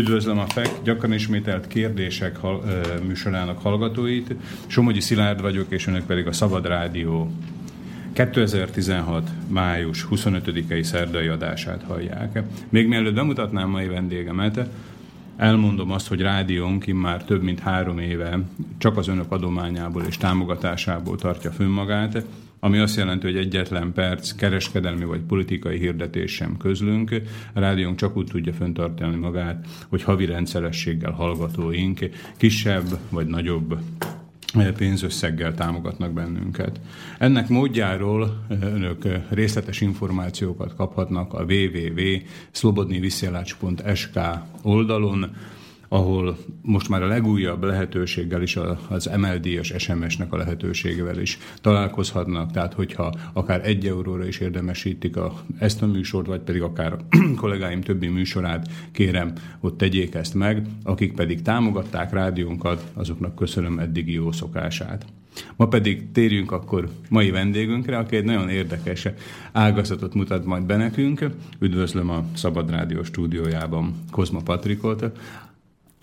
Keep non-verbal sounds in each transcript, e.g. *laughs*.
Üdvözlöm a FEK gyakran ismételt kérdések hal, műsorának hallgatóit. Somogyi Szilárd vagyok, és önök pedig a Szabad Rádió 2016. május 25-i szerdai adását hallják. Még mielőtt bemutatnám mai vendégemet, elmondom azt, hogy rádiónk már több mint három éve csak az önök adományából és támogatásából tartja fönn magát, ami azt jelenti, hogy egyetlen perc kereskedelmi vagy politikai hirdetés sem közlünk. A rádiónk csak úgy tudja föntartani magát, hogy havi rendszerességgel hallgatóink kisebb vagy nagyobb pénzösszeggel támogatnak bennünket. Ennek módjáról önök részletes információkat kaphatnak a www.slobodniviszjelács.sk oldalon, ahol most már a legújabb lehetőséggel is, az MLD-es SMS-nek a lehetőségével is találkozhatnak, tehát hogyha akár egy euróra is érdemesítik a, ezt a műsort, vagy pedig akár a *clears throat* kollégáim többi műsorát, kérem, ott tegyék ezt meg, akik pedig támogatták rádiónkat, azoknak köszönöm eddigi jó szokását. Ma pedig térjünk akkor mai vendégünkre, aki egy nagyon érdekes ágazatot mutat majd be nekünk. Üdvözlöm a Szabad Rádió stúdiójában Kozma Patrikot,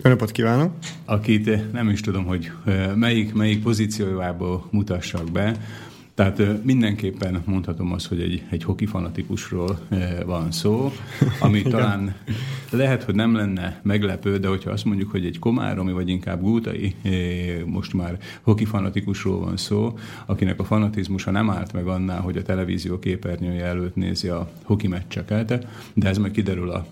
jó napot kívánok! Akit nem is tudom, hogy melyik, melyik pozíciójából mutassak be, tehát mindenképpen mondhatom azt, hogy egy, egy hoki fanatikusról van szó, ami talán lehet, hogy nem lenne meglepő, de hogyha azt mondjuk, hogy egy komáromi, vagy inkább gútai, most már hoki fanatikusról van szó, akinek a fanatizmusa nem állt meg annál, hogy a televízió képernyője előtt nézi a hoki meccseket, de ez majd kiderül a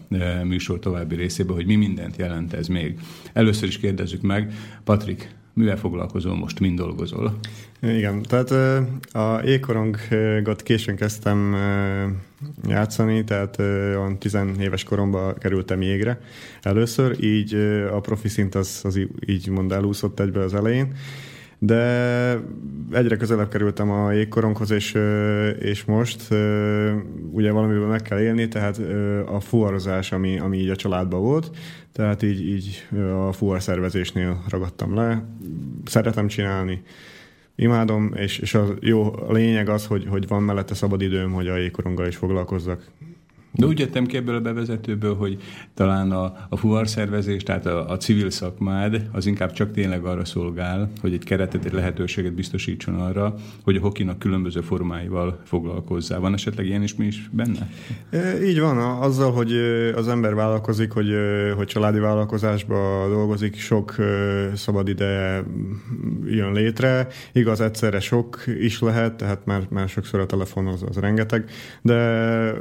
műsor további részében, hogy mi mindent jelent ez még. Először is kérdezzük meg, Patrik, mivel foglalkozol most, mind dolgozol? Igen, tehát a ékorongot későn kezdtem játszani, tehát olyan 10 éves koromban kerültem jégre először, így a profi szint az, az így mond elúszott egybe az elején, de egyre közelebb kerültem a jégkoronghoz, és, és most ugye valamiből meg kell élni, tehát a fuvarozás, ami, ami így a családban volt, tehát így, így a fuvar szervezésnél ragadtam le. Szeretem csinálni, imádom, és, és a jó a lényeg az, hogy, hogy van mellette szabadidőm, hogy a jégkoronggal is foglalkozzak. De úgy jöttem ki ebből a bevezetőből, hogy talán a, a fuvarszervezés, tehát a, a civil szakmád, az inkább csak tényleg arra szolgál, hogy egy keretet, egy lehetőséget biztosítson arra, hogy a hokinak különböző formáival foglalkozzál. Van esetleg ilyen is mi is benne? E, így van, azzal, hogy az ember vállalkozik, hogy, hogy családi vállalkozásba dolgozik, sok szabad ideje jön létre. Igaz, egyszerre sok is lehet, tehát már, már sokszor a telefon az rengeteg, de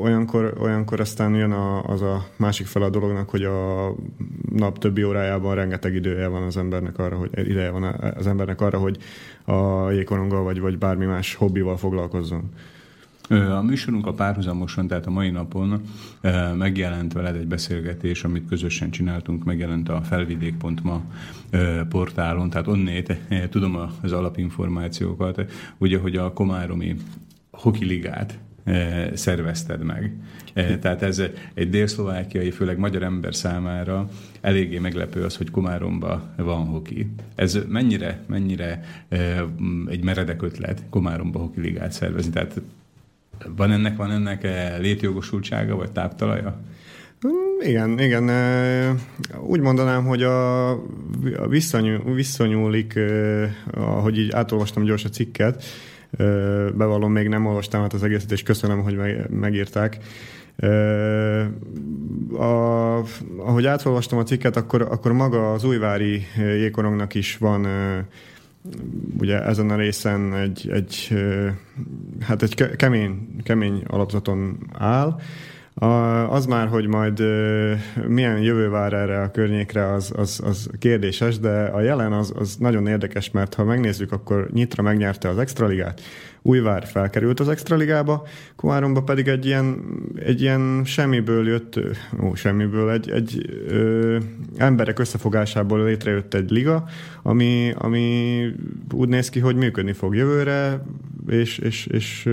olyankor olyankor, olyankor aztán jön a, az a másik fel a dolognak, hogy a nap többi órájában rengeteg idője van az embernek arra, hogy ideje van az embernek arra, hogy a jégkoronggal vagy, vagy bármi más hobbival foglalkozzon. A műsorunk a párhuzamosan, tehát a mai napon megjelent veled egy beszélgetés, amit közösen csináltunk, megjelent a felvidék.ma portálon, tehát onnét tudom az alapinformációkat, ugye, hogy a Komáromi Hoki Ligát szervezted meg. Tehát ez egy délszlovákiai, főleg magyar ember számára eléggé meglepő az, hogy Komáromba van hoki. Ez mennyire, mennyire egy meredek ötlet Komáromba hoki ligát szervezni? Tehát van ennek, van ennek létjogosultsága, vagy táptalaja? Mm, igen, igen. Úgy mondanám, hogy a, a visszanyúl, visszanyúlik, ahogy így átolvastam gyors a cikket, bevallom, még nem olvastam át az egészet, és köszönöm, hogy megírták. A, ahogy átolvastam a cikket, akkor, akkor maga az újvári jégkorongnak is van ugye ezen a részen egy, egy hát egy kemény, kemény alapzaton áll, az már, hogy majd milyen jövő vár erre a környékre, az, az, az kérdéses, de a jelen az, az nagyon érdekes, mert ha megnézzük, akkor Nyitra megnyerte az Extraligát, Újvár felkerült az Extraligába, Komáromba pedig egy ilyen, egy ilyen semmiből jött, ó, semmiből, egy, egy ö, emberek összefogásából létrejött egy liga, ami, ami úgy néz ki, hogy működni fog jövőre, és, és, és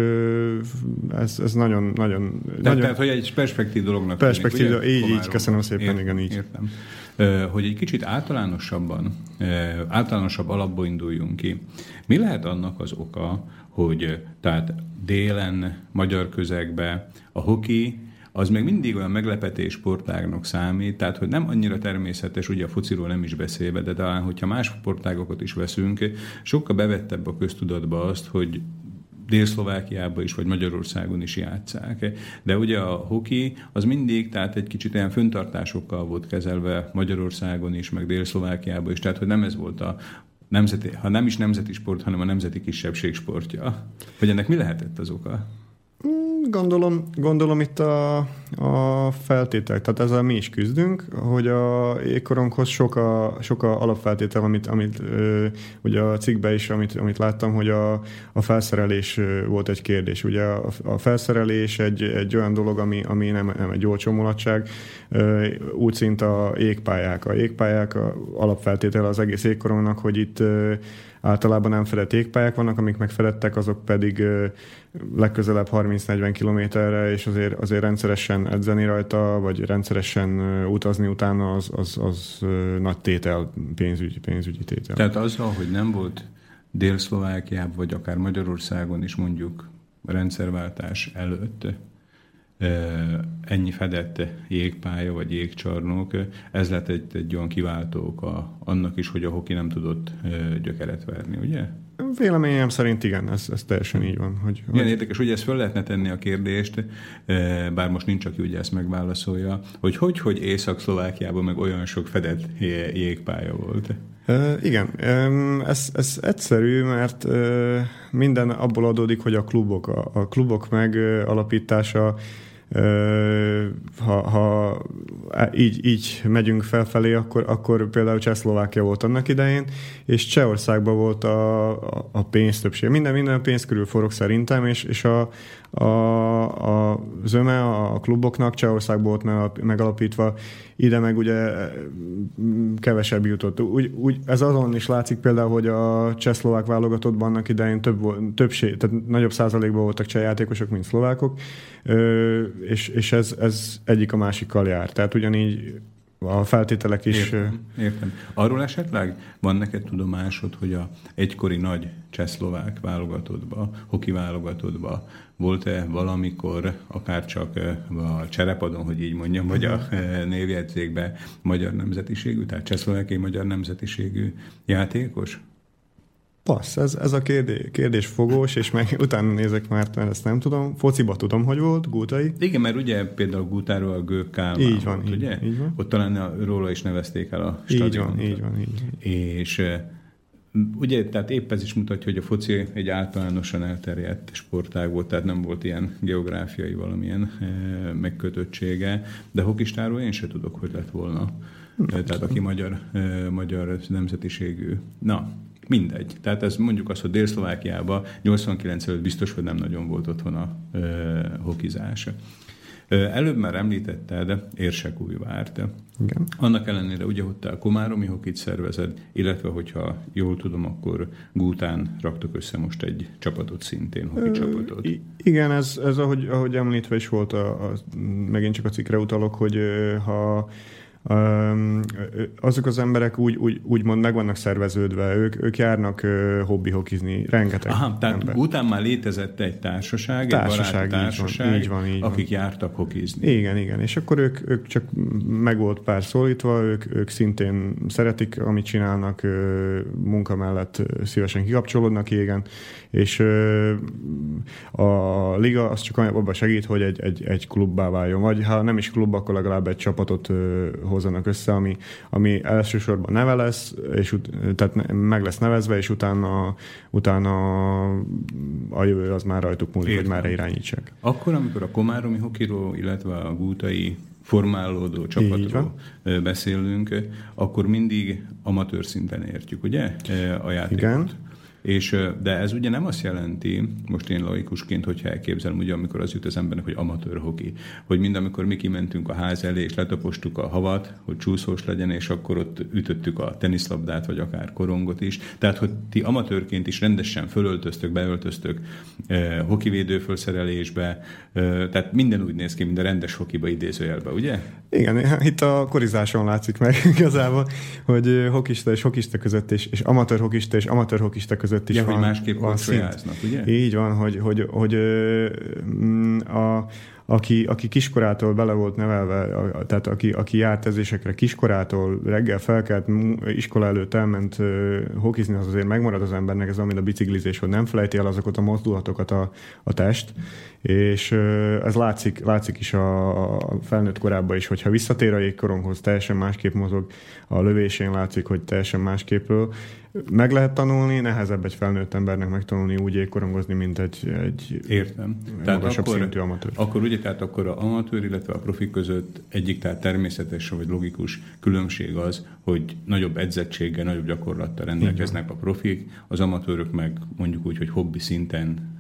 ez, ez nagyon, nagyon... Tehát, nagyon tehát, hogy egy perspektív dolognak Perspektív, tűnik, így, így, köszönöm szépen, Ért, igen, így. Értem. Hogy egy kicsit általánosabban, általánosabb alapból induljunk ki. Mi lehet annak az oka, hogy tehát délen, magyar közegbe a hoki az még mindig olyan meglepetés sportágnak számít, tehát hogy nem annyira természetes, ugye a fociról nem is beszélve, de talán, hogyha más sportágokat is veszünk, sokkal bevettebb a köztudatba azt, hogy Dél-Szlovákiában is, vagy Magyarországon is játszák. De ugye a hoki az mindig, tehát egy kicsit ilyen föntartásokkal volt kezelve Magyarországon is, meg Dél-Szlovákiában is, tehát hogy nem ez volt a nemzeti, ha nem is nemzeti sport, hanem a nemzeti kisebbség sportja. Hogy ennek mi lehetett az oka? Gondolom, gondolom itt a, a feltételek, tehát ezzel mi is küzdünk, hogy a ékkoronghoz sok a, sok a alapfeltétel, amit, amit ö, ugye a cikkben is, amit, amit láttam, hogy a, a felszerelés volt egy kérdés. Ugye a, a felszerelés egy, egy olyan dolog, ami, ami nem, nem egy olcsó mulatság, úgy szint a jégpályák. A jégpályák a alapfeltétele az egész ékkorongnak, hogy itt ö, általában nem fedett jégpályák vannak, amik megfedettek, azok pedig legközelebb 30-40 kilométerre, és azért, azért rendszeresen edzeni rajta, vagy rendszeresen utazni utána, az, az, az nagy tétel, pénzügyi, pénzügyi tétel. Tehát azzal, hogy nem volt Dél-Szlovákiában, vagy akár Magyarországon is mondjuk rendszerváltás előtt ennyi fedett jégpálya vagy jégcsarnok, ez lett egy, egy olyan kiváltó oka annak is, hogy a hoki nem tudott gyökeret verni, ugye? Véleményem szerint igen, ez, ez teljesen így van. Hogy, hogy... érdekes, ugye ezt föl lehetne tenni a kérdést, bár most nincs, aki ugye ezt megválaszolja, hogy hogy, hogy Észak-Szlovákiában meg olyan sok fedett jégpálya volt? Igen, ez, ez egyszerű, mert minden abból adódik, hogy a klubok, a, a klubok megalapítása ha, ha így, így megyünk felfelé, akkor, akkor például Csehszlovákia volt annak idején, és Csehországban volt a, a, a pénz többség. Minden, minden pénz körül forog szerintem, és, és a, a, a zöme a kluboknak Csehországból volt megalapítva, ide meg ugye kevesebb jutott. Úgy, úgy, ez azon is látszik például, hogy a csehszlovák válogatottban annak idején több, többség, tehát nagyobb százalékban voltak cseh játékosok, mint szlovákok, és, és ez, ez egyik a másikkal jár. Tehát ugyanígy a feltételek is... Értem, értem. Arról esetleg van neked tudomásod, hogy a egykori nagy csehszlovák válogatottba, hoki válogatottba volt-e valamikor, akár csak a cserepadon, hogy így mondjam, vagy a névjegyzékben magyar nemzetiségű, tehát csehszlovákiai magyar nemzetiségű játékos? Passz, ez, ez a kérdés, kérdés fogós, és meg *laughs* utána nézek már, mert ezt nem tudom. Fociba tudom, hogy volt, Gútai. Igen, mert ugye például Gútáról a Gők Kálmán így van, volt, így, ugye? Így van. Ott talán róla is nevezték el a stadiont. Így van, így van, így van. És Ugye, tehát épp ez is mutatja, hogy a foci egy általánosan elterjedt sportág volt, tehát nem volt ilyen geográfiai valamilyen e, megkötöttsége, de hokistáról én se tudok, hogy lett volna. Nem tehát tudom. aki magyar, e, magyar nemzetiségű. Na, mindegy. Tehát ez mondjuk azt, hogy Dél-Szlovákiában 89 előtt biztos, hogy nem nagyon volt otthon a e, hokizás. Előbb már említetted Érsekújvárt. Igen. Annak ellenére ugye, hogy te a Komáromi Hokit szervezed, illetve hogyha jól tudom, akkor Gútán raktok össze most egy csapatot szintén, hoki Ö, csapatot. Igen, ez, ez ahogy, ahogy említve is volt, a, a, megint csak a cikkre utalok, hogy ha azok az emberek úgy, úgy, úgymond meg vannak szerveződve, ők, ők járnak hobbi hokizni, rengeteg Aha, tehát ember. után már létezett egy társaság, társaság egy társaság, így van, így van, akik van. jártak hokizni. Igen, igen, és akkor ők, ők csak meg volt pár szólítva, ők, ők szintén szeretik, amit csinálnak, munka mellett szívesen kikapcsolódnak, igen, és a liga az csak abban segít, hogy egy, egy, egy klubbá váljon, vagy ha nem is klub, akkor legalább egy csapatot hozzanak össze, ami, ami elsősorban neve lesz, és ut- tehát meg lesz nevezve, és utána, utána a jövő az már rajtuk múlik, Értem. hogy merre irányítsák. Akkor, amikor a Komáromi Hokiról, illetve a Gútai formálódó csapatról beszélünk, akkor mindig amatőr szinten értjük, ugye? A játékot. Igen. És, de ez ugye nem azt jelenti, most én laikusként, hogyha elképzelem, ugye amikor az jut az embernek, hogy amatőr hoki, hogy mind amikor mi kimentünk a ház elé, és letapostuk a havat, hogy csúszós legyen, és akkor ott ütöttük a teniszlabdát, vagy akár korongot is. Tehát, hogy ti amatőrként is rendesen fölöltöztök, beöltöztök eh, hokivédő felszerelésbe, eh, tehát minden úgy néz ki, mint a rendes hokiba idézőjelbe, ugye? Igen, *laughs* itt a korizáson látszik meg *laughs* igazából, hogy hokista és hokista között, és, és amatőr hokista és amatőr hokista között között is ja, van. hogy másképp van ugye? Így van, hogy, hogy, hogy mm, a, aki, aki kiskorától bele volt nevelve, tehát aki, aki járt edzésekre kiskorától, reggel felkelt, iskola előtt elment hokizni, az azért megmarad az embernek, ez amit a biciklizés, hogy nem felejti el azokat a mozdulatokat a, a test, és ez látszik, látszik is a, a felnőtt korában is, hogyha visszatér a jégkoronghoz, teljesen másképp mozog, a lövésén látszik, hogy teljesen másképpről, meg lehet tanulni, nehezebb egy felnőtt embernek megtanulni úgy jégkorongozni, mint egy, egy Értem. Tehát akkor, szintű amatőr. Akkor ugye, tehát akkor a amatőr, illetve a profi között egyik tehát természetes vagy logikus különbség az, hogy nagyobb edzettséggel, nagyobb gyakorlattal rendelkeznek a profik, az amatőrök meg mondjuk úgy, hogy hobbi szinten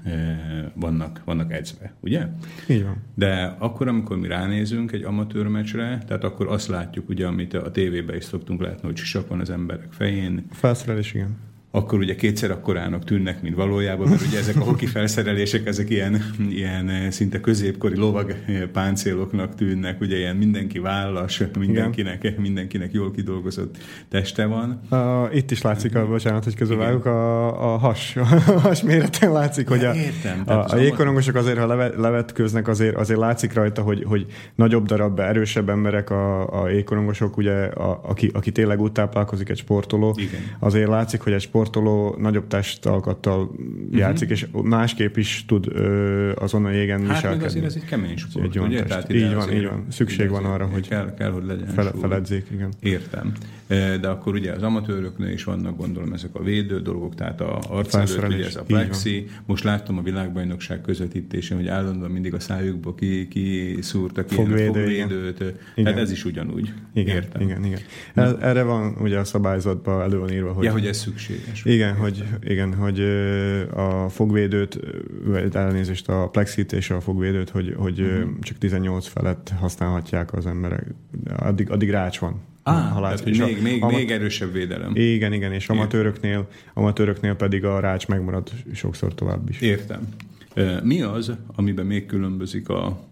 vannak, vannak edzve, ugye? Így van. De akkor, amikor mi ránézünk egy amatőr meccsre, tehát akkor azt látjuk, ugye, amit a tévében is szoktunk látni, hogy sisak van az emberek fején. A felszerelés, igen akkor ugye kétszer akkorának tűnnek, mint valójában, mert ugye ezek a hoki felszerelések, ezek ilyen, ilyen eh, szinte középkori lovag eh, páncéloknak tűnnek, ugye ilyen mindenki vállas, mindenkinek, mindenkinek jól kidolgozott teste van. Uh, itt is látszik, a, bocsánat, hogy közövágok, a, a has, a has méreten látszik, hogy a, értem, a, a jégkorongosok azért, ha levet, levetkőznek, azért, azért látszik rajta, hogy, hogy nagyobb darab, erősebb emberek a, a jégkorongosok, ugye, a, aki, aki tényleg úgy táplálkozik egy sportoló, Igen. azért látszik, hogy egy sport sportoló nagyobb testalkattal uh-huh. játszik, és másképp is tud ö, azon a jégen hát viselkedni. Hát azért ez egy kemény sport, egy ugye? Tehát így van, így van. Szükség van arra, hogy kell, kell hogy legyen fele, feledzék, igen. Értem. De akkor ugye az amatőröknél is vannak gondolom ezek a védő dolgok, tehát a arc előtt ugye ez a plexi. Most láttam a világbajnokság közvetítésén, hogy állandóan mindig a szájukból ki, ki szúrtak fogvédő, fogvédőt. Igen. Hát ez is ugyanúgy. Igen, Értem. igen, igen. Ez, erre van ugye a szabályzatban elő van írva, hogy... Ja, hogy ez szükséges. Igen, hogy, igen, hogy a fogvédőt, elnézést a plexit és a fogvédőt, hogy, hogy uh-huh. csak 18 felett használhatják az emberek. Addig, addig rács van. Ah, ha tehát, hogy még, a, még, amat... még erősebb védelem. Igen, igen, és amatőröknél, amatőröknél pedig a rács megmarad sokszor tovább is. Értem. Mi az, amiben még különbözik a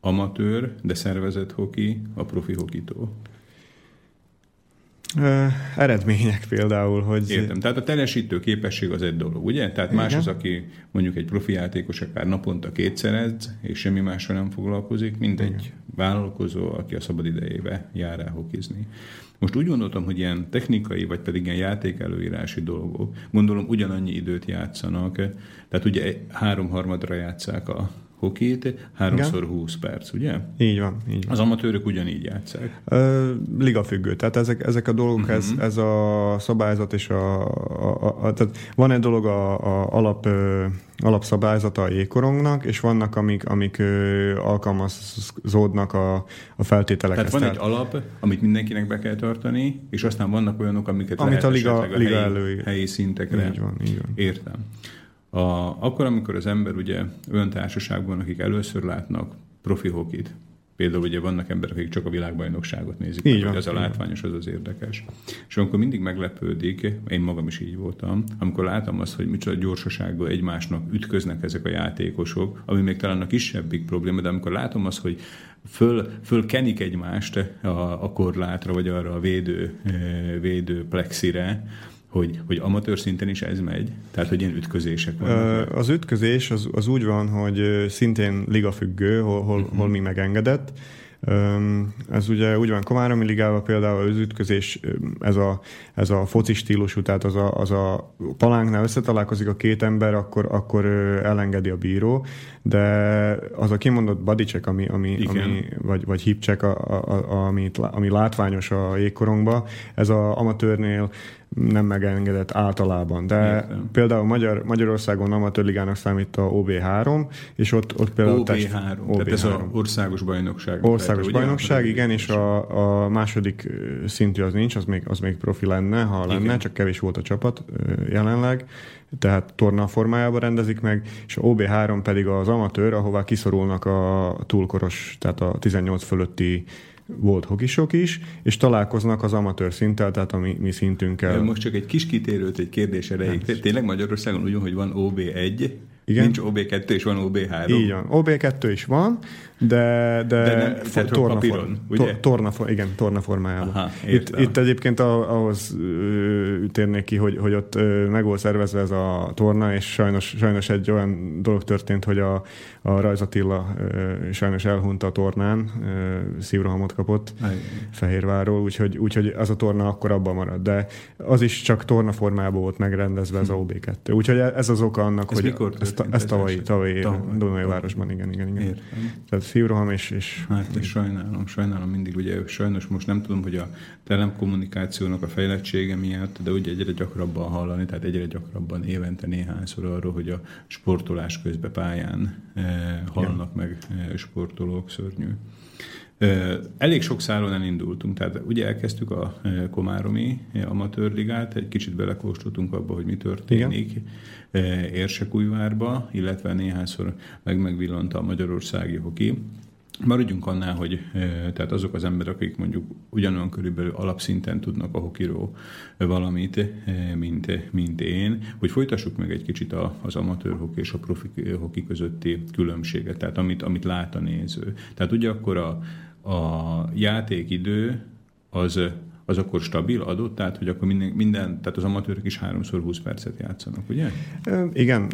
amatőr, de szervezett hoki a profi hokitól? Eredmények például, hogy... Értem, tehát a teljesítő képesség az egy dolog, ugye? Tehát Igen. más az, aki mondjuk egy profi játékos akár naponta kétszer edz, és semmi másra nem foglalkozik, mint Igen. egy vállalkozó, aki a szabad idejébe jár el hokizni. Most úgy gondoltam, hogy ilyen technikai, vagy pedig ilyen játékelőírási dolgok, gondolom ugyanannyi időt játszanak, tehát ugye háromharmadra játszák a hokit, háromszor 20 perc, ugye? Így van. Így van. Az amatőrök ugyanígy játszák. Liga függő. Tehát ezek, ezek a dolgok, uh-huh. ez, mhm. ez a szabályzat és a, a, a, tehát van egy dolog a, a alap ö, alapszabályzata a jégkorongnak, és vannak, amik, amik ö, alkalmazódnak a, a feltételekhez. Tehát van egy alap, amit mindenkinek be kell tartani, és aztán vannak olyanok, amiket amit lehet a liga, a liga helyi, helyi szintekre. Így van, így van. Értem. A, akkor, amikor az ember ugye olyan társaságban, akik először látnak profi hokit, például ugye vannak emberek, akik csak a világbajnokságot nézik, így van, az a látványos, az az érdekes. És amikor mindig meglepődik, én magam is így voltam, amikor látom azt, hogy micsoda gyorsasággal egymásnak ütköznek ezek a játékosok, ami még talán a kisebbik probléma, de amikor látom azt, hogy föl, föl kenik egymást a, a korlátra, vagy arra a védő, eh, védő plexire, hogy, hogy amatőr szinten is ez megy? Tehát, hogy ilyen ütközések vannak? Az ütközés az, az úgy van, hogy szintén ligafüggő, hol, hol, uh-huh. hol mi megengedett. Ez ugye úgy van Komáromi ligában például az ütközés, ez a, ez a foci stílusú, tehát az a, az a palánknál összetalálkozik a két ember, akkor, akkor elengedi a bíró, de az a kimondott bodycheck, ami, ami, ami vagy, vagy hip a, a, a, ami, ami látványos a jégkorongba, ez a amatőrnél nem megengedett általában. De Értem. például Magyar, Magyarországon amatőrligának számít a OB3, és ott, ott például... OB3, test, OB3. tehát ez az országos bajnokság. Országos fejte, bajnokság, ugye? igen, és a, a második szintű az nincs, az még, az még profi lenne, ha lenne, igen. csak kevés volt a csapat jelenleg, tehát torna formájában rendezik meg, és a OB3 pedig az amatőr, ahová kiszorulnak a túlkoros, tehát a 18 fölötti volt hokisok is, és találkoznak az amatőr szinttel, tehát a mi, mi szintünkkel. Most csak egy kis kitérőt egy kérdés erejéig. Tényleg Magyarországon úgy van, hogy van OB1, igen? Nincs OB2 és van OB3. Így van. OB2 is van, De, de, De nem feltétlenül papíron, ugye? to- torna, igen, torna formájában. Aha, itt, itt egyébként ahhoz térnék ki, hogy, hogy ott meg volt szervezve ez a torna, és sajnos, sajnos egy olyan dolog történt, hogy a, a Rajz Attila sajnos elhunyt a tornán, szívrohamot kapott Aj. Fehérvárról, úgyhogy, úgyhogy az a torna akkor abban maradt. De az is csak torna formában volt megrendezve ez a OB2. Úgyhogy ez az oka annak, Ez hogy mikor ez, ez ez tavalyi, tavalyi éven, Tavaly. Dunai Tavaly. városban, igen, igen, igen. Értem. Tehát szívroham és, és Hát és sajnálom, sajnálom mindig, ugye sajnos most nem tudom, hogy a telekommunikációnak a fejlettsége miatt, de ugye egyre gyakrabban hallani, tehát egyre gyakrabban évente néhányszor arról, hogy a sportolás közben pályán eh, halnak meg eh, sportolók, szörnyű. Elég sok szálon elindultunk, tehát ugye elkezdtük a Komáromi amatőrligát, egy kicsit belekóstoltunk abba, hogy mi történik eh, Érsekújvárba, illetve néhányszor meg megvillant a magyarországi hoki. Maradjunk annál, hogy eh, tehát azok az emberek, akik mondjuk ugyanolyan körülbelül alapszinten tudnak a hokiról valamit, mint, mint én, hogy folytassuk meg egy kicsit az amatőr hoki és a profi hoki közötti különbséget, tehát amit, amit lát a néző. Tehát ugye akkor a, a játékidő az, az akkor stabil, adott, tehát hogy akkor minden, minden tehát az amatőrök is háromszor 20 percet játszanak, ugye? Igen,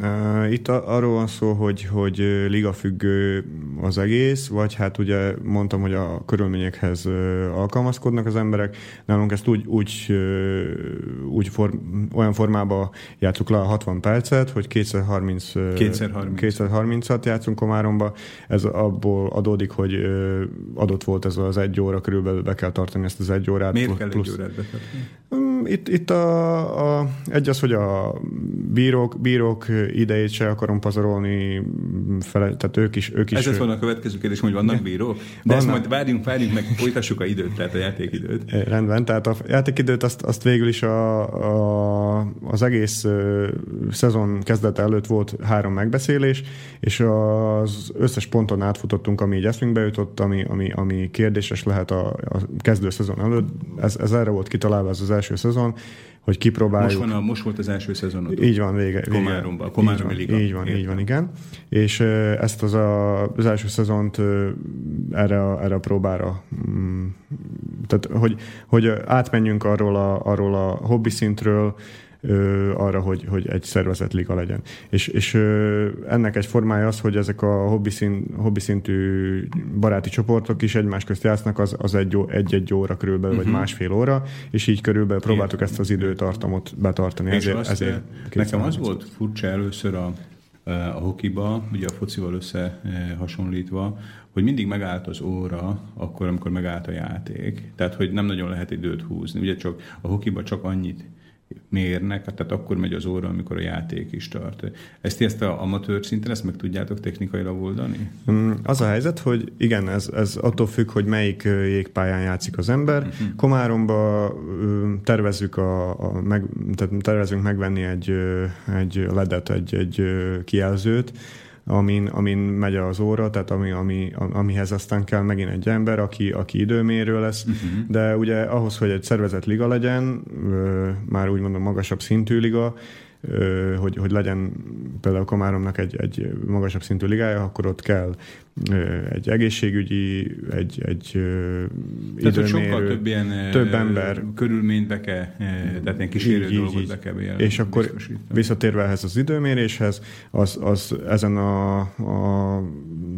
itt a- arról van szó, hogy, hogy ligafüggő az egész, vagy hát ugye mondtam, hogy a körülményekhez alkalmazkodnak az emberek. Nálunk ezt úgy, úgy, úgy form, olyan formába játszuk le a 60 percet, hogy kétszer 30, ö, Kétszer 30. kétszer 30-at játszunk Komáromba. Ez abból adódik, hogy adott volt ez az egy óra, körülbelül be kell tartani ezt az egy órát. Miért pl- kell egy órát betartani? Mm, Itt, itt a, a, egy az, hogy a bírók, bírók idejét se akarom pazarolni, fele, tehát ők is, ők is Ez lett volna a következő kérdés, hogy vannak bírók? De ezt Vannak. majd várjunk, várjunk meg, folytassuk a időt, tehát a játékidőt. Eh, Rendben, tehát a játékidőt azt, azt végül is a, a, az egész szezon kezdete előtt volt három megbeszélés, és az összes ponton átfutottunk, ami így eszünkbe jutott, ami, ami, ami kérdéses lehet a, a kezdő szezon előtt. Ez, ez erre volt kitalálva ez az első szezon, hogy kipróbáljuk. Most, van a, most volt az első szezonod. Így van, vége. vége. Komáromban, a Komáromi Liga. így van, így van, igen. És ezt az, a, az első szezont erre, a, erre a próbára, mm, tehát hogy, hogy átmenjünk arról a, arról a hobbi szintről, ö, arra, hogy, hogy egy szervezett liga legyen. És, és ö, ennek egy formája az, hogy ezek a hobbi, szín, hobbi szintű baráti csoportok is egymás közt játszanak, az, az egy, egy-egy óra körülbelül, uh-huh. vagy másfél óra, és így körülbelül próbáltuk Értem. ezt az időtartamot betartani. És ezért, azt, ezért 230. nekem az volt furcsa először a, a hokiba, ugye a focival összehasonlítva, hogy mindig megállt az óra, akkor, amikor megállt a játék. Tehát, hogy nem nagyon lehet időt húzni. Ugye csak a hokiba csak annyit mérnek, tehát akkor megy az óra, amikor a játék is tart. Ezt, ezt a amatőr szinten, ezt meg tudjátok technikailag oldani? Mm, Az a helyzet, hogy igen, ez, ez attól függ, hogy melyik jégpályán játszik az ember. Uh-huh. Komáromba ö, tervezzük, a, a meg, tehát tervezünk megvenni egy, egy ledet, egy, egy kijelzőt, amin, amin megy az óra, tehát ami, ami, amihez aztán kell megint egy ember, aki, aki időmérő lesz, uh-huh. de ugye ahhoz, hogy egy szervezett liga legyen, már úgy mondom magasabb szintű liga, hogy, hogy legyen például Komáromnak egy, egy magasabb szintű ligája, akkor ott kell egy egészségügyi, egy, egy Tehát, hogy sokkal több ilyen több ember. körülményt be kell, eh, tehát ilyen kísérő Így, dolgot így. be kell bejel- És akkor visszatérve ehhez az időméréshez, az, az ezen a, a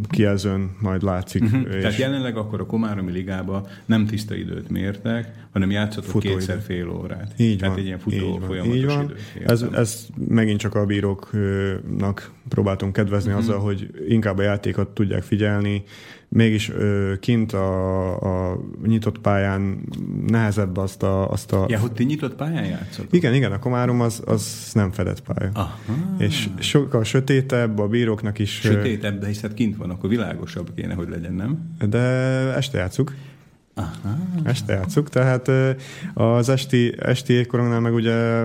kijelzőn majd látszik. Uh-huh. és Tehát jelenleg akkor a Komáromi Ligába nem tiszta időt mértek, hanem játszatok Futóidő. kétszer fél órát. Így Tehát van, egy ilyen futó így van, folyamatos így van. Ez, ez megint csak a bíróknak próbáltunk kedvezni Mhm. uh-huh. azzal, hogy inkább a játékot tudják figyelni, mégis ö, kint a, a nyitott pályán nehezebb azt a... Azt a Ja, hogy ti nyitott pályán játszotok? igen, igen, a Komárom az, az nem fedett pálya. Aha. És sokkal sötétebb, a bíróknak is... Sötétebb, de hisz hát kint van, akkor világosabb kéne, hogy legyen, nem? De este játszuk. Aha. Este játszuk, tehát az esti, esti ékorongnál meg ugye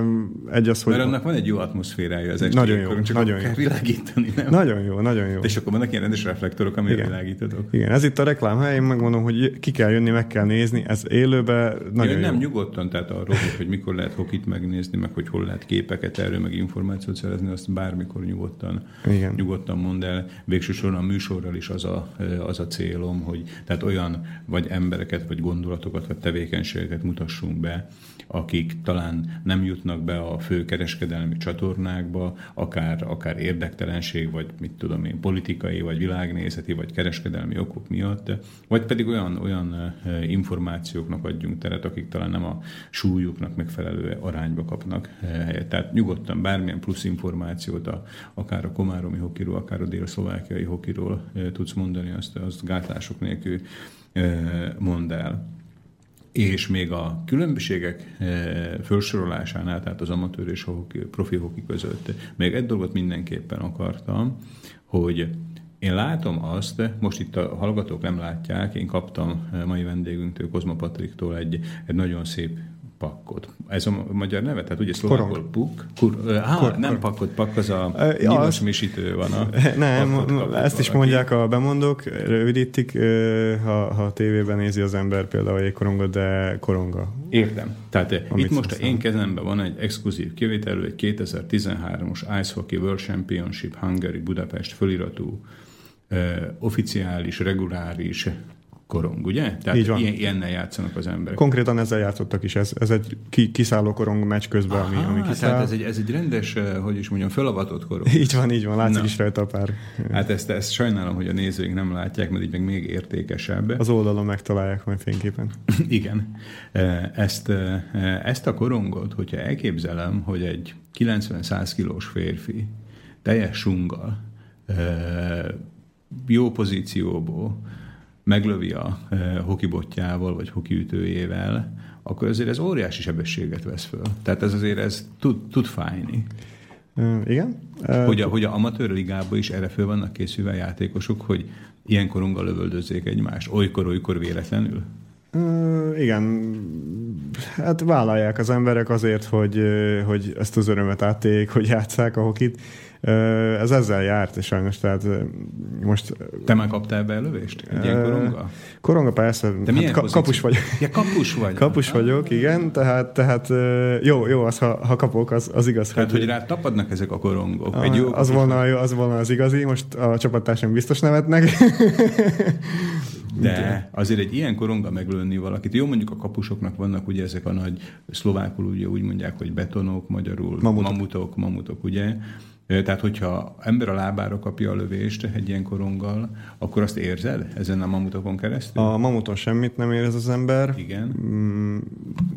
egy az, hogy... Mert annak van egy jó atmoszférája az esti nagyon jó, csak nagyon jó. világítani, nem? Nagyon jó, nagyon jó. És akkor vannak ilyen rendes reflektorok, amire világítatok. Igen, ez itt a reklám hely, én megmondom, hogy ki kell jönni, meg kell nézni, ez élőben nagyon nem jó. nyugodtan, tehát arról, hogy mikor lehet hokit megnézni, meg hogy hol lehet képeket erről, meg információt szerezni, azt bármikor nyugodtan, Igen. nyugodtan mond el. Végsősorban a műsorral is az a, az a célom, hogy tehát olyan vagy embereket, vagy gondolatokat, vagy tevékenységeket mutassunk be, akik talán nem jutnak be a fő kereskedelmi csatornákba, akár, akár érdektelenség, vagy mit tudom én, politikai, vagy világnézeti, vagy kereskedelmi okok miatt, vagy pedig olyan, olyan információknak adjunk teret, akik talán nem a súlyuknak megfelelő arányba kapnak helyet. Tehát nyugodtan bármilyen plusz információt, a, akár a komáromi hokiról, akár a dél-szlovákiai hokiról tudsz mondani, azt, azt gátlások nélkül mond el. És még a különbségek felsorolásánál, tehát az amatőr és a profi hoki között, még egy dolgot mindenképpen akartam, hogy én látom azt, most itt a hallgatók nem látják, én kaptam mai vendégünktől, Kozma Patriktól egy, egy nagyon szép pakkot. Ez a magyar neve? Tehát ugye szlovákul puk? Kur, á, kor, nem pakot, pak az a nyilas misítő van. A *laughs* nem, ezt is mondják a bemondók, rövidítik, ha, ha a tévében nézi az ember például egy koronga, de koronga. Értem. Tehát itt most a én kezemben van egy exkluzív kivételű, egy 2013-os Ice Hockey World Championship Hungary Budapest föliratú oficiális, reguláris korong, ugye? Tehát Így van. Ilyen, ilyennel játszanak az emberek. Konkrétan ezzel játszottak is. Ez, ez egy ki, kiszálló korong meccs közben, Aha, ami, ami kiszáll. Tehát ez egy, ez egy rendes, eh, hogy is mondjam, felavatott korong. Így van, így van. Látszik Na. is rajta a pár. Hát ezt, ezt sajnálom, hogy a nézőink nem látják, mert így meg még értékesebb. Az oldalon megtalálják majd fényképen. *laughs* Igen. Eh, ezt, eh, ezt a korongot, hogyha elképzelem, hogy egy 90-100 kilós férfi teljes sunggal, jó pozícióból, meglövi a e, hokibotjával vagy hokiütőjével, akkor azért ez óriási sebességet vesz föl. Tehát ez azért ez tud, tud fájni. Igen. Hogy, a, hogy a amatőr ligában is erre föl vannak készülve a játékosok, hogy ilyen korunkkal lövöldözzék egymást, olykor-olykor véletlenül? Igen, hát vállalják az emberek azért, hogy, hogy ezt az örömet áttéljék, hogy játsszák a hokit. Ez ezzel járt, és sajnos, tehát most... Te már kaptál be lövést? Egy ilyen koronga? Koronga persze. Milyen hát, kapus vagyok. Ja, kapus vagy. Kapus vagyok, igen, tehát, tehát jó, jó az, ha, ha kapok, az, az igaz. Tehát, hogy, hogy rá tapadnak ezek a korongok. Egy jó az, volna, az volna az igazi, most a csapattársam biztos nevetnek. *laughs* De azért egy ilyen koronga meglőni valakit, jó mondjuk a kapusoknak vannak ugye ezek a nagy szlovákul ugye úgy mondják, hogy betonok, magyarul mamutok, mamutok, mamutok ugye, tehát, hogyha ember a lábára kapja a lövést egy ilyen koronggal, akkor azt érzed ezen a mamutokon keresztül? A mamuton semmit nem érez az ember. Igen. Mm,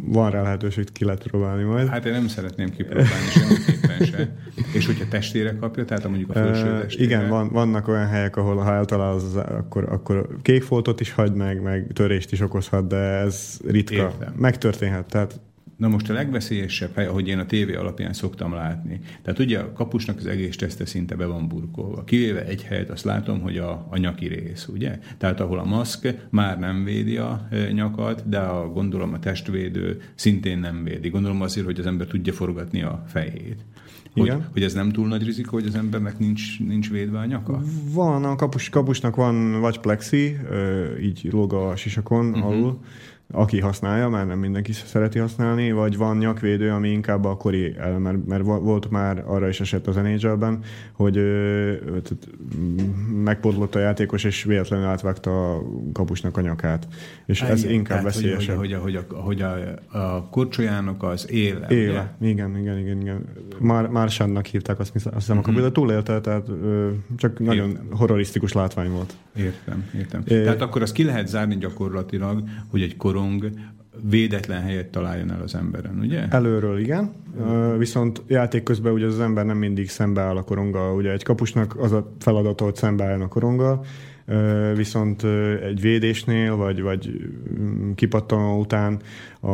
van rá lehetőség, hogy ki lehet próbálni majd. Hát én nem szeretném kipróbálni semmiképpen se. És hogyha testére kapja, tehát mondjuk a felső testére. Igen, van, vannak olyan helyek, ahol ha eltalál, az, akkor, akkor kék foltot is hagy meg, meg törést is okozhat, de ez ritka. Értem. Megtörténhet. Tehát Na most a legveszélyesebb hely, ahogy én a tévé alapján szoktam látni. Tehát ugye a kapusnak az egész teste szinte be van burkolva. Kivéve egy helyet, azt látom, hogy a, a nyaki rész, ugye? Tehát ahol a maszk már nem védi a e, nyakat, de a, gondolom a testvédő szintén nem védi. Gondolom azért, hogy az ember tudja forgatni a fejét. Hogy, Igen. hogy ez nem túl nagy rizikó, hogy az embernek nincs, nincs védve a nyaka? Van, a kapus, kapusnak van vagy plexi, így lóg a sisakon uh-huh. alul, aki használja, mert nem mindenki szereti használni, vagy van nyakvédő, ami inkább a kori, mert, mert volt már arra is esett az nhl hogy megpótlott a játékos, és véletlenül átvágta a kapusnak a nyakát. És Há, ez igen, inkább tehát, veszélyesebb. Hogy, hogy, hogy, a, hogy a, a korcsolyának az éle. Éle, ugye? igen, igen, igen. igen. Már, Mársannak hívták azt, azt hiszem, uh-huh. a mhm. túlélte, tehát ö, csak nagyon értem. horrorisztikus látvány volt. Értem, értem. É, tehát akkor azt ki lehet zárni gyakorlatilag, hogy egy kor korong védetlen helyet találjon el az emberen, ugye? Előről igen, viszont játék közben ugye az ember nem mindig szembeáll a koronggal. Ugye egy kapusnak az a feladata, hogy szembeálljon a koronggal, viszont egy védésnél, vagy, vagy mm, kipattanó után a,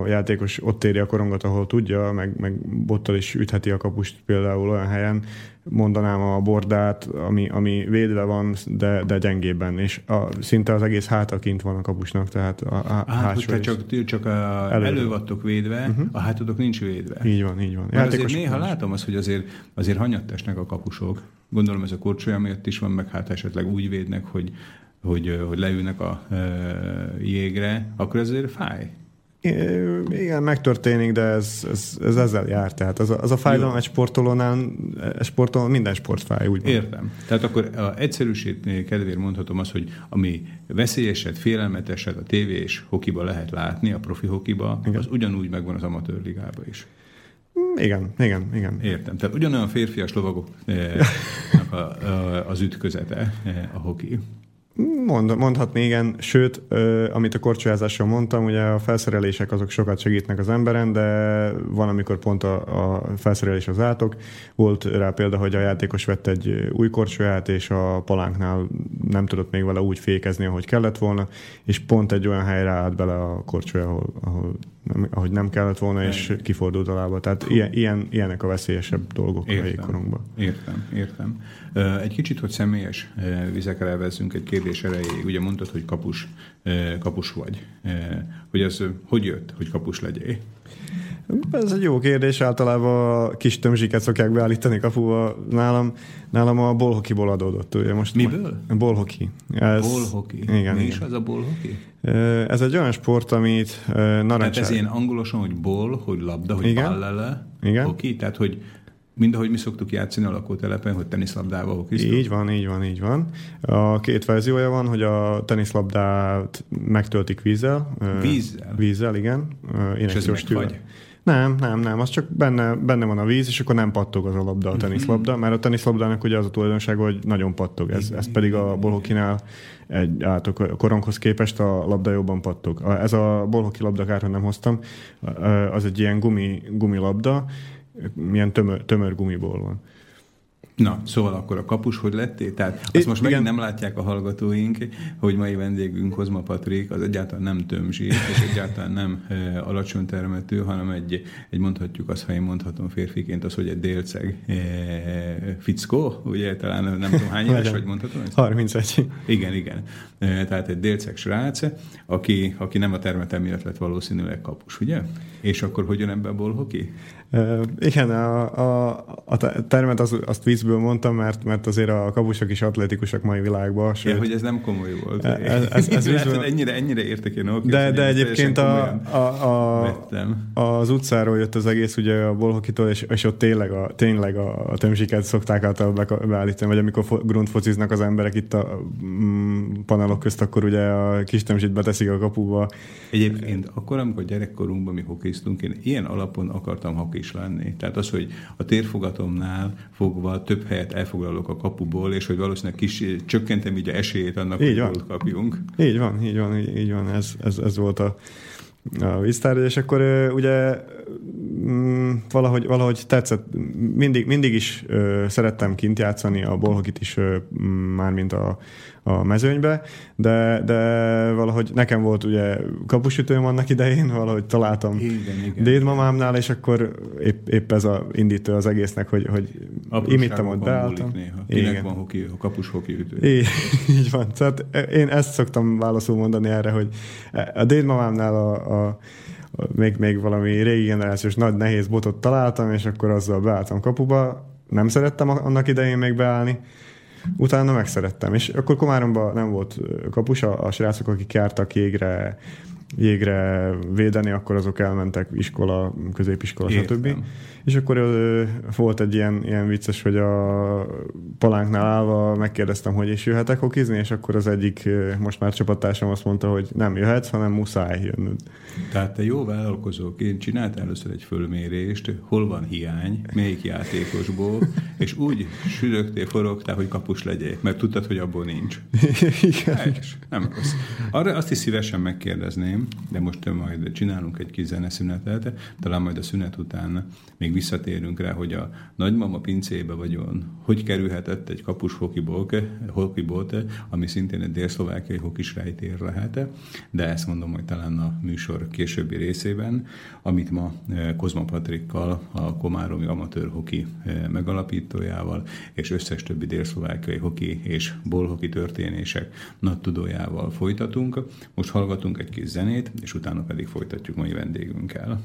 a játékos ott éri a korongot, ahol tudja, meg, meg bottal is ütheti a kapust például olyan helyen, mondanám a bordát, ami, ami védve van, de, de gyengébben, és a, szinte az egész háta kint van a kapusnak, tehát a, a hát, hogyha csak, csak a, elő. elő vagytok védve, uh-huh. a hátadok nincs védve. Így van, így van. Mert azért néha látom azt, hogy azért, azért hanyattesnek a kapusok. Gondolom ez a korcsolya miatt is van, meg hát esetleg úgy védnek, hogy, hogy, hogy leülnek a e, jégre, akkor ez azért fáj. Igen, megtörténik, de ez, ez, ez ezzel jár. Tehát az a, az a fájdalom egy sportolónál, egy sportoló, minden sport fáj, úgy Értem. Tehát akkor a egyszerűség kedvéért mondhatom azt, hogy ami veszélyeset, félelmeteset a tévé és hokiba lehet látni, a profi hokiba, igen. az ugyanúgy megvan az amatőr ligában is. Igen, igen, igen. Értem. Tehát ugyanolyan férfias lovagok *laughs* az ütközete a hoki. Mond, mondhatni igen, sőt, ö, amit a korcsolyázásról mondtam, ugye a felszerelések azok sokat segítnek az emberen, de van, amikor pont a, a felszerelés az átok. Volt rá példa, hogy a játékos vett egy új korcsolyát, és a palánknál nem tudott még vele úgy fékezni, ahogy kellett volna, és pont egy olyan helyre állt bele a korcsolya, ahol, ahol nem, ahogy nem kellett volna, és kifordult a lába. Tehát ilyen, ilyen, ilyenek a veszélyesebb dolgok értem, a jégkorongban. Értem, értem. Egy kicsit, hogy személyes vizekre elveszünk egy kérdés erejéig. Ugye mondtad, hogy kapus, kapus vagy. Hogy ez hogy jött, hogy kapus legyél? Ez egy jó kérdés, általában a kis tömzsiket szokják beállítani kapuba. Nálam, nálam a bolhokiból adódott. Ugye most Miből? A bolhoki. Ez, bolhoki. Igen, Mi is az a bolhoki? Ez egy olyan sport, amit narancsár... Tehát ez ilyen angolosan, hogy ból, hogy labda, hogy igen. ballele, igen. hoki, tehát hogy Mind ahogy mi szoktuk játszani a lakótelepen, hogy teniszlabdával hokiztunk? Így van, így van, így van. A két verziója van, hogy a teniszlabdát megtöltik vízzel. Vízzel? Vízzel, igen. És ez? Nem, nem, nem, az csak benne, benne van a víz, és akkor nem pattog az a labda, a teniszlabda, mert a teniszlabdának ugye az a tulajdonság, hogy nagyon pattog, ez, ez pedig a bolhokinál egy át a koronghoz képest a labda jobban pattog. Ez a bolhoki labda, kár, nem hoztam, az egy ilyen gumi, gumilabda, milyen tömör, tömör gumiból van. Na, szóval akkor a kapus hogy lettél? Tehát azt Itt, most megint igen. nem látják a hallgatóink, hogy mai vendégünk Kozma Patrik az egyáltalán nem tömzsi, és egyáltalán nem e, alacsony termetű, hanem egy, egy mondhatjuk azt, ha én mondhatom férfiként, az, hogy egy délceg e, fickó, ugye talán nem tudom hány éves vagy mondhatom ezt? 31. Igen, igen. E, tehát egy délceg srác, aki, aki nem a termetem miatt lett valószínűleg kapus, ugye? És akkor hogyan ebbe a bolhoki? Igen, a, a, a termet az, azt vízből mondtam, mert, mert azért a kabusok is atletikusak mai világban. Sőt, ja, hogy ez nem komoly volt. Ez, ez, ez *laughs* vízből... ennyire, ennyire értek én oké, De, de egyébként a, a, a, az utcáról jött az egész ugye a bolhokitól, és, és ott tényleg a, tényleg a, a szokták által beállítani, vagy amikor grundfociznak az emberek itt a mm, panelok közt, akkor ugye a kis tömzsit beteszik a kapuba. Egyébként akkor, amikor gyerekkorunkban mi hokiztunk, én ilyen alapon akartam hokizni is lenni. Tehát az, hogy a térfogatomnál fogva több helyet elfoglalok a kapuból, és hogy valószínűleg kis, csökkentem így a esélyét annak, így hogy van. kapjunk. Így van, így van, így van. Ez, ez, ez volt a, a víztár, és akkor ugye mm, valahogy, valahogy tetszett, mindig, mindig is ö, szerettem kint játszani a bolhokit is, ö, mármint a, a mezőnybe, de, de valahogy nekem volt ugye kapusütőm annak idején, valahogy találtam igen, igen. dédmamámnál, és akkor épp, épp ez a indítő az egésznek, hogy, hogy imittem ott, beálltam. Néha. Kinek igen. van hoki, kapus hoki ütő? Így, *laughs* így van. Tehát én ezt szoktam válaszul mondani erre, hogy a dédmamámnál a, a még, még valami régi generációs nagy nehéz botot találtam, és akkor azzal beálltam kapuba. Nem szerettem annak idején még beállni, utána megszerettem. És akkor Komáromban nem volt kapus, a, a srácok, akik jártak jégre, jégre védeni, akkor azok elmentek iskola, középiskola, Értem. stb. És akkor ö, volt egy ilyen, ilyen vicces, hogy a palánknál állva megkérdeztem, hogy is jöhetek hokizni, és akkor az egyik most már csapattársam azt mondta, hogy nem jöhetsz, hanem muszáj jönnöd. Tehát te jó vállalkozóként csináltál először egy fölmérést, hol van hiány, melyik játékosból, és úgy sülögtél, forogtál, hogy kapus legyél, mert tudtad, hogy abból nincs. Igen. Helyes. Nem rossz. Arra azt is szívesen megkérdezném, de most majd csinálunk egy kis zeneszünetet, talán majd a szünet után még visszatérünk rá, hogy a nagymama pincébe vagyon, hogy kerülhetett egy kapus hokibolt, ami szintén egy dél-szlovákiai hokis rejtér lehet, de ezt mondom, hogy talán a műsor későbbi részében, amit ma eh, Kozma Patrikkal, a Komáromi Amatőr Hoki eh, megalapítójával, és összes többi dél-szlovákiai hoki és bolhoki történések nagy tudójával folytatunk. Most hallgatunk egy kis zenét, és utána pedig folytatjuk mai vendégünkkel.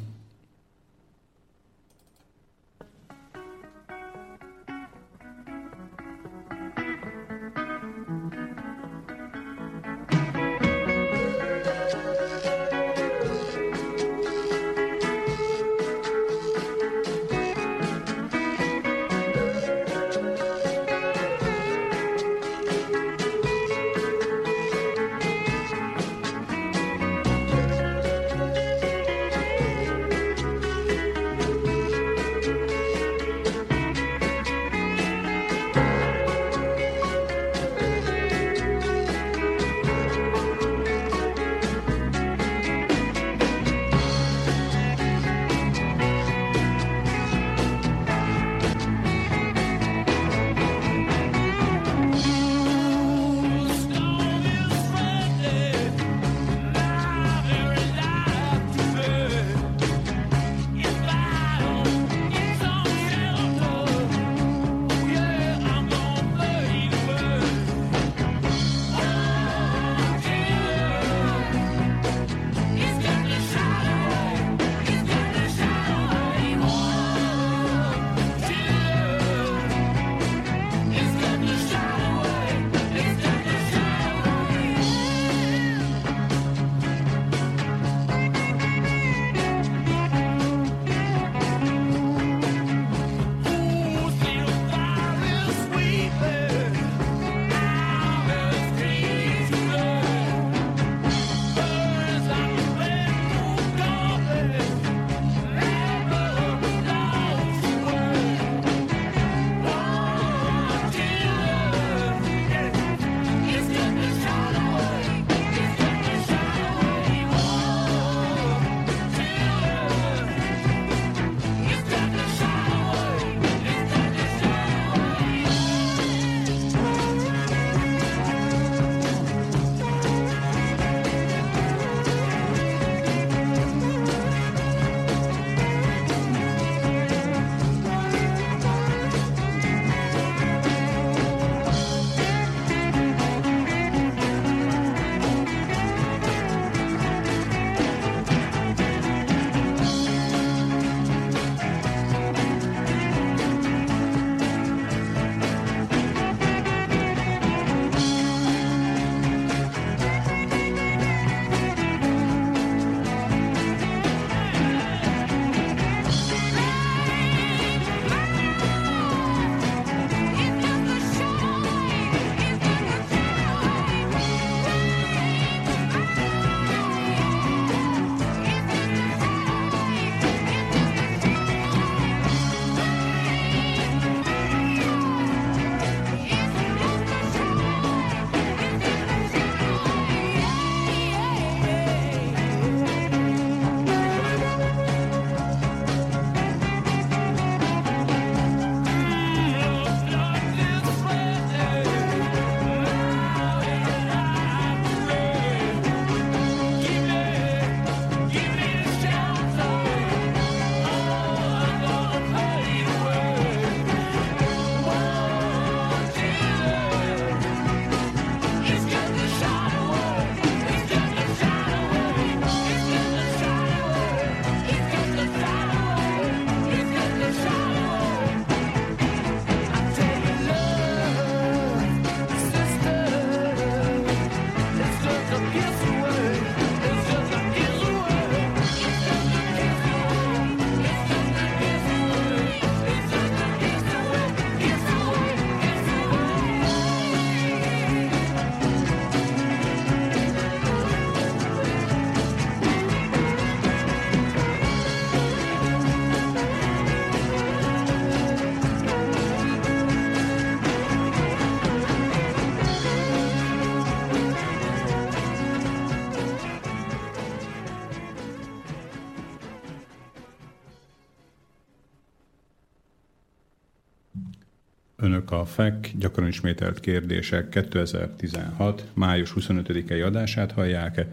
FEK gyakran ismételt kérdések 2016. május 25-i adását hallják.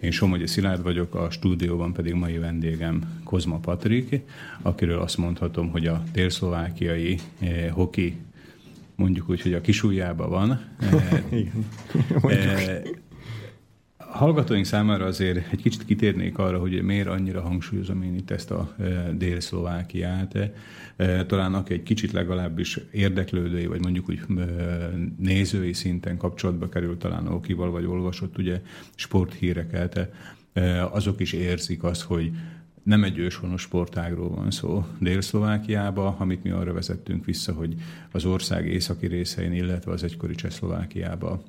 Én Somogyi Szilárd vagyok, a stúdióban pedig mai vendégem Kozma Patrik, akiről azt mondhatom, hogy a délszlovákiai eh, hoki mondjuk úgy, hogy a kisújjában van. *laughs* Eh, hallgatóink számára azért egy kicsit kitérnék arra, hogy miért annyira hangsúlyozom én itt ezt a e, Dél-Szlovákiát. E, talán aki egy kicsit legalábbis érdeklődői, vagy mondjuk úgy e, nézői szinten kapcsolatba kerül talán Okival, vagy olvasott ugye sporthíreket, azok is érzik azt, hogy nem egy őshonos sportágról van szó Dél-Szlovákiába, amit mi arra vezettünk vissza, hogy az ország északi részein, illetve az egykori Csehszlovákiába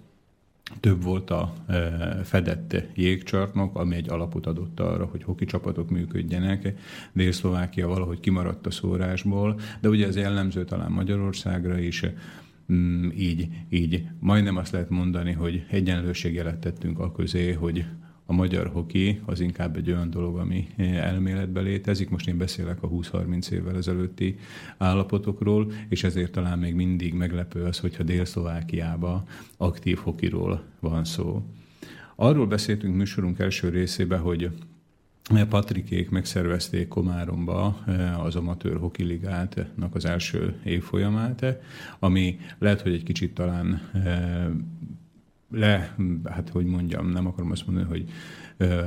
több volt a e, fedett jégcsarnok, ami egy alapot adott arra, hogy hoki csapatok működjenek. Dél-Szlovákia valahogy kimaradt a szórásból, de ugye ez jellemző talán Magyarországra is, mm, így, így majdnem azt lehet mondani, hogy egyenlőségjelet tettünk a közé, hogy a magyar hoki az inkább egy olyan dolog, ami elméletben létezik. Most én beszélek a 20-30 évvel ezelőtti állapotokról, és ezért talán még mindig meglepő az, hogyha Dél-Szlovákiában aktív hokiról van szó. Arról beszéltünk műsorunk első részében, hogy Patrikék megszervezték Komáromba eh, az amatőr hokiligátnak az első évfolyamát, ami lehet, hogy egy kicsit talán eh, le, hát hogy mondjam, nem akarom azt mondani, hogy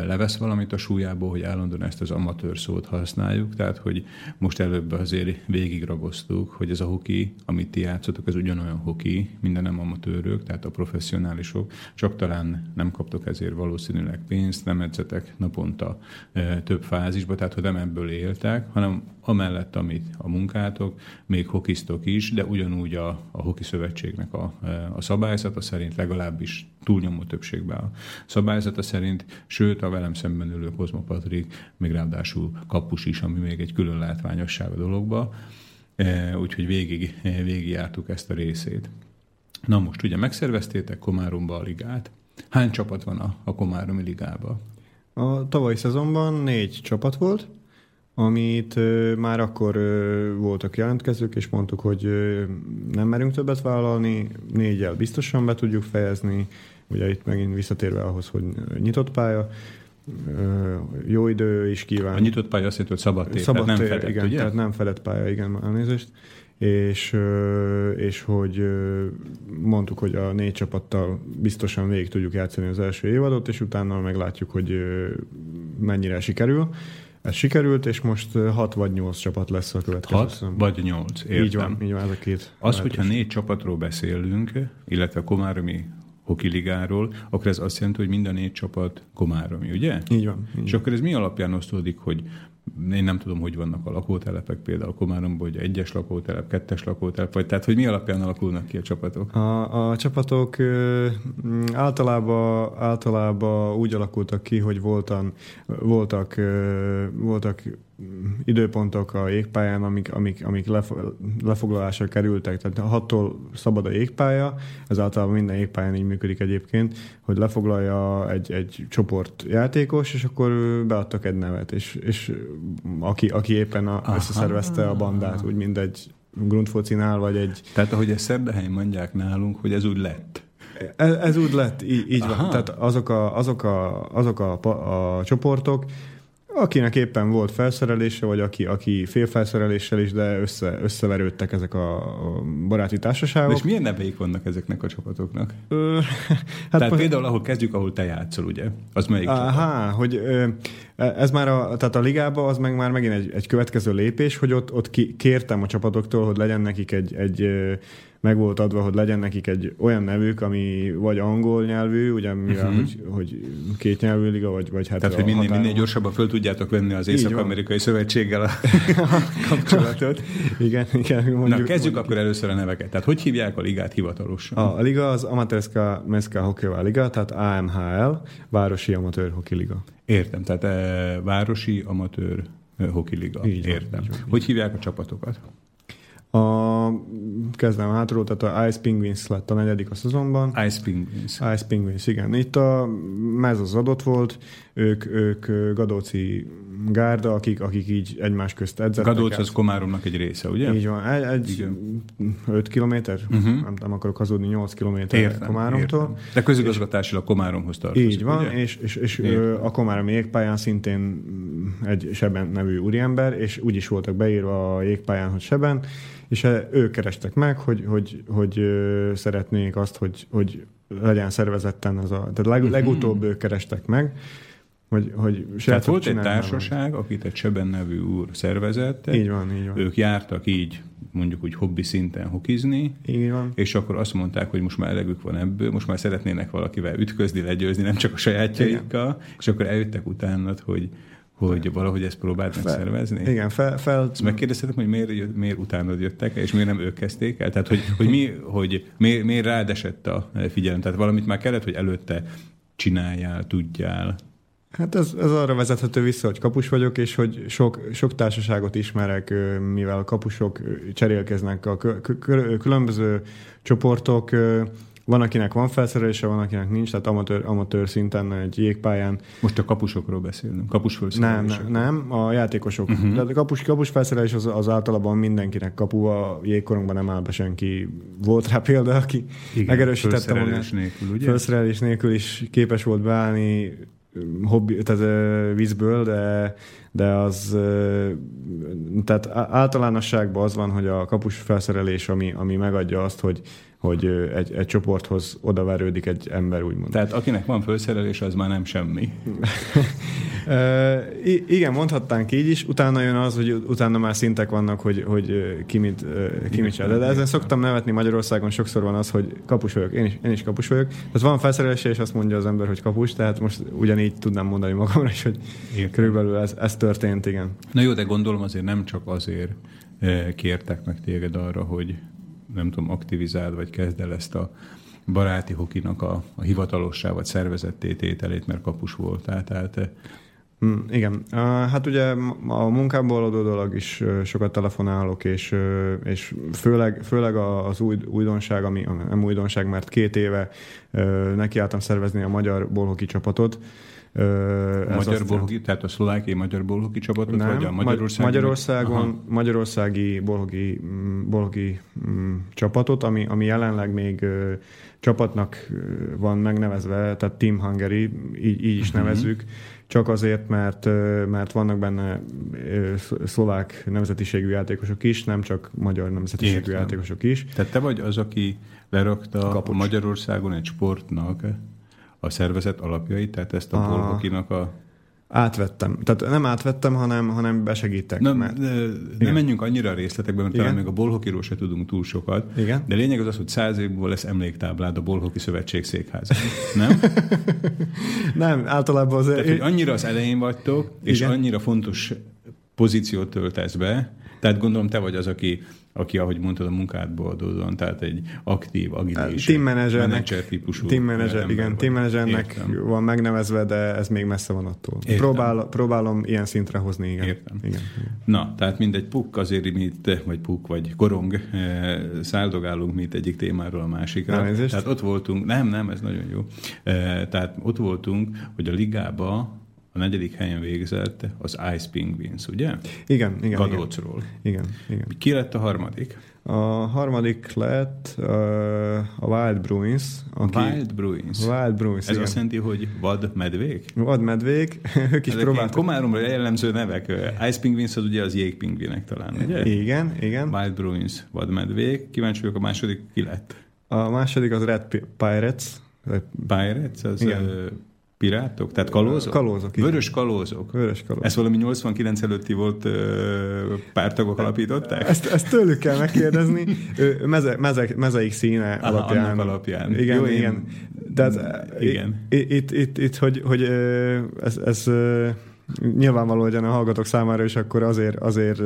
levesz valamit a súlyából, hogy állandóan ezt az amatőr szót használjuk, tehát hogy most előbb azért végigragoztuk, hogy ez a hoki, amit ti játszotok, ez ugyanolyan hoki, minden nem amatőrök, tehát a professzionálisok, csak talán nem kaptok ezért valószínűleg pénzt, nem edzetek naponta több fázisba, tehát hogy nem ebből éltek, hanem amellett, amit a munkátok, még hokisztok is, de ugyanúgy a, a Hoki Szövetségnek a, a szabályzata szerint, legalábbis túlnyomó többségben a szabályzata szerint, sőt a velem szemben ülő Kozma Patrik még ráadásul kapus is, ami még egy külön látványosság a dologba, e, úgyhogy végig, végig jártuk ezt a részét. Na most ugye megszerveztétek Komáromba a ligát. Hány csapat van a, a Komáromi ligában? A tavalyi szezonban négy csapat volt, amit már akkor voltak jelentkezők, és mondtuk, hogy nem merünk többet vállalni, négyel biztosan be tudjuk fejezni, ugye itt megint visszatérve ahhoz, hogy nyitott pálya, jó idő is kíván. A nyitott pálya azt jelenti, hogy szabad tér, szabad tér, nem fedett, igen, ugye? tehát nem fedett pálya, igen, elnézést. És, és hogy mondtuk, hogy a négy csapattal biztosan végig tudjuk játszani az első évadot, és utána meglátjuk, hogy mennyire sikerül. Ez sikerült, és most 6 vagy 8 csapat lesz a következő. 6 vagy 8, értem. Így van, így van, ez a két. Az, hogyha négy csapatról beszélünk, illetve a Komáromi hokiligáról, akkor ez azt jelenti, hogy minden négy csapat Komáromi, ugye? Így van. Így és akkor ez mi alapján osztódik, hogy én nem tudom, hogy vannak a lakótelepek, például Komáromban, hogy egyes lakótelep, kettes lakótelep, vagy tehát, hogy mi alapján alakulnak ki a csapatok? A, a csapatok ö, általában, általában úgy alakultak ki, hogy voltan, voltak, ö, voltak időpontok a jégpályán, amik, amik, amik lefoglalásra kerültek. Tehát hattól szabad a jégpálya, ez általában minden jégpályán így működik egyébként, hogy lefoglalja egy, egy csoport játékos, és akkor beadtak egy nevet, és, és aki, aki éppen a, összeszervezte a bandát, úgy mint egy grundfocinál, vagy egy... Tehát ahogy ezt Szerdehelyen mondják nálunk, hogy ez úgy lett. Ez, ez úgy lett, így, így van. Tehát azok a, azok a, azok a, a csoportok, Akinek éppen volt felszerelése, vagy aki, aki félfelszereléssel is, de össze, összeverődtek ezek a baráti társaságok. De és milyen neveik vannak ezeknek a csapatoknak? Ö, *laughs* hát tehát például, ahol kezdjük, ahol te játszol, ugye? Az melyik Aha, hogy ö, ez már a, tehát a ligában az meg már megint egy, egy következő lépés, hogy ott, ott ki, kértem a csapatoktól, hogy legyen nekik egy, egy meg volt adva, hogy legyen nekik egy olyan nevük, ami vagy angol nyelvű, ugye mivel, uh-huh. hogy, hogy két nyelvű liga, vagy, vagy hát Tehát, hogy minél, minél gyorsabban föl tudjátok venni az Észak-Amerikai Szövetséggel a *laughs* kapcsolatot. igen, igen. Mondjuk, Na, kezdjük mondjuk. akkor először a neveket. Tehát, hogy hívják a ligát hivatalosan? A, a liga az Amatőrska Meszka Hockey Liga, tehát AMHL, Városi Amatőr Hockey Liga. Értem, tehát e, Városi Amatőr Hockey Liga. Így Értem. Van, így van. Hogy hívják a csapatokat? A, kezdem hátulról, tehát a Ice Penguins lett a negyedik a szezonban. Ice Penguins. Ice Penguins, igen. Itt a mez az adott volt, ők, ők Gadóci gárda, akik, akik így egymás közt edzettek. Gadóc az Komáromnak egy része, ugye? Így van, egy, egy Igen. 5 kilométer, uh-huh. nem, nem akarok hazudni, 8 kilométer Értem, Komáromtól. értem. De közigazgatásilag Komáromhoz tartozik, Így van, ugye? és, és, és Értem. a Komáromi jégpályán szintén egy Seben nevű úriember, és úgy is voltak beírva a jégpályán, hogy Seben, és e- ők kerestek meg, hogy, hogy, hogy ö, szeretnék azt, hogy, hogy legyen szervezetten ez a... Tehát leg, legutóbb ők kerestek meg, hogy, hogy Tehát volt egy társaság, akit egy Cseben nevű úr szervezett. Így van, így van. ők jártak így, mondjuk úgy hobbi szinten hokizni, Így van. és akkor azt mondták, hogy most már elegük van ebből, most már szeretnének valakivel ütközni, legyőzni, nem csak a sajátjaikkal, és akkor eljöttek utánad, hogy, hogy valahogy ezt próbáld meg Fel- szervezni. Igen, fel, fel, Ezt megkérdeztetek, hogy miért, jött- miért utánad jöttek, és miért nem ők kezdték el? Tehát, hogy, hogy, mi, hogy miért, miért rád esett a figyelem? Tehát valamit már kellett, hogy előtte csináljál, tudjál. Hát ez, ez arra vezethető vissza, hogy kapus vagyok, és hogy sok, sok társaságot ismerek, mivel a kapusok cserélkeznek a különböző csoportok, van, akinek van felszerelése, van, akinek nincs, tehát amatőr, amatőr szinten egy jégpályán. Most a kapusokról beszélünk. Nem, Kapusfölszerelések. nem, nem, a játékosok. Uh-huh. Tehát a kapus, kapus felszerelés az, az általában mindenkinek kapu, a jégkorongban nem áll be senki. Volt rá példa, aki Igen, megerősítette magát. felszerelés nélkül, ugye? Felszerelés nélkül is képes volt beállni hobbi, tehát vízből, de, de az tehát általánosságban az van, hogy a kapus felszerelés, ami, ami megadja azt, hogy, hogy egy, egy csoporthoz odaverődik egy ember, úgymond. Tehát akinek van felszerelés, az már nem semmi. *laughs* I- igen, mondhatnánk így is. Utána jön az, hogy utána már szintek vannak, hogy, hogy ki mit, ki mit csinál. De, ezen szoktam nevetni Magyarországon, sokszor van az, hogy kapus vagyok. Én is, én is kapus vagyok. Tehát van felszerelése, és azt mondja az ember, hogy kapus, tehát most ugyanígy tudnám mondani magamra is, hogy Értem. körülbelül ez, ez történt, igen. Na jó, de gondolom azért nem csak azért kértek meg téged arra, hogy nem tudom, aktivizáld, vagy kezd el ezt a baráti hokinak a, a hivatalossá vagy szervezetté tételét, mert kapus voltál. Tehát eh, Mm, igen. Hát ugye a munkából adódólag is sokat telefonálok, és, és főleg, főleg az új, újdonság, ami nem újdonság, mert két éve nekiálltam szervezni a magyar bolhoki csapatot. Ö, a magyar azt bolhoki, tehát a szlovákiai magyar bolhoki csapatot, nem, vagy a Ma- Magyarországi? Magyarországon, Aha. Magyarországi bolhogi, bolhogi mm, csapatot, ami, ami jelenleg még ö, csapatnak van megnevezve, tehát Team Hungary, így, így is Mhm. nevezzük, csak azért, mert, mert vannak benne szlovák nemzetiségű játékosok is, nem csak magyar nemzetiségű Értem. játékosok is. Tehát te vagy az, aki lerakta Kapocs. Magyarországon egy sportnak a szervezet alapjait, tehát ezt a bolhokinak a Átvettem. Tehát nem átvettem, hanem, hanem besegítek. Nem, mert, nem menjünk annyira a részletekbe, mert Igen. talán még a bolhokiról se tudunk túl sokat. Igen. De lényeg az az, hogy száz év múlva lesz emléktáblád a Bolhoki Szövetség székházán. *laughs* Nem? nem, általában az... Tehát, hogy annyira az elején vagytok, és Igen. annyira fontos pozíciót töltesz be, tehát gondolom te vagy az, aki, aki ahogy mondtad, a munkádból adódóan, tehát egy aktív, agilis, Team managernek, menedzser típusú team manager, igen, vagy. team managernek Értem. van megnevezve, de ez még messze van attól. Értem. Próbál, próbálom ilyen szintre hozni, igen. Értem. igen. Na, tehát mindegy puk azért mi itt, vagy puk, vagy korong, eh, száldogálunk mi itt egyik témáról a másikra. Elnézést. Tehát ott voltunk, nem, nem, ez nagyon jó. Eh, Tehát ott voltunk, hogy a ligába a negyedik helyen végzett az Ice Penguins, ugye? Igen, igen. Gadócról. igen, igen. Ki lett a harmadik? A harmadik lett uh, a Wild Bruins. Aki... Wild Bruins. Wild Bruins, Ez igen. azt jelenti, hogy vad medvék? Vadmedvék, *laughs* ők is Ezek próbáltak. komáromra jellemző nevek. Ice Penguins az ugye az jégpingvinek talán, ugye? Igen, igen. Wild Bruins, vadmedvék. Kíváncsi vagyok, a második ki lett? A második az Red Pi- Pirates. Pirates, az Igen. Pirátok? Tehát kalózok? Kalózok, igen. Vörös kalózok. Vörös kalóz. Ezt valami 89 előtti volt pártagok alapították? Ezt, ezt tőlük kell megkérdezni. Meze, meze, mezeik színe Aha, alapján. annak alapján. Igen, Jó, én- igen. Tehát, Igen. Itt, itt, itt, hogy, hogy ez, ez nyilvánvaló legyen a hallgatók számára, és akkor azért, azért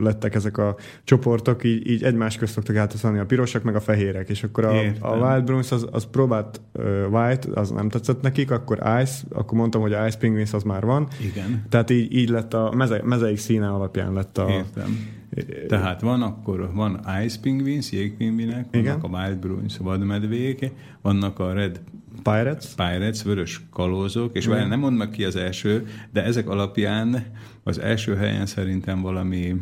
lettek ezek a csoportok, így, így egymás közt szoktak átosztani a pirosak, meg a fehérek, és akkor a, Értem. a Wild Bruins az, az próbált ö, White, az nem tetszett nekik, akkor Ice, akkor mondtam, hogy Ice Penguins az már van, Igen. tehát így, így lett a meze, mezeik színe alapján lett a, Értem. Tehát van akkor, van Ice Penguins, jégpingvinek, vannak Igen. a Wild Bruins, vadmedvék, vannak a Red Pirates, Pirates vörös kalózok, és nem mondnak ki az első, de ezek alapján az első helyen szerintem valami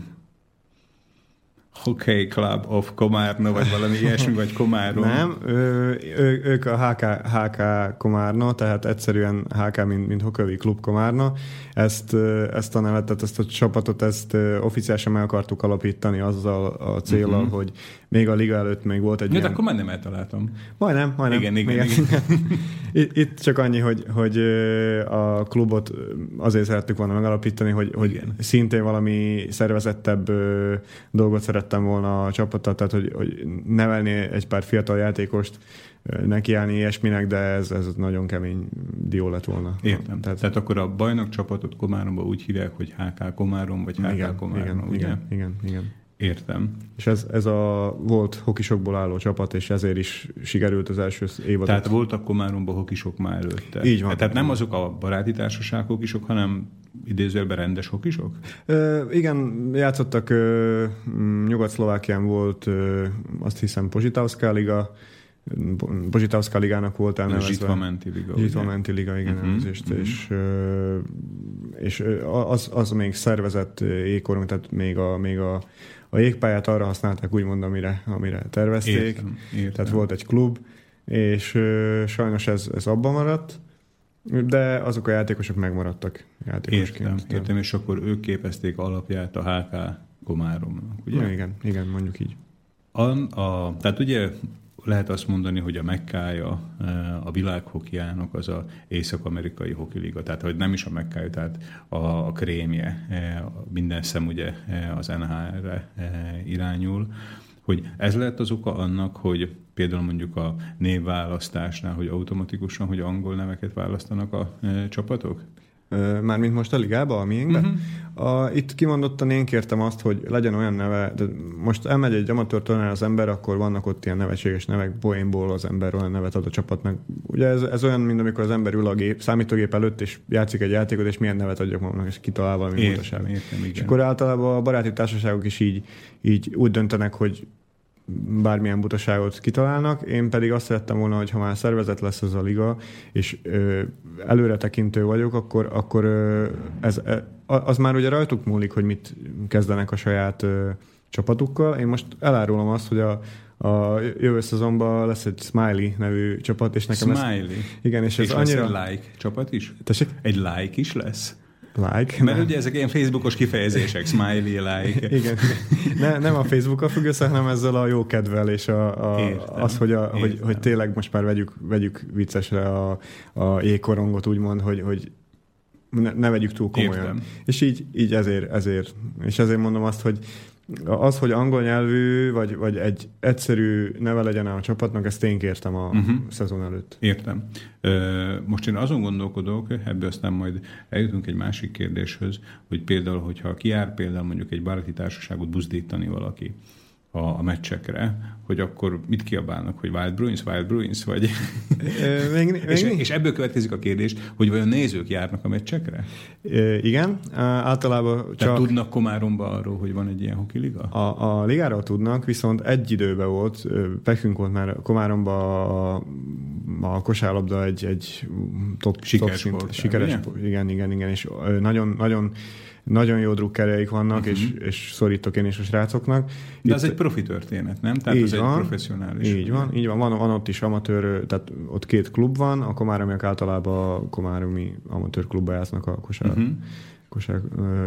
Hockey Club of Komárna, vagy valami *laughs* ilyesmi, vagy Komárom. Nem, ő, ő, ők a HK, HK Komárna, tehát egyszerűen HK, mint, mint Hockey Club Komárna. Ezt, ezt a nevet, tehát ezt a csapatot, ezt oficiálisan meg akartuk alapítani azzal a célral, uh-huh. hogy még a liga előtt még volt egy ja, ilyen... akkor már nem eltaláltam. Majdnem, majdnem. Igen, igen, igen. igen. *laughs* Itt csak annyi, hogy, hogy a klubot azért szerettük volna megalapítani, hogy, hogy szintén valami szervezettebb dolgot szerettem volna a csapattal, tehát hogy, hogy nevelni egy pár fiatal játékost, nekiállni ilyesminek, de ez, ez nagyon kemény dió lett volna. Értem. Tehát, Tehát akkor a bajnok csapatot Komáromba úgy hívják, hogy HK Komárom, vagy HK igen, Komárom, igen, ugye? Igen, igen, igen. Értem. És ez, ez a volt hokisokból álló csapat, és ezért is sikerült az első évadot. Tehát voltak Komáromban hokisok már előtte. Így van. Tehát nem azok a baráti társaság hokisok, hanem idézőjelben rendes hokisok? Ö, igen, játszottak ö, Nyugat-Szlovákián volt ö, azt hiszem Pozsitauszká liga, Pozsitauszka ligának volt elnevezve. Zsitva menti liga. Zsitva menti liga, igen, uh-huh, elnevezést, uh-huh. és, és az, az még szervezett ékorunk, tehát még a, még a, a jégpályát arra használták úgymond, amire, amire tervezték. Értem, értem. Tehát volt egy klub, és sajnos ez, ez abban maradt, de azok a játékosok megmaradtak játékosként. Értem, értem, és akkor ők képezték alapját a HK Komáromnak, ugye? Ja, igen, igen, mondjuk így. A, a, tehát ugye lehet azt mondani, hogy a mekkája eh, a világhokjának az a észak-amerikai hokiliga, tehát hogy nem is a mekkája, tehát a, a krémje, eh, minden szem ugye eh, az NHL-re irányul, hogy ez lehet az oka annak, hogy például mondjuk a névválasztásnál, hogy automatikusan, hogy angol neveket választanak a csapatok? Mármint most a ligába, a miénkben. Uh-huh. A, itt kimondottan én kértem azt, hogy legyen olyan neve, de most elmegy egy amatőr tornára az ember, akkor vannak ott ilyen nevetséges nevek, poénból az ember olyan nevet ad a csapatnak. Ugye ez, ez olyan, mint amikor az ember ül a gép, számítógép előtt, és játszik egy játékot, és milyen nevet adjak magamnak, és kitalál valami igen. És akkor általában a baráti társaságok is így, így úgy döntenek, hogy bármilyen butaságot kitalálnak. Én pedig azt szerettem volna, hogy ha már szervezet lesz ez a liga, és ö, előre tekintő vagyok, akkor, akkor ö, ez, ö, az már ugye rajtuk múlik, hogy mit kezdenek a saját ö, csapatukkal. Én most elárulom azt, hogy a, a jövő szezonban lesz egy Smiley nevű csapat, és nekem Smiley? Ez, igen, és, és ez annyira... egy like csapat is? Tessék? Egy like is lesz? Like. Mert nem. ugye ezek ilyen Facebookos kifejezések, smiley, like. *laughs* Igen. Ne, nem a Facebookkal függ össze, hanem ezzel a jó kedvel, és a, a, értem, az, hogy, a, hogy, hogy tényleg most már vegyük, vegyük viccesre a, a jégkorongot, úgymond, hogy, hogy ne, ne vegyük túl komolyan. Értem. És így, így ezért, ezért. És ezért mondom azt, hogy az, hogy angol nyelvű, vagy, vagy egy egyszerű neve legyen a csapatnak, ezt én kértem a uh-huh. szezon előtt. Értem. Most én azon gondolkodok, ebből aztán majd eljutunk egy másik kérdéshez, hogy például, hogyha kiár például mondjuk egy baráti társaságot buzdítani valaki, a, a meccsekre, hogy akkor mit kiabálnak, hogy Wild Bruins, Wild Bruins, vagy... még, *laughs* még és, és ebből következik a kérdés, hogy vajon nézők járnak a meccsekre? E, igen, általában csak... Tehát tudnak Komáromba arról, hogy van egy ilyen hokiliga? A, a ligáról tudnak, viszont egy időben volt, pekünk volt már Komáromba a, a kosárlabda egy, egy top, szint, sikeres, igen, igen, igen, és nagyon, nagyon nagyon jó drukkereik vannak, uh-huh. és, és szorítok én is a srácoknak. De Itt, ez egy profi történet, nem? Tehát így ez van, egy professzionális. Így van, így van. Van, van ott is amatőr, tehát ott két klub van, a komáromiak általában a komáromi amatőr klubba játsznak a kosár. Uh-huh kosár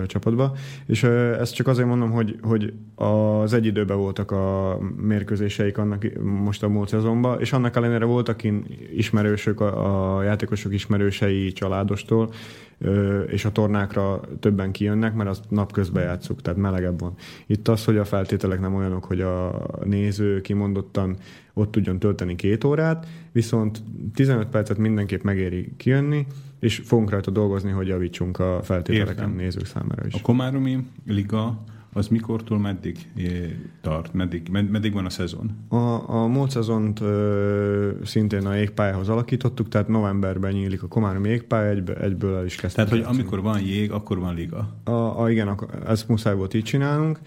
csapatba. És ö, ezt csak azért mondom, hogy, hogy az egy időben voltak a mérkőzéseik annak most a múlt szezonban, és annak ellenére voltak ismerősök, a, a játékosok ismerősei családostól, és a tornákra többen kijönnek, mert azt napközben játszuk, tehát melegebb van. Itt az, hogy a feltételek nem olyanok, hogy a néző kimondottan ott tudjon tölteni két órát, viszont 15 percet mindenképp megéri kijönni, és fogunk rajta dolgozni, hogy javítsunk a feltételeken Értem. nézők számára is. A Komáromi Liga az mikortól meddig tart? Meddig, med, meddig van a szezon? A, a múlt szezont ö, szintén a jégpályához alakítottuk, tehát novemberben nyílik a Komáromi jégpálya, egyből, egyből el is kezdtük. Tehát, hogy amikor van jég, akkor van liga? A, a, igen, a, ezt muszáj volt így csinálnunk.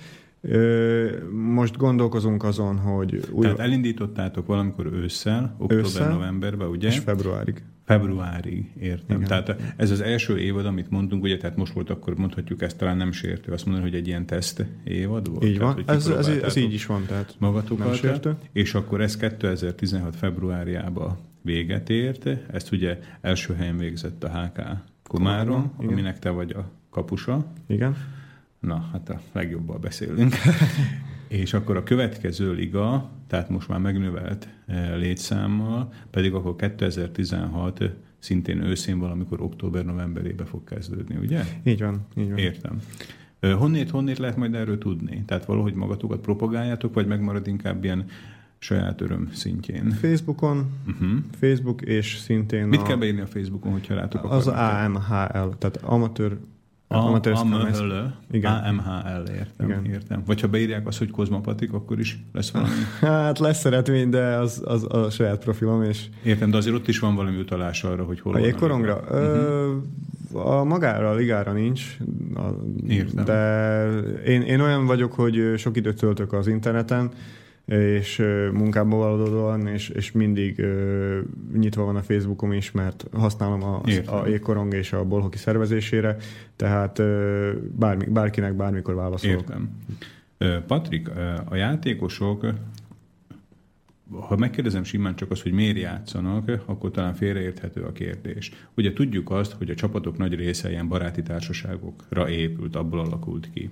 Most gondolkozunk azon, hogy... Új... Tehát elindítottátok valamikor ősszel, október-novemberben, ugye? És februárig. Februárig, értem. Igen. Tehát ez az első évad, amit mondtunk, ugye, tehát most volt, akkor mondhatjuk ezt talán nem sértő, azt mondani, hogy egy ilyen teszt évad volt. Így van, tehát, ez, ez, ez, így is van, tehát magatokat, nem sértő. És akkor ez 2016 februárjában véget ért, ezt ugye első helyen végzett a HK Komárom, aminek te vagy a kapusa. Igen. Na, hát a legjobban beszélünk. *laughs* és akkor a következő liga, tehát most már megnövelt eh, létszámmal, pedig akkor 2016 szintén őszén valamikor október-novemberébe fog kezdődni, ugye? Így van, így van. Értem. Honnét, honnét lehet majd erről tudni? Tehát valahogy magatokat propagáljátok, vagy megmarad inkább ilyen saját öröm szintjén? Facebookon, uh-huh. Facebook és szintén Mit a... kell beírni a Facebookon, hogyha rátok Az AMHL, tehát amatőr a, AMHL, Igen. AMHL, értem, Igen. értem. Vagy ha beírják azt, hogy Kozmapatik, akkor is lesz valami? *laughs* Hát lesz szeretmény, de az, az a saját profilom, és... Értem, de azért ott is van valami utalás arra, hogy hol a jégkorongra? Uh-huh. A magára, a ligára nincs, Értem. de én, én olyan vagyok, hogy sok időt töltök az interneten, és munkából adódóan, és, és mindig nyitva van a Facebookom is, mert használom a, a ékorong és a bolhoki szervezésére, tehát bármi, bárkinek bármikor válaszolok. Értem. Patrik, a játékosok ha megkérdezem simán csak az, hogy miért játszanak, akkor talán félreérthető a kérdés. Ugye tudjuk azt, hogy a csapatok nagy része ilyen baráti társaságokra épült, abból alakult ki.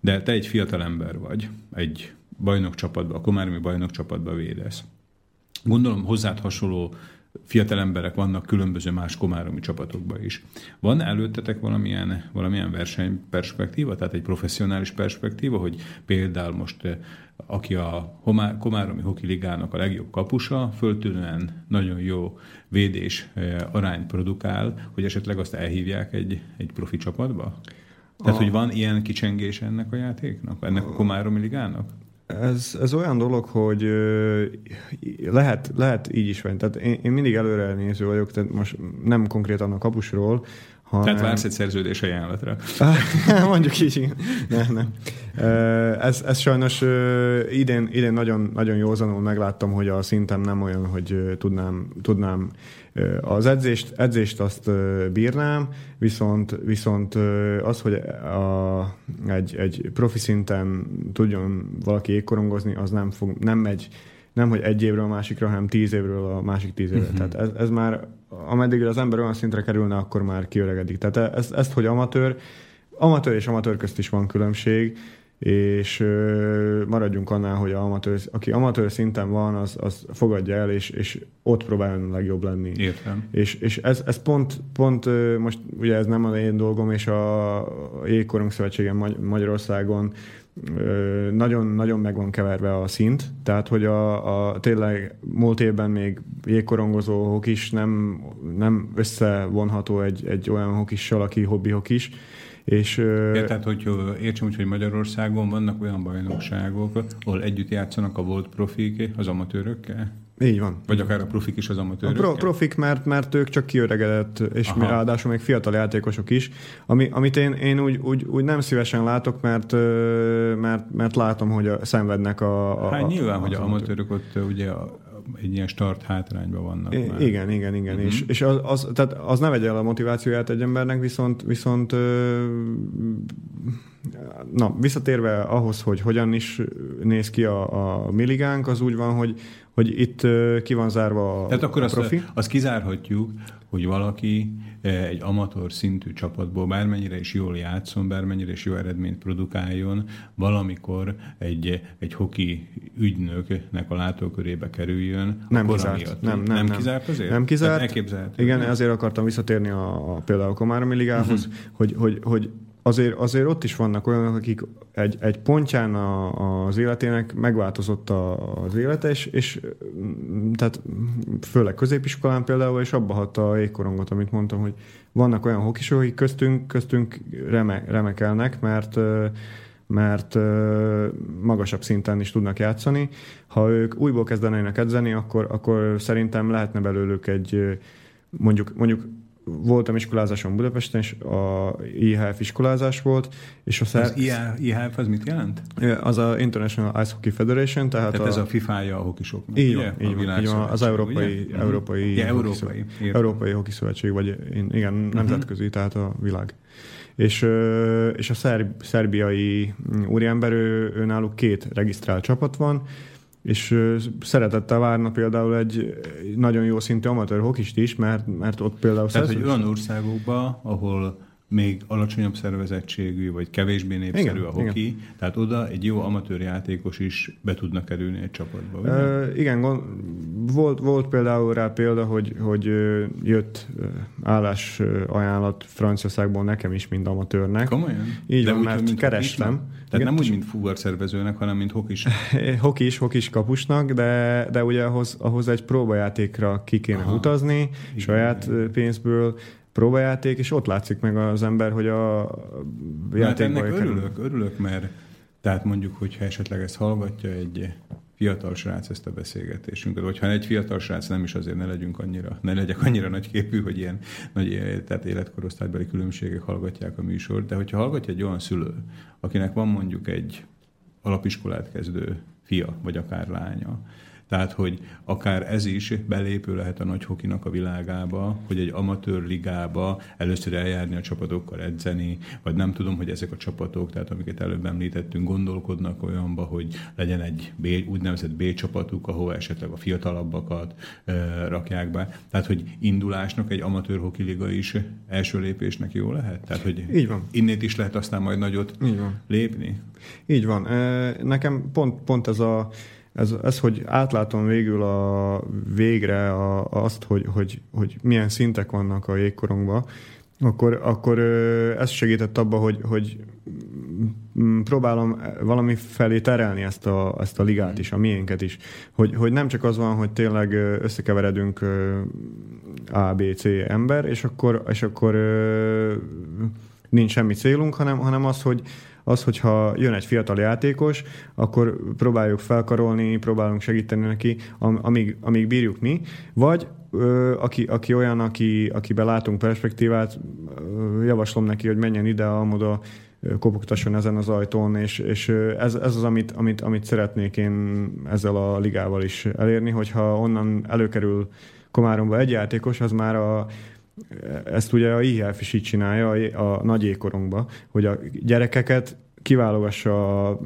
De te egy fiatal ember vagy, egy bajnokcsapatba, a Komármi bajnokcsapatba védesz. Gondolom hozzád hasonló fiatal emberek vannak különböző más komáromi csapatokban is. Van előttetek valamilyen, valamilyen versenyperspektíva, tehát egy professzionális perspektíva, hogy például most eh, aki a Komáromi Hoki Ligának a legjobb kapusa, föltűnően nagyon jó védés eh, arány produkál, hogy esetleg azt elhívják egy, egy profi csapatba? Tehát, a... hogy van ilyen kicsengés ennek a játéknak, ennek a Komáromi Ligának? Ez, ez olyan dolog, hogy lehet, lehet így is venni. Tehát én, én mindig előre néző vagyok, tehát most nem konkrétan a kapusról, hanem... Tehát vársz egy szerződés ajánlatra. *laughs* Mondjuk így, igen. Nem, nem. Ez, ez sajnos idén, idén nagyon, nagyon józanul megláttam, hogy a szintem nem olyan, hogy tudnám, tudnám az edzést, edzést azt bírnám, viszont, viszont az, hogy a, egy, egy profi szinten tudjon valaki ékkorongozni, az nem, fog, nem megy nem, hogy egy évről a másikra, hanem tíz évről a másik tíz évre. Uh-huh. Tehát ez, ez már, ameddig az ember olyan szintre kerülne, akkor már kiöregedik. Tehát ezt, ezt hogy amatőr, amatőr és amatőr közt is van különbség, és maradjunk annál, hogy a amatőr, aki amatőr szinten van, az, az fogadja el, és, és ott próbáljon legjobb lenni. Értem. És, és ez, ez pont, pont most ugye ez nem az én dolgom, és a Jégkorong Szövetségen Magyarországon nagyon-nagyon meg van keverve a szint, tehát hogy a, a tényleg múlt évben még jégkorongozó hokis nem, nem összevonható egy, egy olyan hokissal, aki hobbi hokis, és, Érted, hogy értsem úgy, hogy Magyarországon vannak olyan bajnokságok, ahol együtt játszanak a volt profik az amatőrökkel? Így van. Vagy akár a profik is az amatőrök? A pro, profik, mert, mert ők csak kiöregedett, és Aha. ráadásul még fiatal játékosok is, ami, amit én, én úgy, úgy, úgy, nem szívesen látok, mert, mert, mert látom, hogy a, szenvednek a... a hát nyilván, a, hogy a amatőrök ott ugye a, egy ilyen start hátrányban vannak. I- már. Igen, igen, igen. Uh-huh. És, és az, az, tehát az ne vegye el a motivációját egy embernek, viszont, viszont na, visszatérve ahhoz, hogy hogyan is néz ki a, a milligánk, az úgy van, hogy, hogy itt ki van zárva a Tehát akkor a azt, profi. azt kizárhatjuk, hogy valaki egy amatőr szintű csapatból bármennyire is jól játszon, bármennyire is jó eredményt produkáljon, valamikor egy, egy hoki ügynöknek a látókörébe kerüljön. Nem kizárt. Miatt. Nem, nem, nem, nem, kizárt azért? Nem kizárt. Igen, nem? ezért akartam visszatérni a, a például a Komáromi Ligához, uh-huh. hogy, hogy, hogy azért, azért ott is vannak olyanok, akik egy, egy pontján a, az életének megváltozott a, az élete, és, és tehát főleg középiskolán például, és abba hagyta a égkorongot, amit mondtam, hogy vannak olyan hokisok, akik köztünk, köztünk reme, remekelnek, mert mert magasabb szinten is tudnak játszani. Ha ők újból kezdenének edzeni, akkor, akkor szerintem lehetne belőlük egy mondjuk, mondjuk voltam iskolázáson Budapesten, és a IHF iskolázás volt, és a szer... Az IHF az mit jelent? Az a International Ice Hockey Federation, tehát, tehát a... ez a FIFA-ja a hokisoknak, így van, így van, így van, az Európai, ugye? Európai, ja, európai, európai Hoki Szövetség, vagy igen, mhm. nemzetközi, uh-huh. tehát a világ. És, és a szerb, szerbiai úriember, ő, ő náluk két regisztrált csapat van, és szeretettel várna például egy nagyon jó szintű amatőr hokist is, mert, mert ott például... Tehát, hogy olyan országokban, ahol még alacsonyabb szervezettségű, vagy kevésbé népszerű igen, a hoki, igen. tehát oda egy jó amatőr játékos is be tudnak kerülni egy csapatba. Ugye? Uh, igen, gond, volt, volt például rá példa, hogy, hogy jött állás ajánlat Franciaországból nekem is, mint amatőrnek. Komolyan? Így De van, úgy, mert kerestem. Tehát igen, nem úgy, mint fuvarszervezőnek, hanem mint hokis. *laughs* hokis, hokis kapusnak, de, de ugye ahhoz, ahhoz egy próbajátékra ki kéne Aha. utazni, igen, saját igen. pénzből, próbajáték, és ott látszik meg az ember, hogy a játékban... Hát ennek örülök, örülök, mert tehát mondjuk, hogyha esetleg ezt hallgatja egy fiatal srác ezt a beszélgetésünket, vagy ha egy fiatal srác nem is azért ne legyünk annyira, ne legyek annyira nagy képű, hogy ilyen nagy tehát életkorosztálybeli különbségek hallgatják a műsort, de hogyha hallgatja egy olyan szülő, akinek van mondjuk egy alapiskolát kezdő fia, vagy akár lánya, tehát, hogy akár ez is belépő lehet a nagy hokinak a világába, hogy egy amatőr ligába először eljárni a csapatokkal edzeni, vagy nem tudom, hogy ezek a csapatok, tehát amiket előbb említettünk, gondolkodnak olyanba, hogy legyen egy B, úgynevezett B csapatuk, ahova esetleg a fiatalabbakat e, rakják be. Tehát, hogy indulásnak egy amatőr hoki liga is első lépésnek jó lehet? Tehát, hogy Így van. innét is lehet aztán majd nagyot Így van. lépni? Így van. Nekem pont, pont ez a ez, ez, hogy átlátom végül a végre a, azt, hogy, hogy, hogy milyen szintek vannak a jégkorongban, akkor, akkor ez segített abba, hogy, hogy próbálom valami felé terelni ezt a, ezt a ligát is, a miénket is. Hogy, hogy nem csak az van, hogy tényleg összekeveredünk A, B, C ember, és akkor, és akkor nincs semmi célunk, hanem, hanem az, hogy, az, hogyha jön egy fiatal játékos, akkor próbáljuk felkarolni, próbálunk segíteni neki, amíg, amíg bírjuk mi, vagy ö, aki, aki olyan, aki, akiben látunk perspektívát, ö, javaslom neki, hogy menjen ide, amoda, kopogtasson ezen az ajtón, és, és ez, ez az, amit, amit, amit szeretnék én ezzel a ligával is elérni, hogyha onnan előkerül Komáromba egy játékos, az már a ezt ugye a IHF is így csinálja a, a nagy ékorongba, hogy a gyerekeket kiválogassa a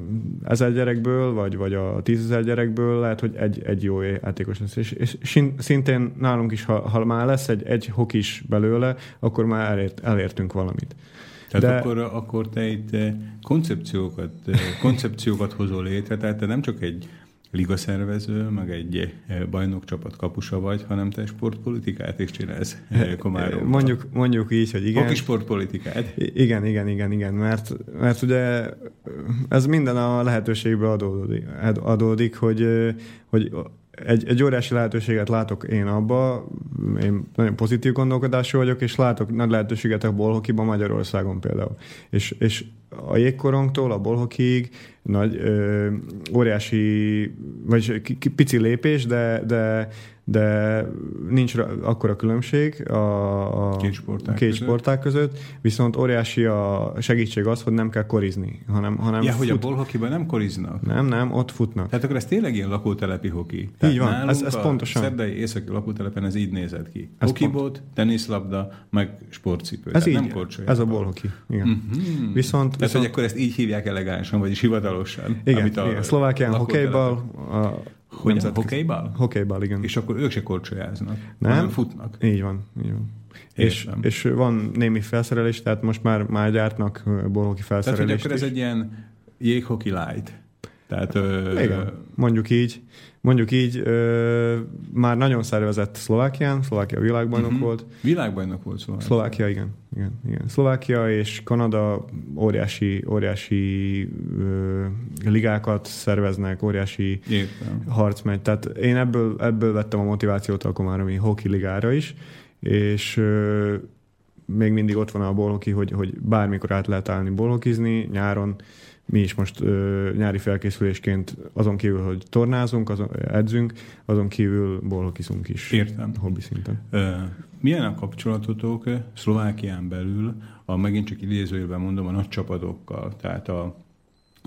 ezer gyerekből, vagy, vagy a tízezer gyerekből, lehet, hogy egy, egy jó játékos lesz. És, és szintén nálunk is, ha, ha már lesz egy, egy hokis belőle, akkor már elért, elértünk valamit. Tehát De... akkor, akkor te itt eh, koncepciókat, eh, koncepciókat hozol létre, tehát te nem csak egy ligaszervező, meg egy eh, bajnokcsapat kapusa vagy, hanem te sportpolitikát is csinálsz eh, *laughs* Komáromban. Mondjuk, mondjuk így, hogy igen. Hoki sportpolitikát. Igen, igen, igen, igen, mert, mert ugye ez minden a lehetőségbe adódik, adódik hogy, hogy egy, egy óriási lehetőséget látok én abba, én nagyon pozitív gondolkodású vagyok, és látok nagy lehetőséget a bolhokiban Magyarországon például. És, és a jégkorongtól a bolhokig nagy, ö, óriási, vagy pici lépés, de, de de nincs akkora különbség a, a két sporták, két között. sporták között, viszont óriási a segítség az, hogy nem kell korizni, hanem, hanem Ja, fut. hogy a bolhokiban nem koriznak? Nem, nem, ott futnak. Tehát akkor ez tényleg ilyen lakótelepi hoki. Tehát így van, ez, ez pontosan. A szerdai északi lakótelepen ez így nézett ki. Ez Hokibot, teniszlabda, meg sportcipő. Ez így, nem ez a bolhoki. Igen. Mm-hmm. Viszont, Tehát, viszont... hogy akkor ezt így hívják elegánsan, vagyis hivatalosan. Igen, amit a igen. Szlovákián hokejbal, hogy hokejbal? Hokejbal, igen. És akkor ők se korcsolyáznak, nem? hanem futnak. Így van, így van. És, és van némi felszerelés, tehát most már, már gyártnak bolhoki felszerelést Tehát, hogy akkor ez egy ilyen jéghoki light. Tehát, ö, Igen, mondjuk így. Mondjuk így, ö, már nagyon szervezett Szlovákián, Szlovákia világbajnok uh-huh. volt. Világbajnok volt Szlovákia. Szlovákia, igen. igen, igen. Szlovákia és Kanada óriási, óriási ö, ligákat szerveznek, óriási Értem. harc megy. Tehát én ebből, ebből vettem a motivációt a Komáromi Hoki Ligára is, és ö, még mindig ott van a bolhoki, hogy, hogy bármikor át lehet állni bolhokizni, nyáron mi is most ö, nyári felkészülésként azon kívül, hogy tornázunk, azon, edzünk, azon kívül bolhokiszunk is. Értem. Hobbi szinten. Milyen a kapcsolatotok Szlovákián belül, a megint csak idézőjelben mondom, a nagy csapatokkal, tehát a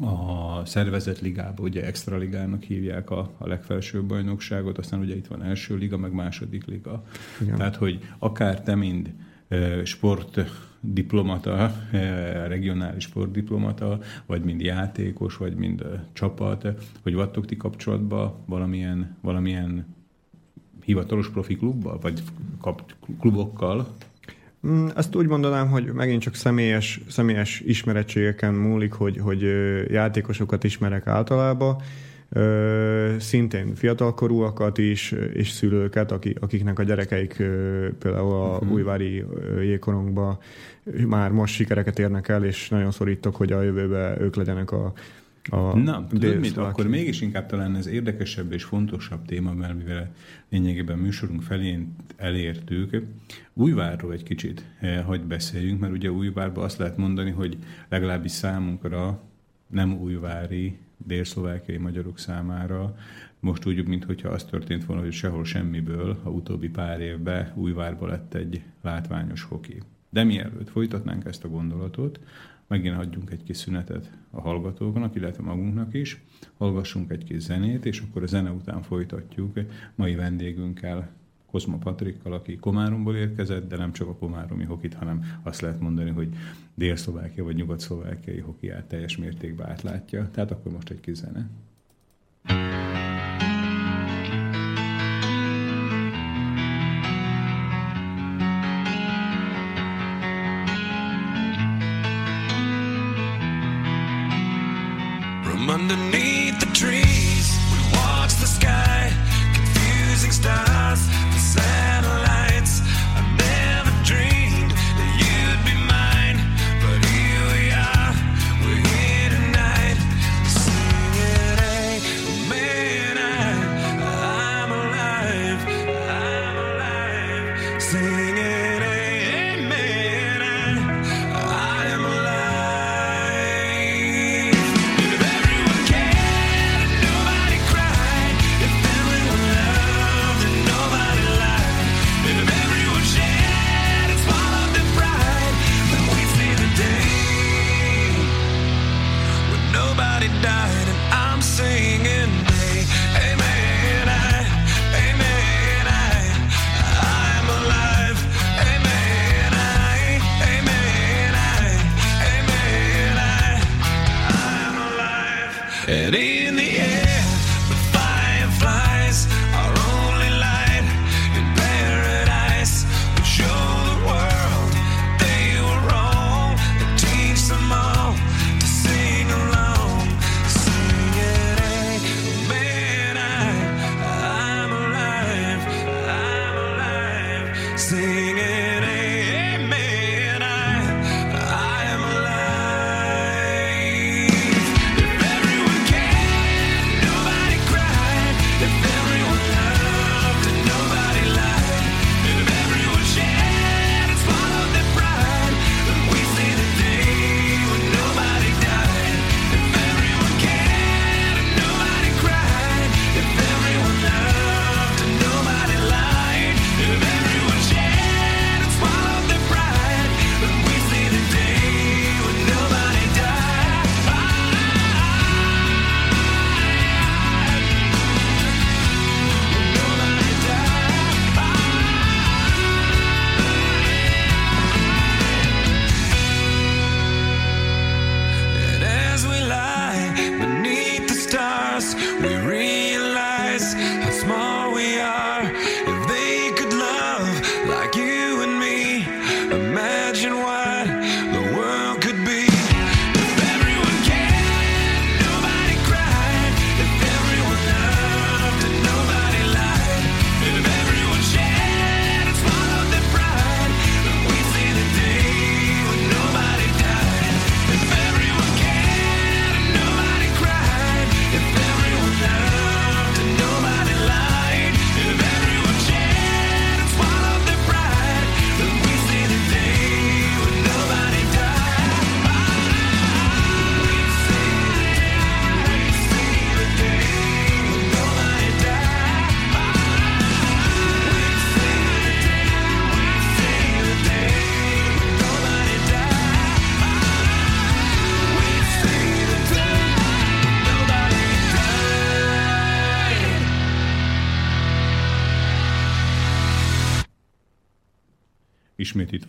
a szervezett ligába, ugye extra ligának hívják a, a legfelsőbb bajnokságot, aztán ugye itt van első liga, meg második liga. Igen. Tehát, hogy akár te mind sportdiplomata, regionális sportdiplomata, vagy mind játékos, vagy mind csapat, hogy vagytok ti kapcsolatban valamilyen, valamilyen hivatalos profi klubba, vagy klubokkal? Azt mm, úgy mondanám, hogy megint csak személyes, személyes ismerettségeken múlik, hogy, hogy játékosokat ismerek általában, szintén fiatalkorúakat is, és szülőket, akiknek a gyerekeik például a uh-huh. újvári jégkorongba már most sikereket érnek el, és nagyon szorítok, hogy a jövőben ők legyenek a, a Na, tudod mit, akkor mégis inkább talán ez érdekesebb és fontosabb téma, mert mivel lényegében műsorunk felén elértük. Újvárról egy kicsit eh, hogy beszéljünk, mert ugye Újvárban azt lehet mondani, hogy legalábbis számunkra nem újvári délszlovákiai magyarok számára. Most úgy, mintha az történt volna, hogy sehol semmiből a utóbbi pár évben Újvárba lett egy látványos hoki. De mielőtt folytatnánk ezt a gondolatot, megint adjunk egy kis szünetet a hallgatóknak, illetve magunknak is, hallgassunk egy kis zenét, és akkor a zene után folytatjuk mai vendégünkkel, Kozma Patrikkal, aki Komáromból érkezett, de nem csak a komáromi hokit, hanem azt lehet mondani, hogy Dél-Szlovákia vagy Nyugat-Szlovákiai hokiát teljes mértékben átlátja. Tehát akkor most egy kis zene. From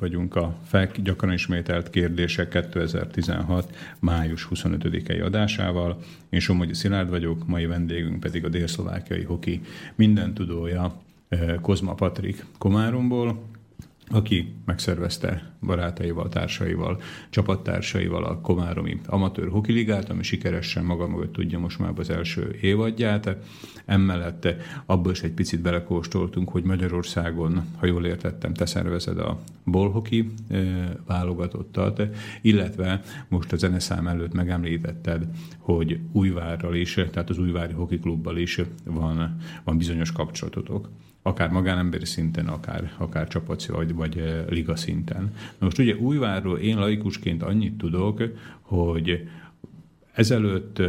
vagyunk a FEK gyakran ismételt kérdések 2016. május 25-i adásával. Én Somogyi Szilárd vagyok, mai vendégünk pedig a délszlovákiai hoki minden tudója eh, Kozma Patrik Komáromból, aki megszervezte barátaival, társaival, csapattársaival a Komáromi Amatőr Hokiligát, ami sikeresen maga mögött tudja most már az első évadját. Emellett abból is egy picit belekóstoltunk, hogy Magyarországon, ha jól értettem, te szervezed a bolhoki válogatottat, illetve most a zeneszám előtt megemlítetted, hogy Újvárral is, tehát az Újvári Hoki Klubbal is van, van bizonyos kapcsolatotok akár magánemberi szinten, akár, akár csapat vagy, vagy liga szinten. Na most ugye Újvárról én laikusként annyit tudok, hogy ezelőtt,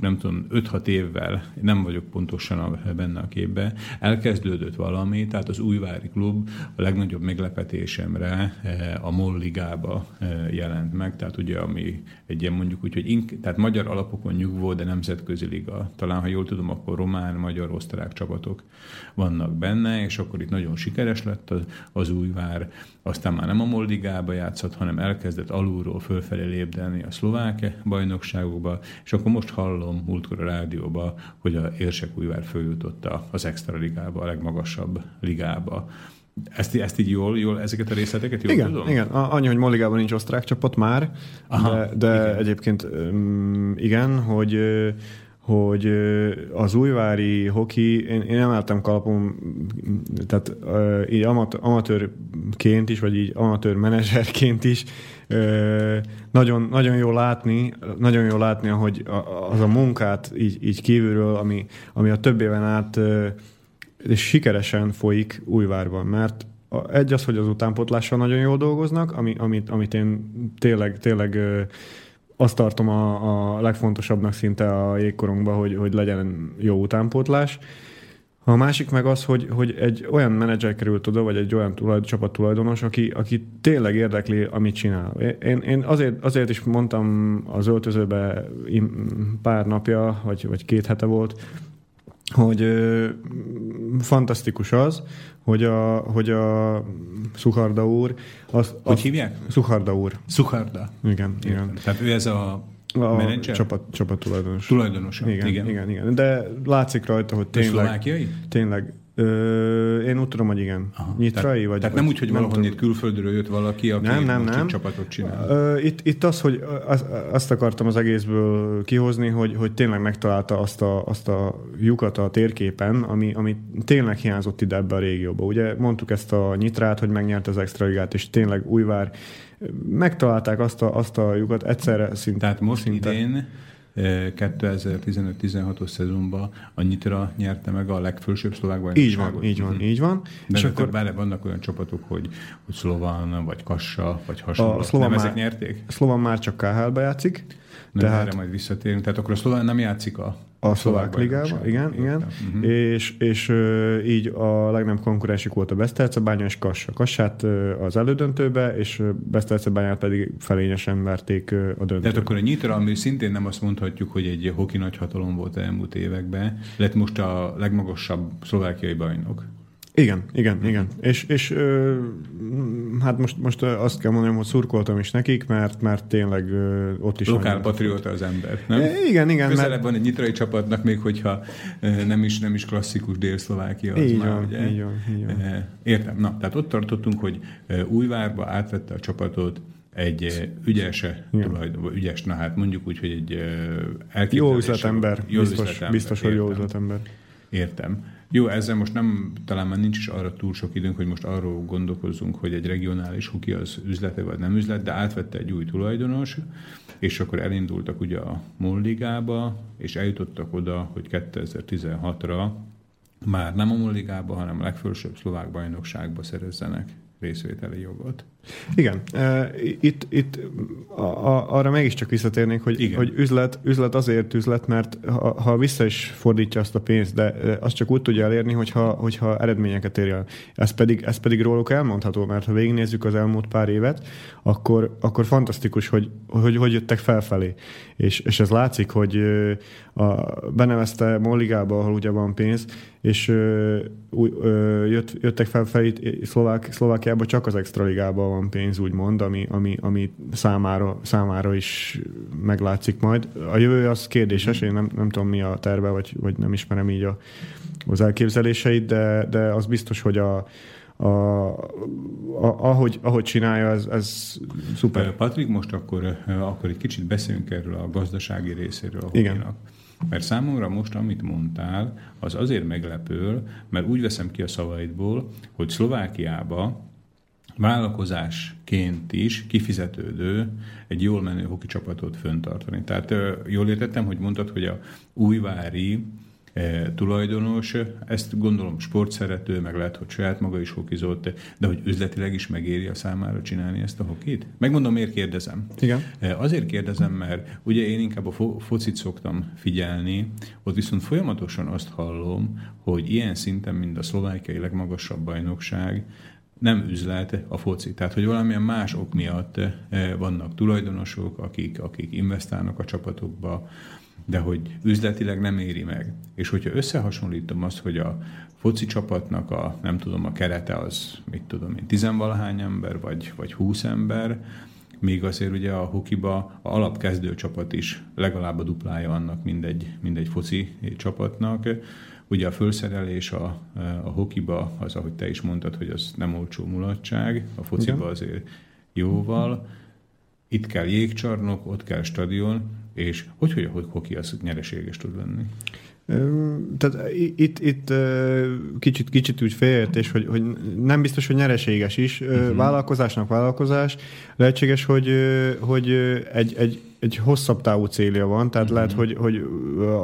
nem tudom, 5-6 évvel, nem vagyok pontosan a, benne a képbe, elkezdődött valami, tehát az Újvári Klub a legnagyobb meglepetésemre a MOL ligába jelent meg, tehát ugye ami egy ilyen mondjuk úgy, hogy ink, tehát magyar alapokon nyugvó, de nemzetközi liga. Talán, ha jól tudom, akkor román, magyar, osztrák csapatok vannak benne, és akkor itt nagyon sikeres lett az, az Újvár, aztán már nem a MOL ligába játszott, hanem elkezdett alulról fölfelé lépdelni a szlovák bajnokságok rádióba, és akkor most hallom múltkor a rádióba, hogy a Érsekújvár följutott az extra ligába, a legmagasabb ligába. Ezt, ezt így jól, jól, ezeket a részleteket jól igen, tudom? Igen, annyi, hogy Moligában nincs osztrák csapat már, Aha, de, de igen. egyébként igen, hogy hogy az újvári hoki, én, én emeltem kalapom, tehát így amatőrként is, vagy így amatőr menedzserként is nagyon, nagyon jó látni, nagyon jó látni, hogy az a munkát így, így kívülről, ami, ami a több éven át és sikeresen folyik Újvárban, mert egy az, hogy az utánpotlással nagyon jól dolgoznak, ami, amit, amit én tényleg, tényleg azt tartom a, a legfontosabbnak szinte a jégkorongban, hogy, hogy legyen jó utánpótlás. A másik meg az, hogy, hogy egy olyan menedzser került oda, vagy egy olyan tulajdon, csapattulajdonos, aki, aki tényleg érdekli, amit csinál. Én, én azért, azért is mondtam az öltözőbe pár napja, vagy, vagy két hete volt, hogy ö, fantasztikus az, hogy a, hogy a Szukarda úr... Az, hogy hívják? Szukarda úr. Szukarda. Igen, igen. Tehát ő ez a a menedzser? Csapat, csapat tulajdonos. Tulajdonosa. Igen, igen, igen, igen. De látszik rajta, hogy tényleg... Tényleg. Ö, én úgy tudom, hogy igen. Aha. Nyitrai? Tehát, vagy, tehát nem úgy, hogy valahonnét külföldről jött valaki, aki nem, nem, nem. csapatot csinál. Ö, itt, itt az, hogy az, azt akartam az egészből kihozni, hogy, hogy tényleg megtalálta azt a, azt a lyukat a térképen, ami, ami tényleg hiányzott ide ebbe a régióba. Ugye mondtuk ezt a nyitrát, hogy megnyert az extra ligát, és tényleg Újvár megtalálták azt a, azt a lyukat egyszerre szinte. Tehát most szinte. idén 2015-16-os szezonban a Nyitra nyerte meg a legfősőbb szlovák bajnokságot. Így van, így van, így van. De és akkor bár vannak olyan csapatok, hogy, hogy Slovan, vagy Kassa, vagy hasonló. A Slovan nem már, ezek nyerték? Slovan már csak KHL-be játszik. Nem, tehát, erre majd visszatérünk. Tehát akkor a Slovan nem játszik a a szlovák ligában, igen, igen. Uh-huh. És, és uh, így a legnagyobb konkurensük volt a Besztercebánya és Kassa. Kassát uh, az elődöntőbe, és Besztercebányát pedig felényesen verték uh, a döntőbe. Tehát akkor a Nyitra, ami szintén nem azt mondhatjuk, hogy egy hoki nagyhatalom volt elmúlt években, lett most a legmagasabb szlovákiai bajnok. Igen, igen, igen. És, és ö, hát most, most azt kell mondanom, hogy szurkoltam is nekik, mert, mert tényleg ö, ott is... Lokál patrióta az ember, nem? É, igen, igen. Közelebb mert... van egy nyitrai csapatnak, még hogyha nem is, nem is klasszikus Dél-Szlovákia. Az így, már, van, ugye? így van, így van. Értem. Na, tehát ott tartottunk, hogy Újvárba átvette a csapatot egy ügyes, tulajdon, ügyes, na hát mondjuk úgy, hogy egy elképzelés. Jó üzletember, jó biztos, üzletember, biztos, hogy jó üzletember. Értem. Jó, ezzel most nem, talán már nincs is arra túl sok időnk, hogy most arról gondolkozzunk, hogy egy regionális huki az üzlete vagy nem üzlet, de átvette egy új tulajdonos, és akkor elindultak ugye a Molligába, és eljutottak oda, hogy 2016-ra már nem a Molligába, hanem a legfelsőbb szlovák bajnokságba szerezzenek részvételi jogot. Igen. Itt, itt a, a, arra mégiscsak visszatérnék, hogy, Igen. hogy üzlet, üzlet azért üzlet, mert ha, ha vissza is fordítja azt a pénzt, de azt csak úgy tudja elérni, hogyha, hogyha eredményeket ér el. Ez pedig, ez pedig róluk elmondható, mert ha végignézzük az elmúlt pár évet, akkor, akkor fantasztikus, hogy, hogy hogy jöttek felfelé. És, és ez látszik, hogy a, benevezte Molligába, ahol ugye van pénz, és ö, ö, jött, jöttek felfelé Szlovák, Szlovákiában csak az extraligában van pénz, úgymond, ami, ami, ami számára, számára is meglátszik majd. A jövő az kérdéses, én nem, nem tudom mi a terve, vagy, vagy nem ismerem így a, az elképzeléseit, de, de az biztos, hogy a, a, a, ahogy, ahogy csinálja, ez, ez szuper. Patrik, most akkor, akkor egy kicsit beszéljünk erről a gazdasági részéről a Igen. Mert számomra most, amit mondtál, az azért meglepő, mert úgy veszem ki a szavaidból, hogy Szlovákiába vállalkozásként is kifizetődő egy jól menő hoki csapatot föntartani. Tehát jól értettem, hogy mondtad, hogy a újvári tulajdonos, ezt gondolom sportszerető, meg lehet, hogy saját maga is hokizott, de hogy üzletileg is megéri a számára csinálni ezt a hokit? Megmondom, miért kérdezem. Igen. Azért kérdezem, mert ugye én inkább a fo- focit szoktam figyelni, ott viszont folyamatosan azt hallom, hogy ilyen szinten, mint a szlovákiai legmagasabb bajnokság, nem üzlet a foci. Tehát, hogy valamilyen más ok miatt e, vannak tulajdonosok, akik, akik investálnak a csapatokba, de hogy üzletileg nem éri meg. És hogyha összehasonlítom azt, hogy a foci csapatnak a, nem tudom, a kerete az, mit tudom én, tizenvalahány ember, vagy, vagy húsz ember, még azért ugye a hokiba a alapkezdő csapat is legalább a duplája annak mindegy, mindegy foci csapatnak. Ugye a fölszerelés a, a hokiba, az, ahogy te is mondtad, hogy az nem olcsó mulatság, a fociba azért jóval. Itt kell jégcsarnok, ott kell stadion, és hogy, hogy a hoki az nyereséges tud lenni? Tehát itt, itt kicsit, kicsit úgy félértés, hogy, hogy nem biztos, hogy nyereséges is. Uh-huh. Vállalkozásnak vállalkozás. Lehetséges, hogy, hogy egy, egy, egy hosszabb távú célja van, tehát uh-huh. lehet, hogy, hogy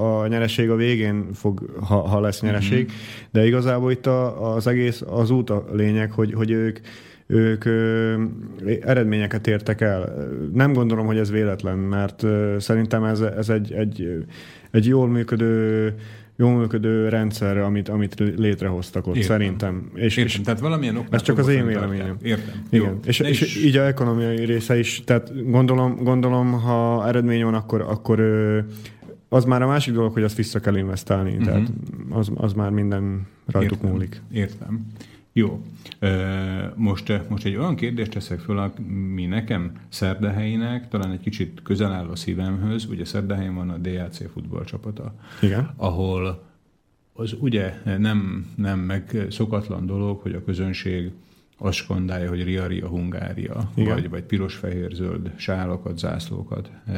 a nyereség a végén fog, ha, ha lesz nyereség, uh-huh. de igazából itt a, az egész az út a lényeg, hogy, hogy ők ők ö, eredményeket értek el. Nem gondolom, hogy ez véletlen, mert ö, szerintem ez, ez egy, egy, egy jól működő jól működő rendszer, amit, amit létrehoztak ott, Értem. szerintem. És, Értem. És tehát valamilyen Ez csak az én véleményem. Értem. Igen. És, és, és, így a ekonomiai része is, tehát gondolom, gondolom ha eredmény van, akkor, akkor az már a másik dolog, hogy azt vissza kell investálni. Uh-huh. Tehát az, az már minden rajtuk Értem. múlik. Értem. Jó. Most, most egy olyan kérdést teszek föl, ami nekem Szerdehelynek talán egy kicsit közel áll a szívemhöz. Ugye Szerdehelyen van a DAC futballcsapata, Igen. ahol az ugye nem, nem meg szokatlan dolog, hogy a közönség azt skandálja, hogy Ria Ria Hungária, Igen. vagy, vagy piros-fehér-zöld sálakat, zászlókat e,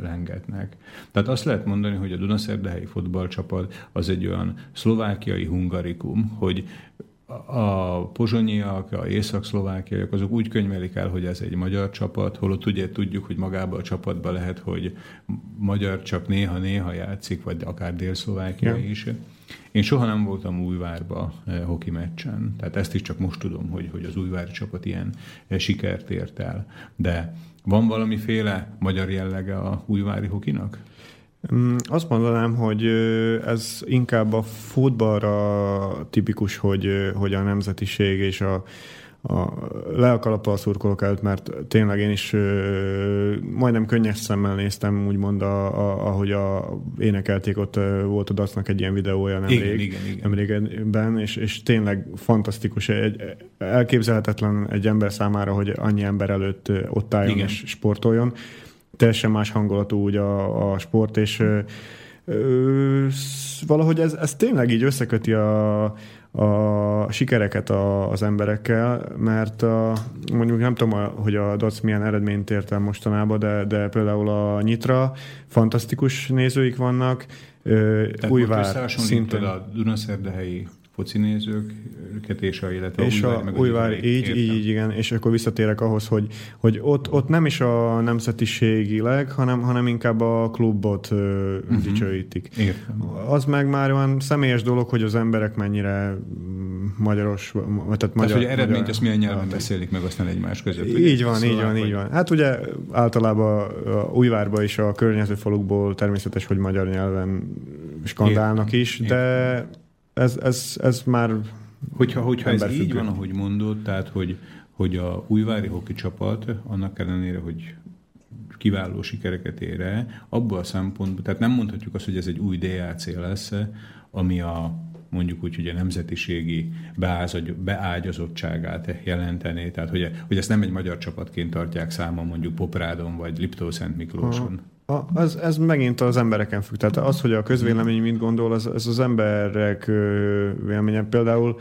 lengetnek. Tehát azt lehet mondani, hogy a Dunaszerdehelyi futballcsapat az egy olyan szlovákiai hungarikum, hogy a pozsonyiak, a észak-szlovákiaiak, azok úgy könyvelik el, hogy ez egy magyar csapat, holott ugye tudjuk, hogy magában a csapatban lehet, hogy magyar csak néha-néha játszik, vagy akár dél-szlovákia ja. is. Én soha nem voltam Újvárba eh, hoki meccsen, tehát ezt is csak most tudom, hogy, hogy az újvári csapat ilyen eh, sikert ért el. De van valamiféle magyar jellege a újvári hokinak? Mm, azt mondanám, hogy ez inkább a futballra tipikus, hogy, hogy a nemzetiség és a, a, le a kalappal szurkolok előtt, mert tényleg én is ö, majdnem könnyes szemmel néztem, úgymond, a, a, ahogy a, énekelték, ott volt a Dacnak egy ilyen videója nemrég, igen, igen, igen. nemrégenben, és, és tényleg fantasztikus, egy, elképzelhetetlen egy ember számára, hogy annyi ember előtt ott álljon igen. és sportoljon teljesen más hangulatú úgy a, a sport, és ö, ö, valahogy ez, ez tényleg így összeköti a, a sikereket a, az emberekkel, mert a, mondjuk nem tudom, a, hogy a DAC milyen eredményt ért el mostanában, de, de például a Nyitra fantasztikus nézőik vannak, Tehát Újvár szintén. a Dunaszerdehelyi focinézőket és a, illetve és a újvár, így, így, így, igen, és akkor visszatérek ahhoz, hogy, hogy ott, ott nem is a nemzetiségileg, hanem, hanem inkább a klubot uh-huh. dicsőítik. Értem. Az meg már olyan személyes dolog, hogy az emberek mennyire magyaros, vagy tehát Tehát, magyar. hogy eredményt magyar, azt milyen nyelven beszélik meg aztán egymás között. ugye? Így van, így Szlovák van, vagy- így van. Hát ugye általában a Újvárba és a környező falukból természetes, hogy magyar nyelven skandálnak is, de ez, ez, ez már Hogyha, hogyha ez így Emberfüggő. van, ahogy mondod, tehát hogy, hogy a újvári hoki csapat, annak ellenére, hogy kiváló sikereket ér el, abból a szempontból, tehát nem mondhatjuk azt, hogy ez egy új DAC lesz, ami a mondjuk úgy, hogy a nemzetiségi beázagy- beágyazottságát jelentené, tehát hogy, hogy ezt nem egy magyar csapatként tartják számon mondjuk Poprádon vagy Liptó-Szent Miklóson. A, az, ez megint az embereken függ. Tehát az, hogy a közvélemény mit gondol, az, ez az emberek véleménye. Például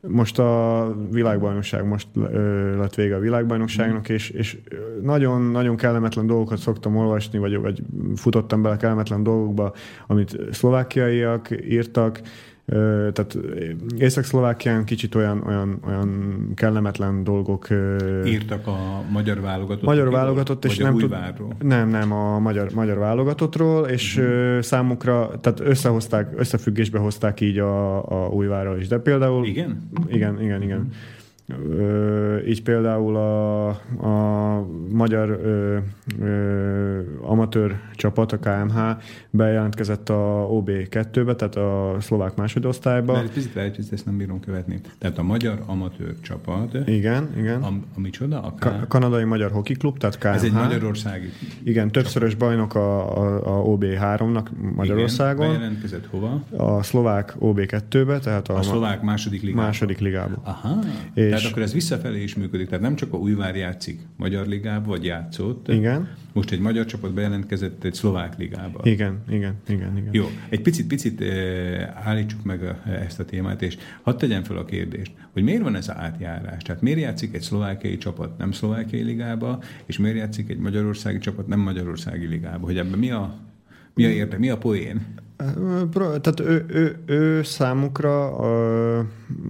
most a világbajnokság, most ö, lett vége a világbajnokságnak, és, és nagyon-nagyon kellemetlen dolgokat szoktam olvasni, vagy, vagy futottam bele kellemetlen dolgokba, amit szlovákiaiak írtak, tehát Észak-Szlovákián kicsit olyan, olyan, olyan kellemetlen dolgok Írtak a magyar válogatott. Magyar válogatott, és nem tud- nem, nem, a magyar, magyar válogatottról, és mm. számukra, tehát összehozták, összefüggésbe hozták így a, a újvárral is. De például... Igen? Igen, igen, igen. Ö, így például a, a magyar ö, ö, amatőr csapat, a KMH bejelentkezett a OB2-be, tehát a szlovák másodosztályba. Mert picit lehetőt, ezt nem bírom követni. Tehát a magyar amatőr csapat, Igen, igen. a, a micsoda? A K... Ka- Kanadai Magyar Hoki Klub, tehát KMH. Ez egy magyarországi Igen, többszörös bajnok a, a, a OB3-nak Magyarországon. Igen, bejelentkezett hova? a szlovák OB2-be, tehát a, A szlovák második ligába. második ligába. Aha. És- Tehát akkor ez visszafelé is működik. Tehát nem csak a Újvár játszik magyar ligába, vagy játszott. Igen, Most egy magyar csapat bejelentkezett egy szlovák ligába. igen, igen, igen, igen. Jó, egy picit, picit eh, állítsuk meg a, ezt a témát, és hadd tegyem fel a kérdést, hogy miért van ez az átjárás? Tehát miért játszik egy szlovákiai csapat nem szlovákiai ligába, és miért játszik egy magyarországi csapat nem magyarországi ligába? Hogy ebben mi a, mi a érde, mi a poén? Tehát ő, ő, ő számukra ö,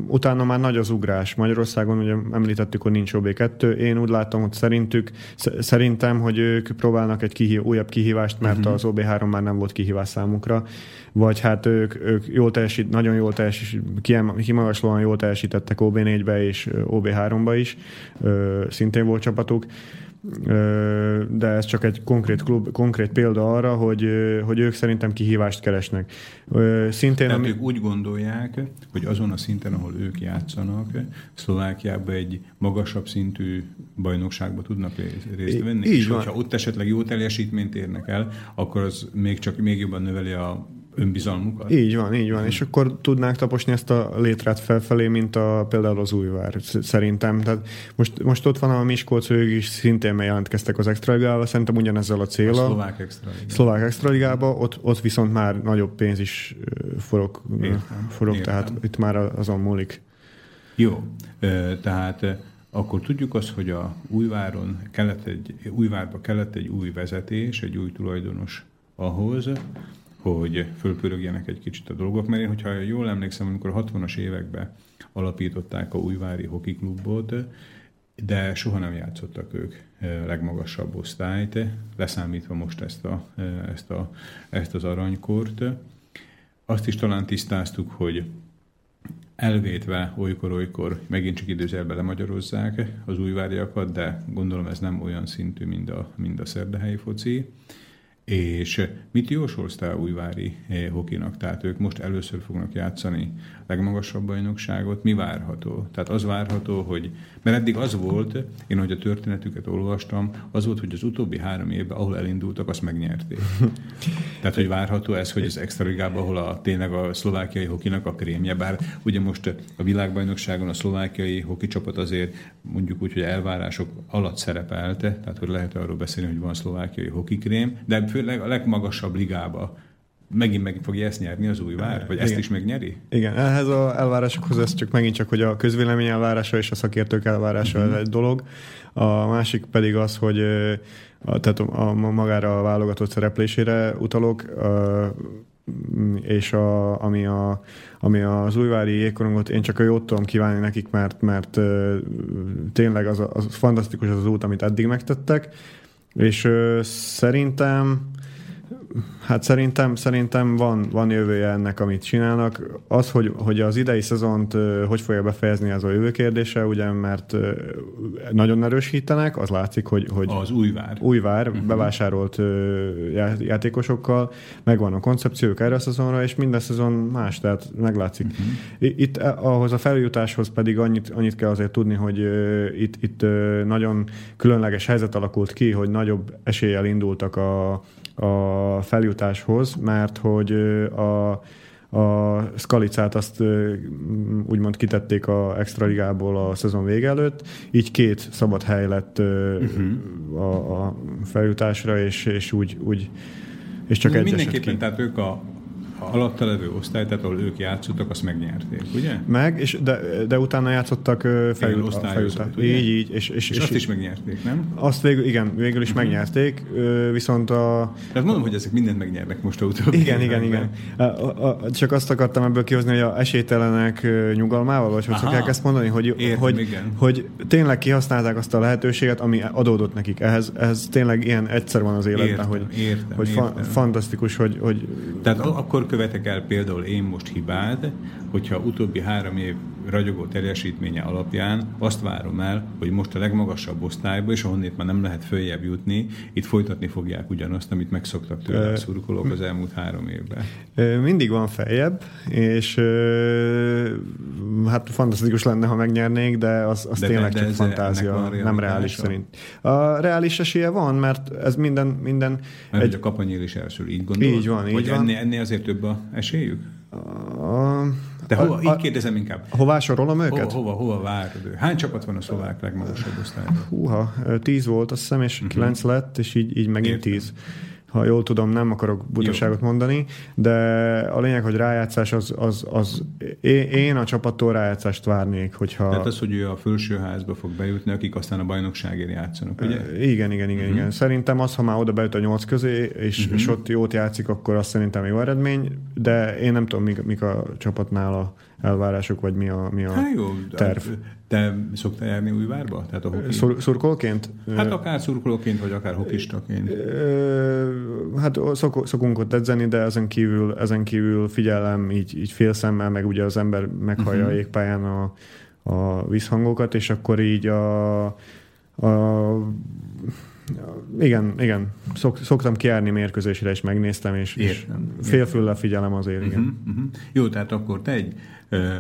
utána már nagy az ugrás. Magyarországon ugye említettük, hogy nincs OB2. Én úgy látom, hogy szerintük, sz- szerintem, hogy ők próbálnak egy kihív, újabb kihívást, mert uh-huh. az OB3 már nem volt kihívás számukra. Vagy hát ők, ők jól teljesít, nagyon jól teljesít, kimagaslóan jól teljesítettek OB4-be és ö, OB3-ba is. Szintén volt csapatuk. De ez csak egy konkrét klub, konkrét példa arra, hogy, hogy ők szerintem kihívást keresnek. Szintén, Tehát ami, ők úgy gondolják, hogy azon a szinten, ahol ők játszanak, Szlovákiában egy magasabb szintű bajnokságba tudnak részt- venni. így és van. hogyha ott esetleg jó teljesítményt érnek el, akkor az még csak még jobban növeli a önbizalmukat. így van, így van, és akkor tudnák taposni ezt a létrát felfelé, mint a, például az újvár, sz- szerintem. Tehát most, most ott van a Miskolc, ők is szintén jelentkeztek az Extraligába, szerintem ugyanezzel a A céla. szlovák extra. Szlovák Extraligába, ott, ott viszont már nagyobb pénz is forog, Értem, forog értem. tehát itt már azon múlik. Jó, tehát akkor tudjuk azt, hogy a Újváron kellett egy, Újvárba kellett egy új vezetés, egy új tulajdonos ahhoz, hogy fölpörögjenek egy kicsit a dolgok, mert én, hogyha jól emlékszem, amikor a 60-as években alapították a Újvári Hoki Klubot, de soha nem játszottak ők ö, legmagasabb osztályt, leszámítva most ezt, a, ö, ezt, a, ezt az aranykort. Azt is talán tisztáztuk, hogy elvétve olykor-olykor megint csak időzelbe lemagyarozzák az újváriakat, de gondolom ez nem olyan szintű, mint a, mint a szerdehelyi foci. És mit jósolsz te újvári eh, hokinak? Tehát ők most először fognak játszani legmagasabb bajnokságot. Mi várható? Tehát az várható, hogy... Mert eddig az volt, én hogy a történetüket olvastam, az volt, hogy az utóbbi három évben, ahol elindultak, azt megnyerték. *laughs* Tehát, hogy várható ez, hogy az extra ligában, ahol a, tényleg a szlovákiai hokinak a krémje, bár ugye most a világbajnokságon a szlovákiai hoki csapat azért mondjuk úgy, hogy elvárások alatt szerepelt, tehát hogy lehet arról beszélni, hogy van szlovákiai hoki krém, de főleg a legmagasabb ligába megint meg fogja ezt nyerni az új vár? Vagy ezt Igen. is megnyeri? Igen, ehhez az elvárásokhoz ez csak megint csak, hogy a közvélemény elvárása és a szakértők elvárása ez egy dolog. A másik pedig az, hogy a, tehát a, a, magára a válogatott szereplésére utalok, ö, és a, ami, a, ami az újvári jégkorongot, én csak a jót tudom kívánni nekik, mert, mert ö, tényleg az, a- az fantasztikus az az út, amit eddig megtettek, és ö, szerintem Hát szerintem, szerintem van, van jövője ennek, amit csinálnak. Az, hogy, hogy az idei szezont hogy fogja befejezni, az a jövő kérdése, ugye, mert nagyon erősítenek, az látszik, hogy, hogy az újvár, újvár uh-huh. bevásárolt játékosokkal, megvan a koncepciók erre a szezonra, és minden szezon más, tehát meglátszik. Uh-huh. Itt ahhoz a feljutáshoz pedig annyit, annyit kell azért tudni, hogy itt, itt nagyon különleges helyzet alakult ki, hogy nagyobb eséllyel indultak a, a feljutáshoz, mert hogy a, a Skalicát azt úgymond kitették a extra ligából a szezon vége előtt, így két szabad hely lett uh-huh. a, a feljutásra, és, és úgy, úgy és csak egy Mindenképpen, tehát ők a, alatta levő osztály, tehát ahol ők játszottak, azt megnyerték, ugye? Meg, és de, de utána játszottak fejut, fejutát. Így, így. És, és, és, és, azt is megnyerték, nem? Azt végül, igen, végül is uh-huh. megnyerték, viszont a... Tehát mondom, hogy ezek mindent megnyernek most a utóbbi. Igen, igen, igen. A, a, a, csak azt akartam ebből kihozni, hogy a esélytelenek nyugalmával, vagy hogy szokják ezt mondani, hogy, Értem, hogy, igen. hogy tényleg kihasználták azt a lehetőséget, ami adódott nekik. Ehhez, ehhez tényleg ilyen egyszer van az életben, értem, hogy, értem, hogy értem. Fa, fantasztikus, hogy, hogy... Tehát akkor követek el például én most hibád, hogyha utóbbi három év ragyogó teljesítménye alapján azt várom el, hogy most a legmagasabb osztályba, és ahonnét már nem lehet följebb jutni, itt folytatni fogják ugyanazt, amit megszoktak tőle a szurkolók az elmúlt három évben. Mindig van feljebb, és hát fantasztikus lenne, ha megnyernék, de az, az de tényleg de csak fantázia, nem reális szerint. A reális esélye van, mert ez minden... minden mert egy... a kapanyél is elsőr, így gondolod? Így van, így Vagy van. Ennél, ennél azért több a esélyük? A, de hova, a, így kérdezem inkább. Hová sorolom őket? Hova, hova, hova vár? Hány csapat van a szlovák legmagasabb osztályban? Húha, tíz volt azt hiszem, és uh-huh. kilenc lett, és így, így megint Értem. tíz ha jól tudom, nem akarok butaságot mondani, de a lényeg, hogy rájátszás az, az, az én a csapattól rájátszást várnék, hogyha... Tehát az, hogy ő a felsőházba fog bejutni, akik aztán a bajnokságért játszanak, ugye? Igen, igen, igen, uh-huh. igen. Szerintem az, ha már oda bejut a nyolc közé, és, uh-huh. és ott jót játszik, akkor azt szerintem jó eredmény, de én nem tudom, mik, mik a csapatnál a elvárások, vagy mi a, mi a hát jó, terv. Te szoktál járni Újvárba? Tehát a hoki... Szur, szurkolóként? Hát akár szurkolóként, vagy akár hokistaként. Hát szok, szokunk ott edzeni, de ezen kívül, ezen kívül figyelem így, így félszemmel, meg ugye az ember meghallja uh-huh. a jégpályán a, a visszhangokat, és akkor így a, a igen, igen. Szok, szoktam kiárni mérkőzésre, és megnéztem, és, és félfüllel figyelem azért, igen. Uh-huh, uh-huh. Jó, tehát akkor te egy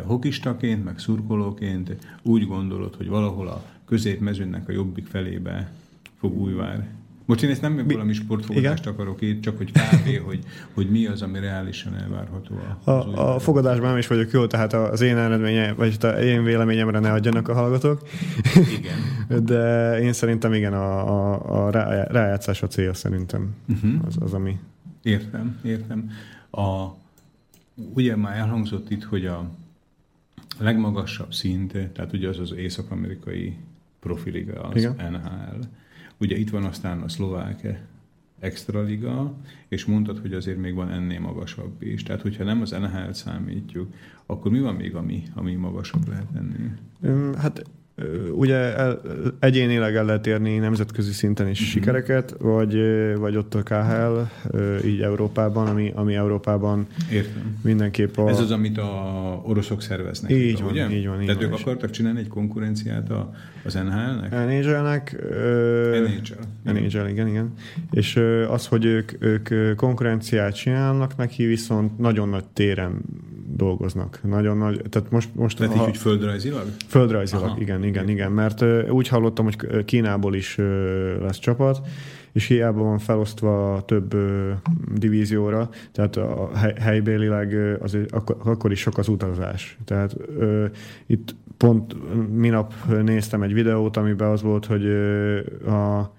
hokistaként, meg szurkolóként úgy gondolod, hogy valahol a középmezőnnek a jobbik felébe fog újvár most én ezt nem Mi? valami sportfogadást Igen? akarok itt, csak hogy kb. *laughs* hogy, hogy mi az, ami reálisan elvárható. A, a, a fogadásban nem is vagyok jó, tehát az én eredménye, vagy az én véleményemre ne adjanak a hallgatók. Igen. *laughs* De én szerintem igen, a, a, a rájátszás a cél szerintem. Uh-huh. Az, az, ami... Értem, értem. A, ugye már elhangzott itt, hogy a legmagasabb szint, tehát ugye az az észak-amerikai profiliga, az Igen. NHL Ugye itt van aztán a szlovák extraliga, és mondtad, hogy azért még van ennél magasabb is. Tehát, hogyha nem az NHL-t számítjuk, akkor mi van még, ami, ami magasabb lehet ennél? Hát ugye el, egyénileg el lehet érni nemzetközi szinten is uh-huh. sikereket, vagy, vagy ott a KHL, így Európában, ami, ami Európában Értem. mindenképp a... Ez az, amit a oroszok szerveznek. Így van, ugye? így van. Így Tehát van, ők akartak csinálni egy konkurenciát a, az NHL-nek? NHL-nek. NHL. NHL, igen, igen. És az, hogy ők, ők konkurenciát csinálnak neki, viszont nagyon nagy téren dolgoznak. Nagyon nagy, tehát most... most tehát ha, így, hogy földrajzilag? Földrajzilag, Aha. igen, igen, igen, mert úgy hallottam, hogy Kínából is lesz csapat, és hiába van felosztva több uh, divízióra, tehát a hely, helybélileg azért akkor, akkor is sok az utazás. Tehát uh, itt pont minap néztem egy videót, amiben az volt, hogy uh, a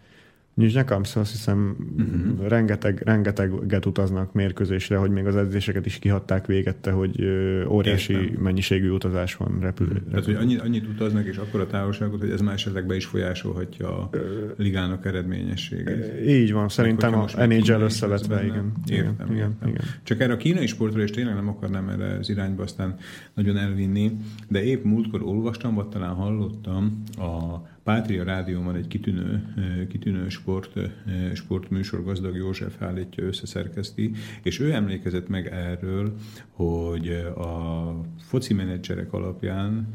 Nyizsnyakamsz, azt hiszem uh-huh. rengeteg, rengeteget utaznak mérkőzésre, hogy még az edzéseket is kihatták végette, hogy óriási Értem. mennyiségű utazás van repülő. Uh-huh. Tehát, hogy annyit, annyit utaznak, és akkor a távolságot, hogy ez már esetleg be is folyásolhatja a ligának eredményességét. Így van, szerintem a NHL összevetve, igen. Értem, igen, igen, igen. Csak erre a kínai sportról, és tényleg nem akarnám erre az irányba aztán nagyon elvinni, de épp múltkor olvastam, vagy talán hallottam a Pátria Rádióban egy kitűnő, kitűnő sport, sportműsor Gazdag József állítja, összeszerkeszti, és ő emlékezett meg erről, hogy a foci menedzserek alapján,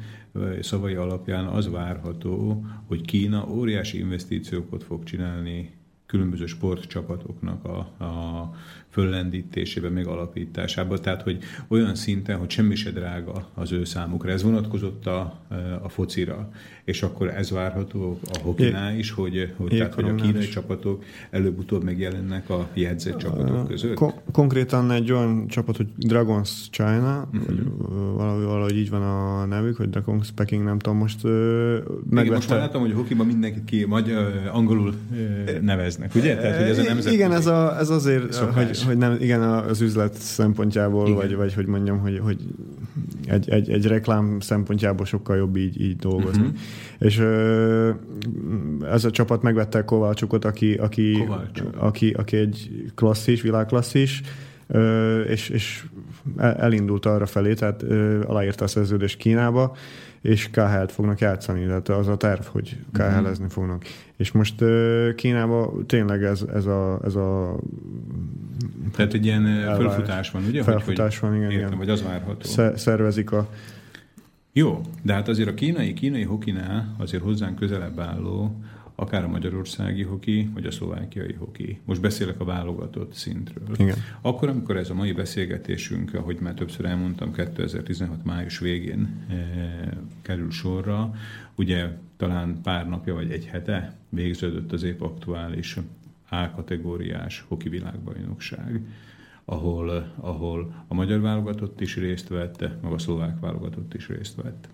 szavai alapján az várható, hogy Kína óriási investíciókat fog csinálni különböző sportcsapatoknak a, a föllendítésében, alapításában, tehát hogy olyan szinten, hogy semmi se drága az ő számukra. Ez vonatkozott a, a focira, és akkor ez várható a hokinál is, hogy, hogy, tehát, hogy a kínai is. csapatok előbb-utóbb megjelennek a jegyzett csapatok között? Kon- konkrétan egy olyan csapat, hogy Dragons China, uh-huh. vagy valahogy, valahogy így van a nevük, hogy Dragons Peking, nem tudom, most megvette... Igen, most már látom, hogy hokiban mindenkit ki, magyar, angolul neveznek, ugye? Tehát, hogy ez a nemzetközi Igen, ez, a, ez azért, hogy, hogy nem, igen, az üzlet szempontjából, igen. vagy, vagy hogy mondjam, hogy, hogy egy, egy, egy reklám szempontjából sokkal jobb így, így dolgozni. Uh-huh. És ö, ez a csapat megvette Kovácsukot, aki, aki, aki, aki egy klasszis, világklasszis, ö, és, és elindult arra felé, tehát ö, aláírta a szerződést Kínába, és KHL-t fognak játszani, tehát az a terv, hogy KHL-ezni fognak. És most Kínában tényleg ez, ez a, ez a tehát egy ilyen elvárás. fölfutás van, ugye? Felfutás hogy, van, igen. Értem, igen. vagy az várható. Szervezik a... Jó, de hát azért a kínai, kínai hokinál azért hozzánk közelebb álló akár a magyarországi hoki, vagy a szlovákiai hoki. Most beszélek a válogatott szintről. Igen. Akkor, amikor ez a mai beszélgetésünk, ahogy már többször elmondtam, 2016 május végén e, kerül sorra, ugye talán pár napja vagy egy hete végződött az épp aktuális A kategóriás hoki világbajnokság ahol, ahol a magyar válogatott is részt vett, meg a szlovák válogatott is részt vett.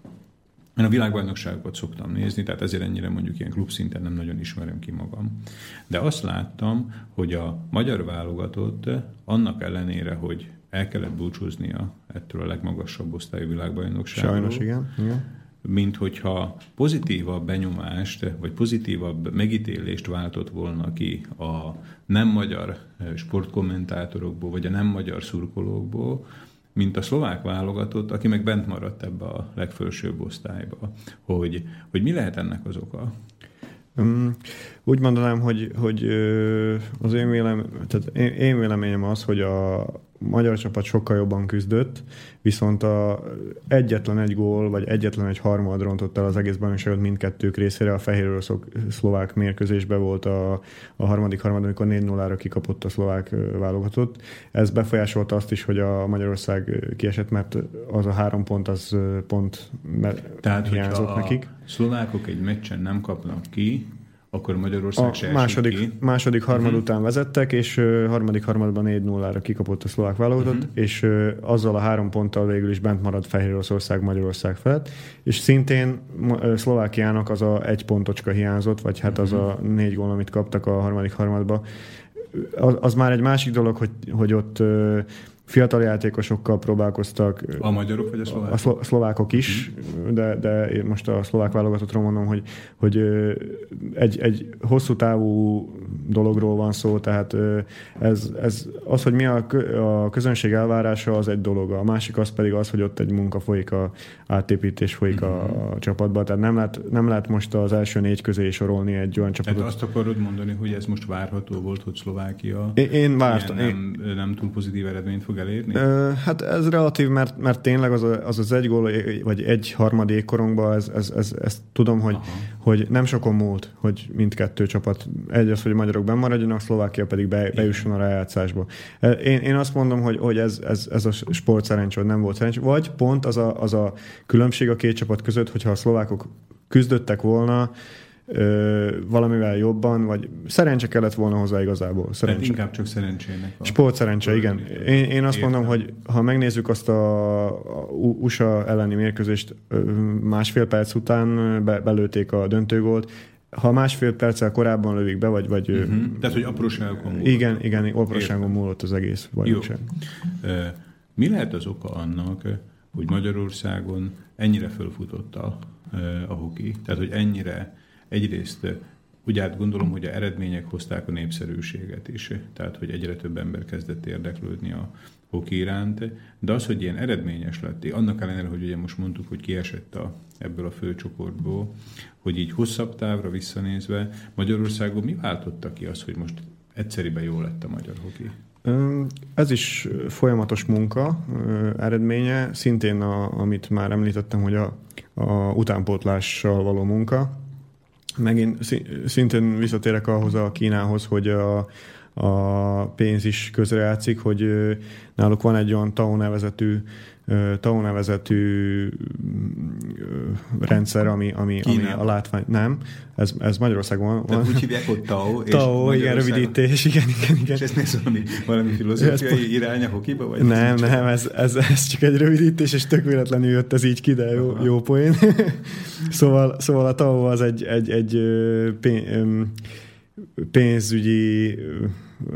Én a világbajnokságokat szoktam nézni, tehát ezért ennyire mondjuk ilyen klubszinten nem nagyon ismerem ki magam. De azt láttam, hogy a magyar válogatott annak ellenére, hogy el kellett búcsúznia ettől a legmagasabb osztályú világbajnokságról. Sajnos igen. igen. Mint hogyha pozitívabb benyomást, vagy pozitívabb megítélést váltott volna ki a nem magyar sportkommentátorokból, vagy a nem magyar szurkolókból, mint a szlovák válogatott, aki meg bent maradt ebbe a legfelsőbb osztályba. Hogy, hogy mi lehet ennek az oka? Um, úgy mondanám, hogy, hogy az én, vélem, tehát én, én véleményem az, hogy a, magyar csapat sokkal jobban küzdött, viszont a egyetlen egy gól, vagy egyetlen egy harmad rontott el az egész bajnokságot mindkettők részére. A fehér szlovák mérkőzésbe volt a, a harmadik harmad, amikor 4-0-ra kikapott a szlovák válogatott. Ez befolyásolta azt is, hogy a Magyarország kiesett, mert az a három pont az pont Tehát, hiányzott nekik. a szlovákok egy meccsen nem kapnak ki, akkor Magyarország a se második, ki. második harmad uh-huh. után vezettek, és uh, harmadik harmadban 4-0-ra kikapott a szlovák válogatott, uh-huh. és uh, azzal a három ponttal végül is bent maradt Fehér Oroszország Magyarország felett, és szintén uh, Szlovákiának az a egy pontocska hiányzott, vagy hát uh-huh. az a négy gól, amit kaptak a harmadik harmadba, az, az már egy másik dolog, hogy, hogy ott fiatal játékosokkal próbálkoztak. A magyarok vagy a szlovákok? A szlovákok is, mhm. de, de én most a szlovák válogatottról mondom, hogy, hogy egy, egy hosszú távú dologról van szó, tehát ez, ez az, hogy mi a, a közönség elvárása, az egy dolog. A másik az pedig az, hogy ott egy munka folyik, a átépítés folyik a, a mhm. csapatban. Tehát nem lehet, nem lehet most az első négy közé sorolni egy olyan csapatot. Tehát azt akarod mondani, hogy ez most várható volt, hogy Szlovákia én, én vártam. Nem, én... nem túl pozitív eredményt fog elérni? Hát ez relatív, mert, mert tényleg az, a, az az egy gól, vagy egy harmad ékkorongban, ez, ez, ez, ez tudom, hogy, hogy nem sokon múlt, hogy mindkettő csapat, egy az, hogy a magyarok bemaradjanak, Szlovákia pedig be, bejusson a rájátszásba. Én, én azt mondom, hogy, hogy ez, ez, ez a sport szerencsé, nem volt szerencsé, vagy pont az a, az a különbség a két csapat között, hogyha a szlovákok küzdöttek volna, ö, valamivel jobban, vagy szerencse kellett volna hozzá igazából. Szerencse. Tehát inkább csak szerencsének. A Sport szerencse, igen. Én, én azt Értem. mondom, hogy ha megnézzük azt a, a USA elleni mérkőzést, másfél perc után be, belőtték a döntőgólt, ha másfél perccel korábban lövik be, vagy... vagy uh-huh. Tehát, hogy apróságon múlott. Igen, igen, apróságon múlott az egész bajnokság. Mi lehet az oka annak, hogy Magyarországon ennyire fölfutott a, a hoki? Tehát, hogy ennyire egyrészt úgy át gondolom, hogy a eredmények hozták a népszerűséget is, tehát hogy egyre több ember kezdett érdeklődni a hoki iránt, de az, hogy ilyen eredményes lett, annak ellenére, hogy ugye most mondtuk, hogy kiesett a, ebből a főcsoportból, hogy így hosszabb távra visszanézve Magyarországon mi váltotta ki azt, hogy most egyszerűen jó lett a magyar hoki? Ez is folyamatos munka eredménye, szintén a, amit már említettem, hogy a, a utánpótlással való munka. Megint szintén visszatérek ahhoz a Kínához, hogy a, a pénz is közrejátszik, hogy náluk van egy olyan TAO nevezetű TAO nevezetű rendszer, ami, ami, ami a látvány... Nem, ez, ez Magyarországon van. Tehát úgy hívják, hogy TAO. És TAO, igen, rövidítés, igen, igen, igen. És ez néz valami, valami filozófiai ez, irány a hokiba? Vagy nem, ez nem, ez, ez, ez, csak egy rövidítés, és tök véletlenül jött ez így ki, de jó, jó poén. *laughs* szóval, szóval a TAO az egy, egy, egy pénzügyi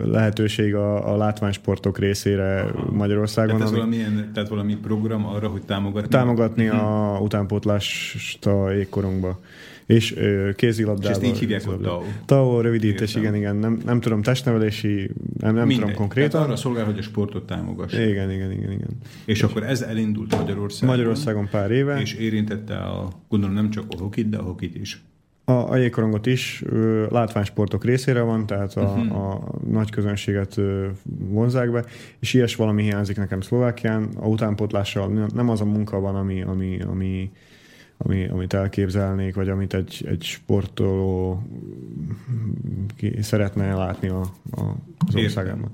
lehetőség a, a látványsportok részére Aha. Magyarországon. Tehát, ez ami, valamilyen, tehát valami program arra, hogy támogatni? Támogatni a, a utánpótlást a jégkorunkba. És kézilabdával. És ezt így hívják, hogy TAO. TAO, rövidítés, igen, igen. Nem, nem tudom, testnevelési, nem, nem tudom konkrétan. Tehát arra szolgál, hogy a sportot támogassa. Igen, igen, igen. igen. És, és akkor ez elindult Magyarországon. Magyarországon pár éve. És érintette a, gondolom nem csak a hokit, de a hokit is. A, a jégkorongot is ö, látványsportok részére van, tehát a, uh-huh. a nagy közönséget ö, vonzák be, és ilyes valami hiányzik nekem Szlovákián. A utánpótlással nem az a munka van, ami, ami, ami, ami, amit elképzelnék, vagy amit egy, egy sportoló ki szeretne látni a, a, az országában.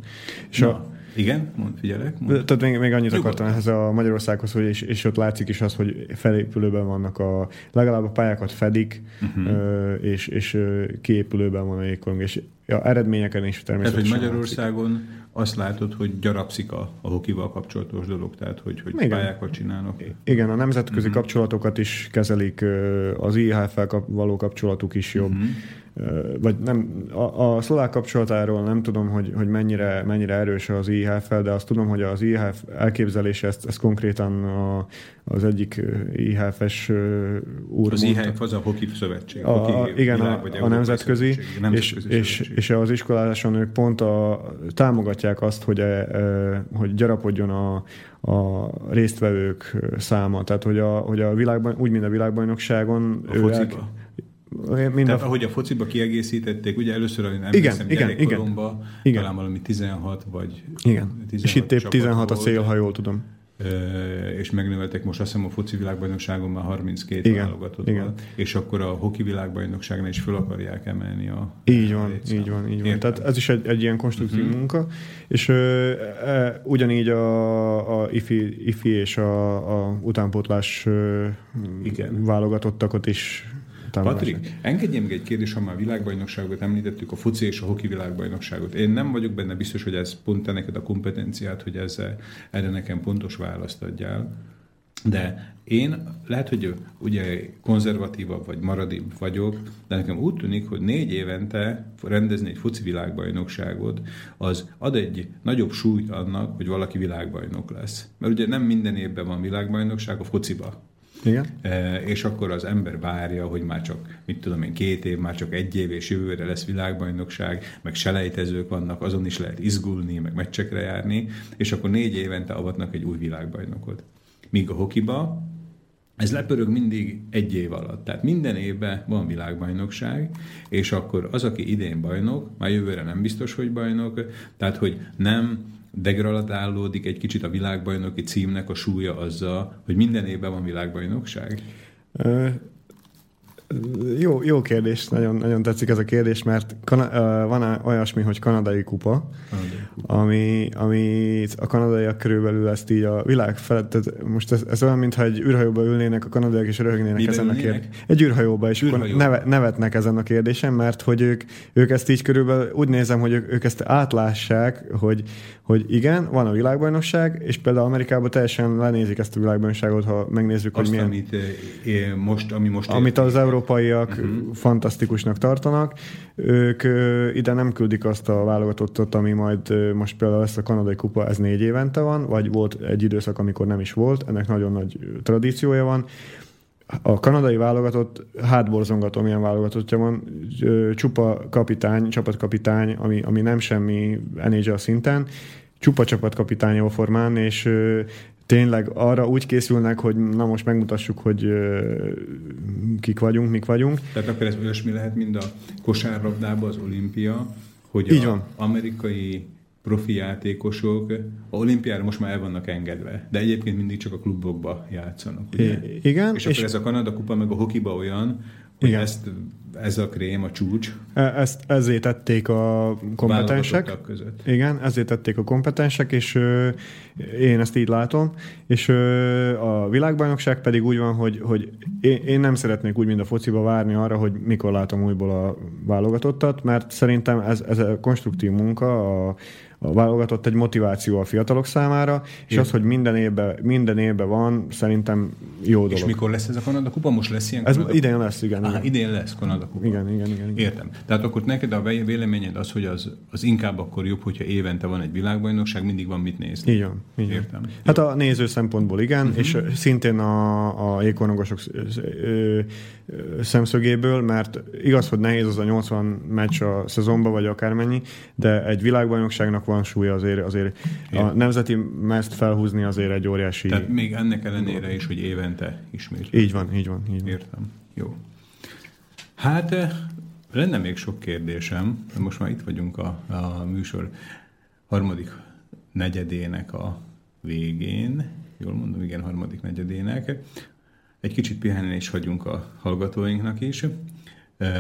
És Na. a, igen, mond, figyelek. Mond. Tehát még, még annyit akartam ehhez a Magyarországhoz, hogy és, és ott látszik is az, hogy felépülőben vannak a, legalább a pályákat fedik, uh-huh. és, és kiépülőben van a jégkorong, és ja, eredményeken is természetesen. Tehát, hogy Magyarországon látszik. azt látod, hogy gyarapszik a, a hokival kapcsolatos dolog, tehát hogy, hogy Igen. pályákat csinálnak. Igen, a nemzetközi uh-huh. kapcsolatokat is kezelik, az IHF-fel való kapcsolatuk is jobb. Uh-huh vagy nem, a, a szlovák kapcsolatáról nem tudom, hogy, hogy mennyire, mennyire erős az ihf de azt tudom, hogy az IHF elképzelése ezt, ezt konkrétan a, az egyik IHF-es úr Az IHF az a Hoki Szövetség. A, Hoki igen, világ, a, a nemzetközi, nemzetközi és, és, és az iskoláson ők pont a, támogatják azt, hogy, e, hogy gyarapodjon a, a résztvevők száma. Tehát, hogy a, hogy a világban, úgy, mint a világbajnokságon. A fociba? El, Mind Tehát ahogy a fociba kiegészítették, ugye először, hogy nem igen, igen, igen, igen. talán valami 16 vagy... Igen, 16 és itt épp 16 a cél, ha jól tudom. És megnöveltek most azt hiszem a foci világbajnokságon már 32 igen, válogatott igen. van, és akkor a hoki világbajnokságnál is föl akarják emelni a Így van, a így van, így van. Tehát ez is egy, egy ilyen konstruktív uh-huh. munka, és ö, e, ugyanígy a, a IFI, IFI és a, a utánpótlás ö, igen. válogatottakat is Patrik, engedjél meg egy kérdés, ha már a világbajnokságot említettük, a foci és a hoki világbajnokságot. Én nem vagyok benne biztos, hogy ez pont te neked a kompetenciát, hogy ezzel, erre nekem pontos választ adjál. De én lehet, hogy ugye konzervatívabb vagy maradibb vagyok, de nekem úgy tűnik, hogy négy évente rendezni egy foci világbajnokságot, az ad egy nagyobb súlyt annak, hogy valaki világbajnok lesz. Mert ugye nem minden évben van világbajnokság a fociba. Igen. E, és akkor az ember várja, hogy már csak, mit tudom én, két év, már csak egy év, és jövőre lesz világbajnokság, meg selejtezők vannak, azon is lehet izgulni, meg meccsekre járni, és akkor négy évente avatnak egy új világbajnokot. Míg a hokiba ez lepörög mindig egy év alatt. Tehát minden évben van világbajnokság, és akkor az, aki idén bajnok, már jövőre nem biztos, hogy bajnok, tehát hogy nem degradálódik egy kicsit a világbajnoki címnek a súlya azzal, hogy minden évben van világbajnokság? Jó, jó kérdés, nagyon, nagyon tetszik ez a kérdés, mert kana, van olyasmi, hogy kanadai kupa, ami, ami a kanadaiak körülbelül ezt így a világ felett, tehát most ez, ez olyan, mintha egy űrhajóba ülnének a kanadaiak, és röhögnének Miben ezen a kérdésen. Egy űrhajóba, és űrhajóba. akkor neve, nevetnek ezen a kérdésen, mert hogy ők, ők ezt így körülbelül úgy nézem, hogy ők, ők ezt átlássák, hogy, hogy igen, van a világbajnokság, és például Amerikában teljesen lenézik ezt a világbajnokságot, ha megnézzük, Azt, hogy milyen... Amit, most, ami most amit az európaiak uh-huh. fantasztikusnak tartanak, ők ide nem küldik azt a válogatottat, ami majd most például lesz a kanadai kupa, ez négy évente van, vagy volt egy időszak, amikor nem is volt, ennek nagyon nagy tradíciója van, a kanadai válogatott, hátborzongatom, milyen válogatottja van, csupa kapitány, csapatkapitány, ami, ami nem semmi NHL szinten, csupa csapatkapitány jó formán, és tényleg arra úgy készülnek, hogy na most megmutassuk, hogy kik vagyunk, mik vagyunk. Tehát akkor ez olyasmi lehet, mind a kosárlabdában az olimpia, hogy Így a van. amerikai profi játékosok a olimpiára most már el vannak engedve, de egyébként mindig csak a klubokba játszanak. Ugye? I- igen. És, és akkor ez a Kanada kupa meg a hokiba olyan, Igen. ezt, ez a krém, a csúcs E- Ezt, ezért tették a kompetensek. között. Igen, ezért tették a kompetensek, és ö, én ezt így látom. És ö, a világbajnokság pedig úgy van, hogy, hogy én, én nem szeretnék úgy, mint a fociba várni arra, hogy mikor látom újból a válogatottat, mert szerintem ez, ez a konstruktív munka, a, a válogatott egy motiváció a fiatalok számára, és Igen. az, hogy minden évben, minden évben van, szerintem jó dolog. És mikor lesz ez a Kanada kupa? Most lesz ilyen Ez Kanada idén lesz, igen. Aha, igen. idén lesz Kanada kupa. Igen, igen, igen, igen. Értem. Tehát akkor neked a vé- véleményed az, hogy az, az inkább akkor jobb, hogyha évente van egy világbajnokság, mindig van mit nézni. Így van. Így. Értem. Hát a néző szempontból igen, uh-huh. és szintén a, a jégkorongosok szemszögéből, mert igaz, hogy nehéz az a 80 meccs a szezonban, vagy akármennyi, de egy világbajnokságnak van súlya azért, azért a nemzeti mezt felhúzni azért egy óriási... Tehát még ennek ellenére is, hogy évente ismét. Így van, így van, így van. Értem. Jó. Hát eh, lenne még sok kérdésem, de most már itt vagyunk a, a műsor harmadik negyedének a végén. Jól mondom, igen, harmadik negyedének. Egy kicsit pihenni is hagyunk a hallgatóinknak is.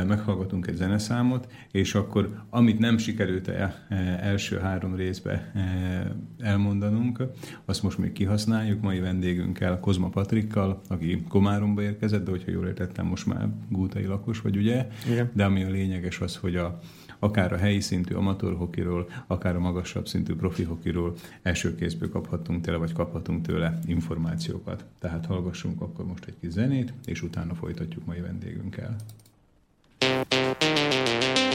Meghallgatunk egy zeneszámot, és akkor amit nem sikerült el, eh, első három részbe eh, elmondanunk, azt most még kihasználjuk mai vendégünkkel, Kozma Patrikkal, aki Komáromba érkezett, de hogyha jól értettem, most már gútai lakos vagy, ugye? Igen. De ami a lényeges az, hogy a, akár a helyi szintű amatőr hokiról, akár a magasabb szintű profi hokiról első kézből kaphatunk tőle, vagy kaphatunk tőle információkat. Tehát hallgassunk akkor most egy kis zenét, és utána folytatjuk mai vendégünkkel. Todas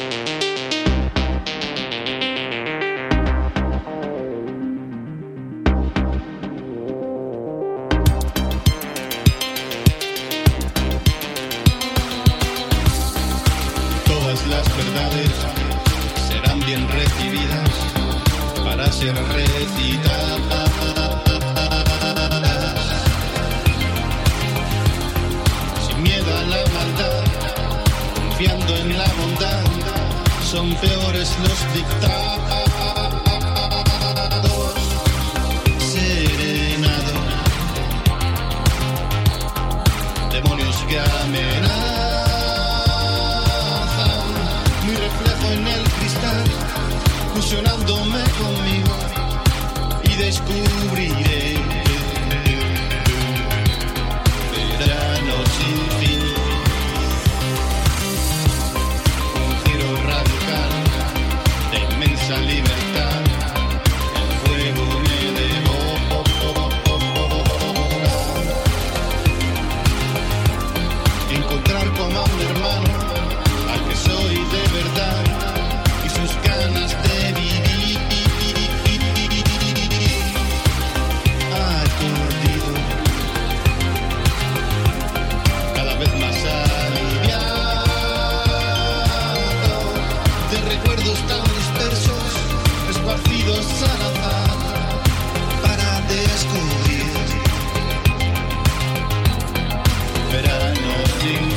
Magic.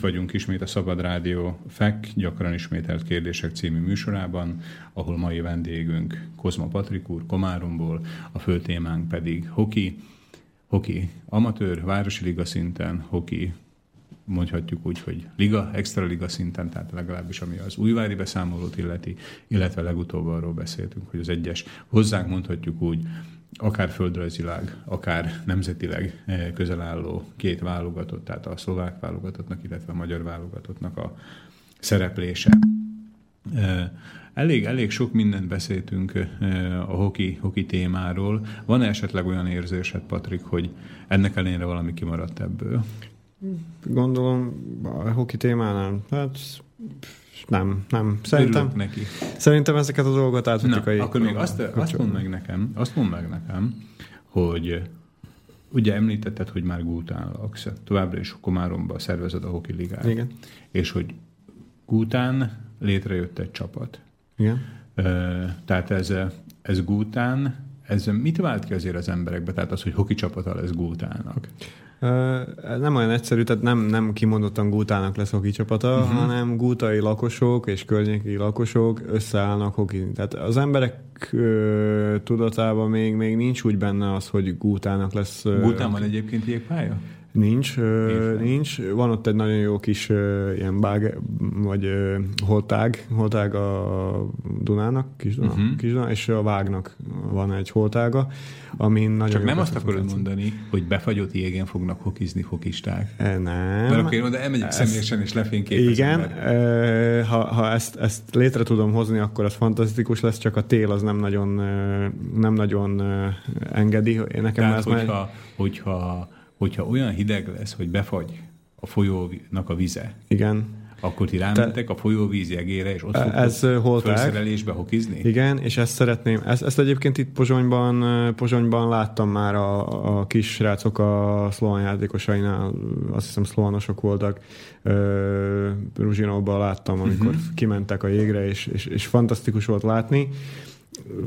Itt vagyunk ismét a Szabad Rádió FEK, gyakran ismételt kérdések című műsorában, ahol mai vendégünk Kozma Patrik úr Komáromból, a fő témánk pedig hoki, hoki amatőr, városi liga szinten, hoki mondhatjuk úgy, hogy liga, extra liga szinten, tehát legalábbis ami az újvári beszámolót illeti, illetve legutóbb arról beszéltünk, hogy az egyes hozzánk mondhatjuk úgy, akár földrajzilag, akár nemzetileg eh, közel álló két válogatott, tehát a szlovák válogatottnak, illetve a magyar válogatottnak a szereplése. Eh, elég, elég sok mindent beszéltünk eh, a hoki, hoki témáról. Van esetleg olyan érzésed, Patrik, hogy ennek ellenére valami kimaradt ebből? Gondolom a hoki témánál, hát nem, nem. Szerintem, Örülök neki. szerintem ezeket a dolgokat átvettük Na, a akkor még azt, azt mondd meg nekem, azt mondd meg nekem, hogy ugye említetted, hogy már Gútán laksz, továbbra is Komáromba szervezed a hoki ligát. Igen. És hogy Gútán létrejött egy csapat. Igen. Tehát ez, ez Gútán, ez mit vált ki azért az emberekbe? Tehát az, hogy hoki csapata lesz Gútának. Ez nem olyan egyszerű, tehát nem, nem kimondottan Gútának lesz hoki csapata, uh-huh. hanem gútai lakosok és környéki lakosok összeállnak hoki. Tehát az emberek ö, tudatában még, még nincs úgy benne az, hogy Gútának lesz... ö, Gútán van egyébként jégpálya? Nincs, Értem. nincs. Van ott egy nagyon jó kis ilyen bág, vagy holtág, holtág a Dunának, kis Duna, uh-huh. kis Duna, és a Vágnak van egy holtága, amin nagyon Csak nem azt akarod mondani, hogy befagyott jégen fognak hokizni hokisták. E, Nem. Mert akkor én oda elmegyek Ez- személyesen és lefényképezem. Igen, ö, ha, ha ezt, ezt létre tudom hozni, akkor az fantasztikus lesz, csak a tél az nem nagyon, nem nagyon engedi. Nekem Tehát, ez már... hogyha, hogyha, olyan hideg lesz, hogy befagy a folyónak a vize, Igen. akkor ti rámentek a folyóvíz jegére, és ott ez, ö, holtág. felszerelésbe hokizni? Igen, és ezt szeretném, ezt, ezt egyébként itt Pozsonyban, Pozsonyban láttam már a, a kis srácok a szlován játékosainál, azt hiszem szlovánosok voltak, Ruzsinóban láttam, amikor uh-huh. kimentek a jégre, és, és, és fantasztikus volt látni.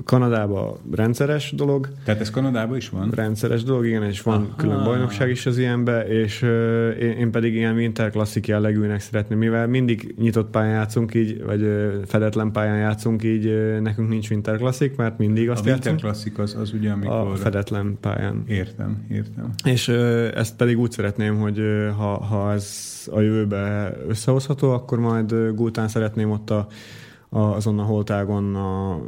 Kanadában rendszeres dolog, Tehát ez Kanadában is van? rendszeres dolog, igen, és van Aha. Külön bajnokság is az ilyenbe, és én, én pedig ilyen winter klasszik jellegűnek szeretném, mivel mindig nyitott pályán játszunk így, vagy ö, fedetlen pályán játszunk így, nekünk nincs winter klasszik, mert mindig A azt Winter játszunk. Classic az, az ugye, A amikor... fedetlen pályán. Értem, értem. És ezt pedig úgy szeretném, hogy ha, ha ez a jövőbe összehozható, akkor majd ö, Gultán szeretném ott a, a, azon a holtágon a,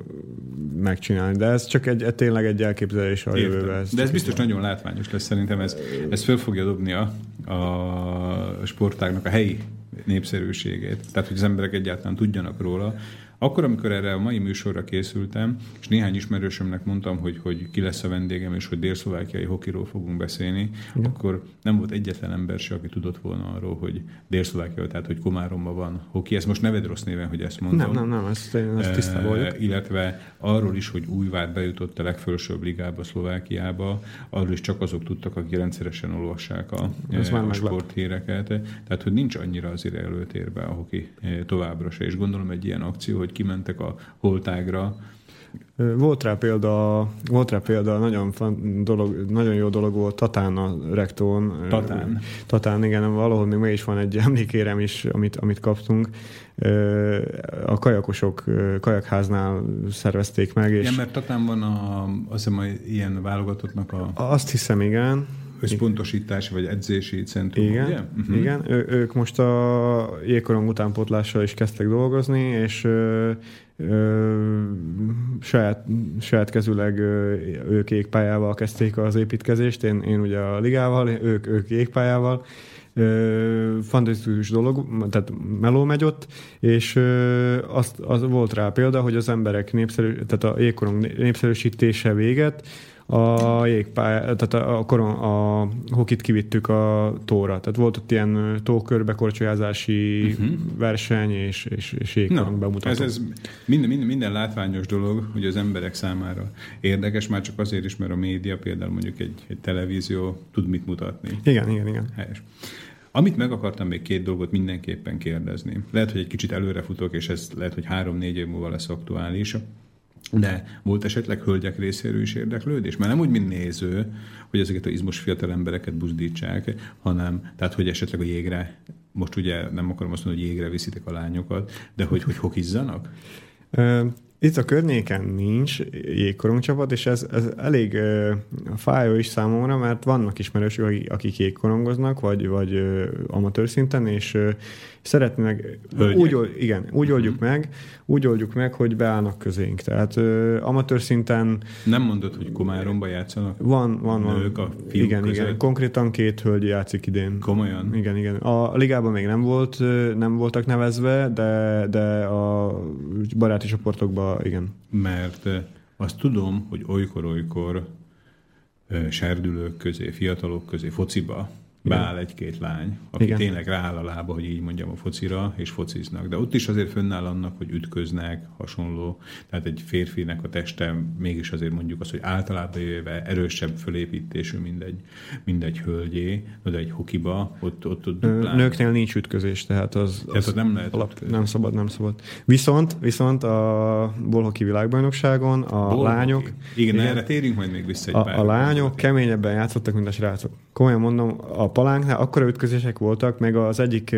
megcsinálni. De ez csak egy, egy tényleg egy elképzelés a jövőbe. De ez biztos van. nagyon látványos lesz, szerintem ez, ez föl fogja dobni a, a sportágnak a helyi népszerűségét. Tehát, hogy az emberek egyáltalán tudjanak róla. Akkor, amikor erre a mai műsorra készültem, és néhány ismerősömnek mondtam, hogy, hogy ki lesz a vendégem, és hogy dél-szlovákiai hokiról fogunk beszélni, Igen. akkor nem volt egyetlen ember se, aki tudott volna arról, hogy dél-szlovákia, tehát hogy Komáromban van hoki. Ez most neved rossz néven, hogy ezt mondom. Nem, nem, nem, ezt, én ezt tisztában vagyok. Eh, illetve arról is, hogy Újvár bejutott a legfelsőbb ligába, Szlovákiába, arról is csak azok tudtak, akik rendszeresen olvassák a, Ez eh, a sporthíreket. Tehát, hogy nincs annyira azért előtérben a hoki eh, továbbra se, és gondolom egy ilyen akció, hogy kimentek a holtágra, Volt rá példa, volt rá példa, nagyon, fan, dolog, nagyon jó dolog volt Tatán a rektón. Tatán. Tatán, igen, valahol még is van egy *laughs* emlékérem is, amit, amit kaptunk. A kajakosok kajakháznál szervezték meg, és Igen, mert Tatán van a, azt hiszem, a ilyen válogatottnak a azt hiszem, igen, összpontosítási vagy edzési centrum, Igen, ugye? uh-huh. igen. Ő, ők most a jégkorong utánpótlással is kezdtek dolgozni, és ö, ö, saját, saját kezüleg ö, ők égpályával kezdték az építkezést, én, én ugye a ligával, ők, ők égpályával. Ö, fantasztikus dolog, tehát meló megy ott, és ö, azt, az volt rá példa, hogy az emberek népszerű, tehát a jégkorong népszerűsítése véget, a jégpálya, tehát a, a, koron, a hokit kivittük a tóra. Tehát volt ott ilyen ö, tókörbe korcsolyázási uh-huh. verseny és, és, és jégkorong bemutató. ez, ez minden, minden, minden látványos dolog, hogy az emberek számára érdekes, már csak azért is, mert a média, például mondjuk egy, egy televízió tud mit mutatni. Igen, igen, igen. Helyes. Amit meg akartam még két dolgot mindenképpen kérdezni. Lehet, hogy egy kicsit előrefutok, és ez lehet, hogy három-négy év múlva lesz aktuális. De volt esetleg hölgyek részéről is érdeklődés? Mert nem úgy, mint néző, hogy ezeket a izmos fiatal embereket buzdítsák, hanem tehát, hogy esetleg a jégre most ugye nem akarom azt mondani, hogy jégre viszitek a lányokat, de hogy, hogy hokizzanak? Itt a környéken nincs jégkorongcsapat, és ez, ez elég uh, fájó is számomra, mert vannak ismerősök, akik jégkorongoznak, vagy, vagy uh, amatőr szinten, és uh, szeretnének, úgy, igen, úgy oldjuk uh-huh. meg, úgy oldjuk meg, hogy beállnak közénk. Tehát uh, amatőr szinten... Nem mondod, hogy Komáromba játszanak? Van, van, van. Nők a fiúk Igen, között? igen. Konkrétan két hölgy játszik idén. Komolyan? Igen, igen. A ligában még nem volt, nem voltak nevezve, de, de a baráti csoportokban igen. Mert azt tudom, hogy olykor-olykor serdülők közé, fiatalok közé, fociba beáll egy-két lány, aki Igen. tényleg rááll a lába, hogy így mondjam a focira, és fociznak. De ott is azért fönnáll annak, hogy ütköznek, hasonló. Tehát egy férfinek a teste mégis azért mondjuk az, hogy általában jöve erősebb fölépítésű, mint egy, mint egy hölgyé, de egy hokiba, ott, ott, ott duplán. Nőknél nincs ütközés, tehát az, tehát az nem lehet alap, nem szabad, nem szabad. Viszont, viszont a bolhoki világbajnokságon a Bolhoki. lányok... Igen, igen, erre térjünk majd még vissza egy a, pár. A lányok keményebben játszottak, mint a srácok. Komolyan mondom, a palánknál akkora ütközések voltak, meg az egyik...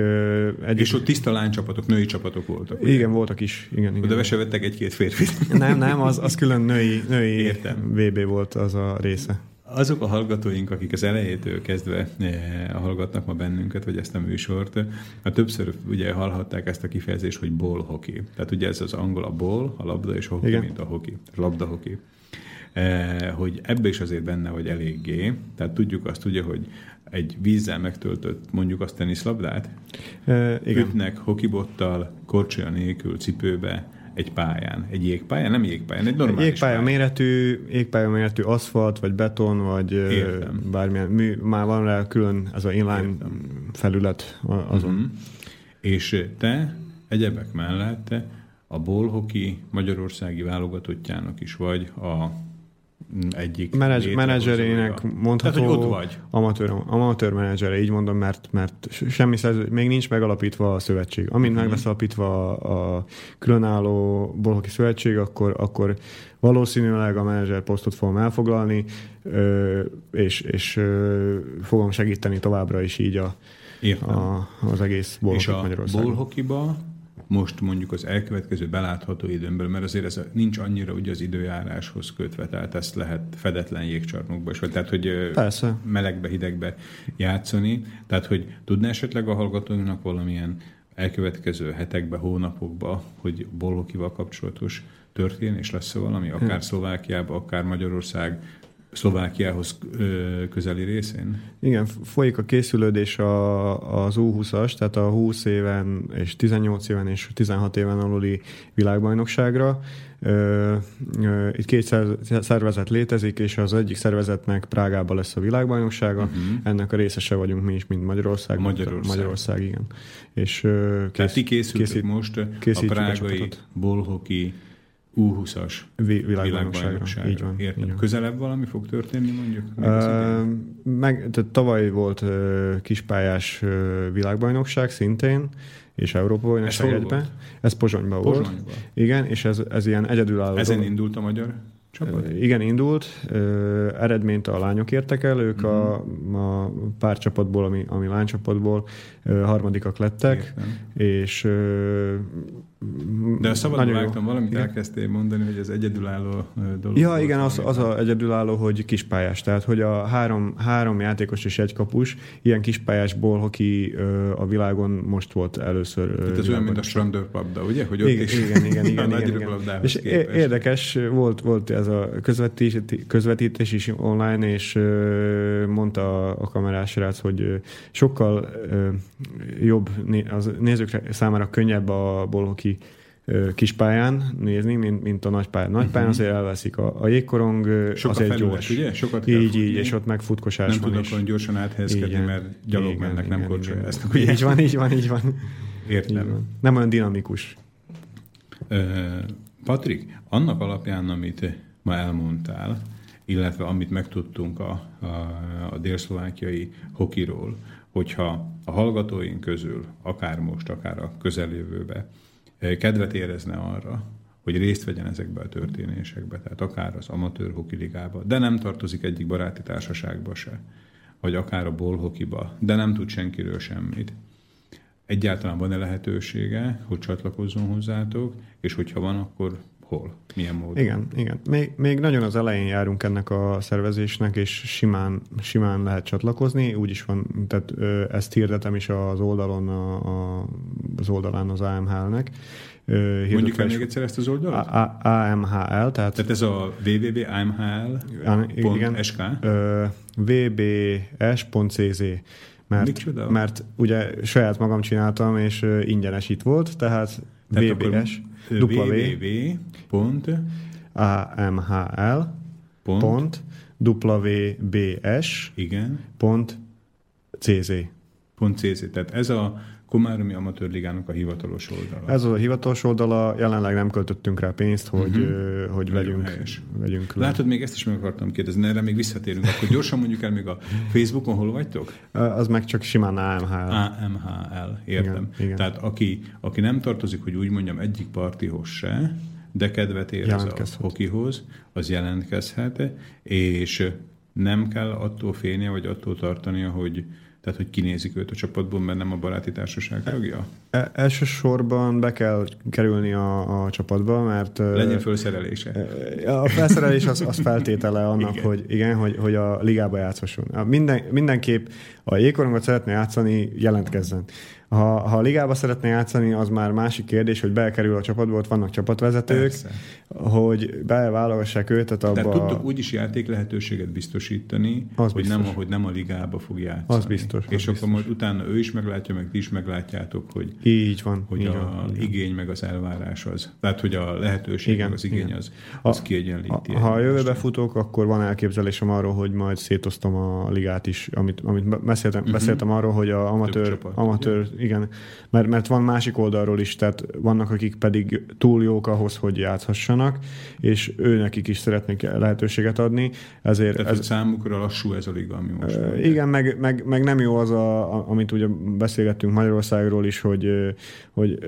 egyik... És ott tiszta lánycsapatok, női csapatok voltak. Ugye? Igen, voltak is. Igen, igen. De be se vettek egy-két férfit. Nem, nem, az, az külön női, női Értem. VB volt az a része. Azok a hallgatóink, akik az elejétől kezdve hallgatnak ma bennünket, vagy ezt a műsort, a többször ugye hallhatták ezt a kifejezést, hogy ball hockey. Tehát ugye ez az angol a ball, a labda, és a hockey, Igen. mint a hockey. Labda hockey. hogy ebbe is azért benne, hogy eléggé. Tehát tudjuk azt ugye, hogy egy vízzel megtöltött mondjuk azt teniszlabdát, e, igen. ütnek hokibottal, korcsolya nélkül, cipőbe, egy pályán, egy jégpályán, nem jégpályán, egy normális jégpálya pályán. méretű, jégpálya méretű aszfalt, vagy beton, vagy Értem. bármilyen mű, már van rá külön ez a inline Értem. felület azon. Uh-huh. És te egyebek mellett a bolhoki magyarországi válogatottjának is vagy a egyik Menedzs, menedzserének mondható Tehát, hogy ott vagy. Amatőr, amatőr menedzsere, így mondom, mert, mert semmi szerző, még nincs megalapítva a szövetség. Amint uh-huh. meg lesz alapítva a, a különálló bolhoki szövetség, akkor, akkor valószínűleg a menedzser posztot fogom elfoglalni, és, és fogom segíteni továbbra is így a, a, az egész bolhokit Magyarországon. És a bolhokiba most mondjuk az elkövetkező belátható időnből, mert azért ez nincs annyira ugye az időjáráshoz kötve, tehát ezt lehet fedetlen jégcsarnokba is, vagy tehát, hogy Persze. melegbe, hidegbe játszani. Tehát, hogy tudná esetleg a hallgatóinknak valamilyen elkövetkező hetekbe, hónapokba, hogy Bollokival kapcsolatos történés lesz valami, akár Szlovákiába, akár Magyarország Szlovákiához közeli részén? Igen, folyik a készülődés a, az U20-as, tehát a 20 éven és 18 éven és 16 éven aluli világbajnokságra. Itt két szervezet létezik, és az egyik szervezetnek Prágában lesz a világbajnoksága. Uh-huh. Ennek a részese vagyunk mi is, mint Magyarország. Magyarország. Magyarország, igen. És kész, Tehát ti készít, most a prágai bolhoki U20-as világbajnokságra. Így van. Értem. Így van. Közelebb valami fog történni mondjuk? Uh, meg, tehát tavaly volt uh, kispályás uh, világbajnokság szintén, és Európa bajnokság egyben. Ez Pozsonyban volt. Pozsonyba. Igen, és ez, ez ilyen egyedülálló. Ezen indult a magyar csapat? Igen, indult. Eredményt a lányok értek el, ők uh-huh. a, mhm. a pár csapatból, ami, ami lánycsapatból harmadikak lettek, Értem. és de szabadon vágtam valamit, igen. elkezdtél mondani, hogy ez egyedülálló dolog. Ja, igen, az, az a egyedülálló, hogy kispályás. Tehát, hogy a három, három játékos és egy kapus, ilyen kispályásból hoki a világon most volt először. Tehát ez olyan, mint a strandőrpabda, ugye? Hogy ott igen, is igen, igen, *laughs* igen, igen, igen. És képest. érdekes volt, volt ez a közvetítés, közvetítés is online, és mondta a kamerás rác, hogy sokkal jobb, az nézők számára könnyebb a bolhoki kispályán nézni, mint, mint a nagypályán. Nagypályán uh-huh. azért elveszik. A, a jégkorong Sok azért a felület, gyors. Ugye? Sokat így, így, és ott meg futkosás Nem tudnak olyan gyorsan áthelyezkedni, mert gyalog igen, mennek, igen, nem korcsolyáznak. Így van, így van, így van. Értem. Így van. Nem olyan dinamikus. Uh, Patrik, annak alapján, amit ma elmondtál, illetve amit megtudtunk a, a, a délszlovákiai hokiról, hogyha a hallgatóink közül, akár most, akár a közeljövőbe, kedvet érezne arra, hogy részt vegyen ezekbe a történésekbe, tehát akár az amatőr hokiligába, de nem tartozik egyik baráti társaságba se, vagy akár a bolhokiba, de nem tud senkiről semmit. egyáltalán van-e lehetősége, hogy csatlakozzon hozzátok, és hogyha van, akkor hol? Milyen módon? Igen, igen. Még, még nagyon az elején járunk ennek a szervezésnek, és simán, simán lehet csatlakozni. Úgy is van, tehát ö, ezt hirdetem is az oldalon, a, a, az oldalán az AMHL-nek. Mondjuk el még egyszer ezt az A- AMHL, tehát Tehát ez a www.amhl.sk? Vbs.cz mert, Micsoda? mert ugye saját magam csináltam, és ingyenes itt volt, tehát, Tehát akkor vbs w www. amhl Pont. wbs Igen. pont cz. Pont CC. Tehát ez a Komáromi Amatőr Ligának a hivatalos oldala. Ez a hivatalos oldala, jelenleg nem költöttünk rá pénzt, hogy, uh-huh. hogy vegyünk, vegyünk le. Látod, még ezt is meg akartam kérdezni, erre még visszatérünk. Akkor gyorsan mondjuk el még a Facebookon, hol vagytok? Az meg csak simán AMHL. AMHL, értem. Igen, igen. Tehát aki, aki nem tartozik, hogy úgy mondjam, egyik partihoz se, de kedvet érez a hokihoz, az jelentkezhet, és nem kell attól félnie, vagy attól tartania, hogy tehát, hogy kinézik őt a csapatból, mert nem a baráti társaság tagja? E- elsősorban be kell kerülni a, a csapatba, mert Legyen fölszerelése. A felszerelés az, az feltétele annak, Igen. hogy igen, hogy, hogy a ligába játszhasson. Minden, mindenképp a jégkorongot szeretné játszani, jelentkezzen. Ha, ha a ligába szeretné játszani, az már másik kérdés, hogy bekerül a csapatba, ott vannak csapatvezetők, Persze. hogy beválogassák őt, abba... Tehát tudtok úgy is játék lehetőséget biztosítani, Az hogy nem, biztos. hogy nem a ligába fog játszani. Az biztos, az És akkor biztos. majd utána ő is meglátja, meg ti is meglátjátok, hogy Így van. hogy így a van, igény meg az elvárás az. Tehát, hogy a lehetőség Igen, az igény igen. az, az A- kiegyenlíti. Ha, ha a jövőbe futok, akkor van elképzelésem arról, hogy majd szétoztam a ligát is, amit, amit beszéltem, uh-huh. beszéltem arról, hogy a amatőr, csapat, amatőr igen, mert, mert van másik oldalról is, tehát vannak, akik pedig túl jók ahhoz, hogy játszhassanak, és ő nekik is szeretnék lehetőséget adni, ezért Tehát, ez, számukra lassú ez a liga, ami most. Igen, meg, meg, meg nem jó az, a, amit ugye beszélgettünk Magyarországról is, hogy, hogy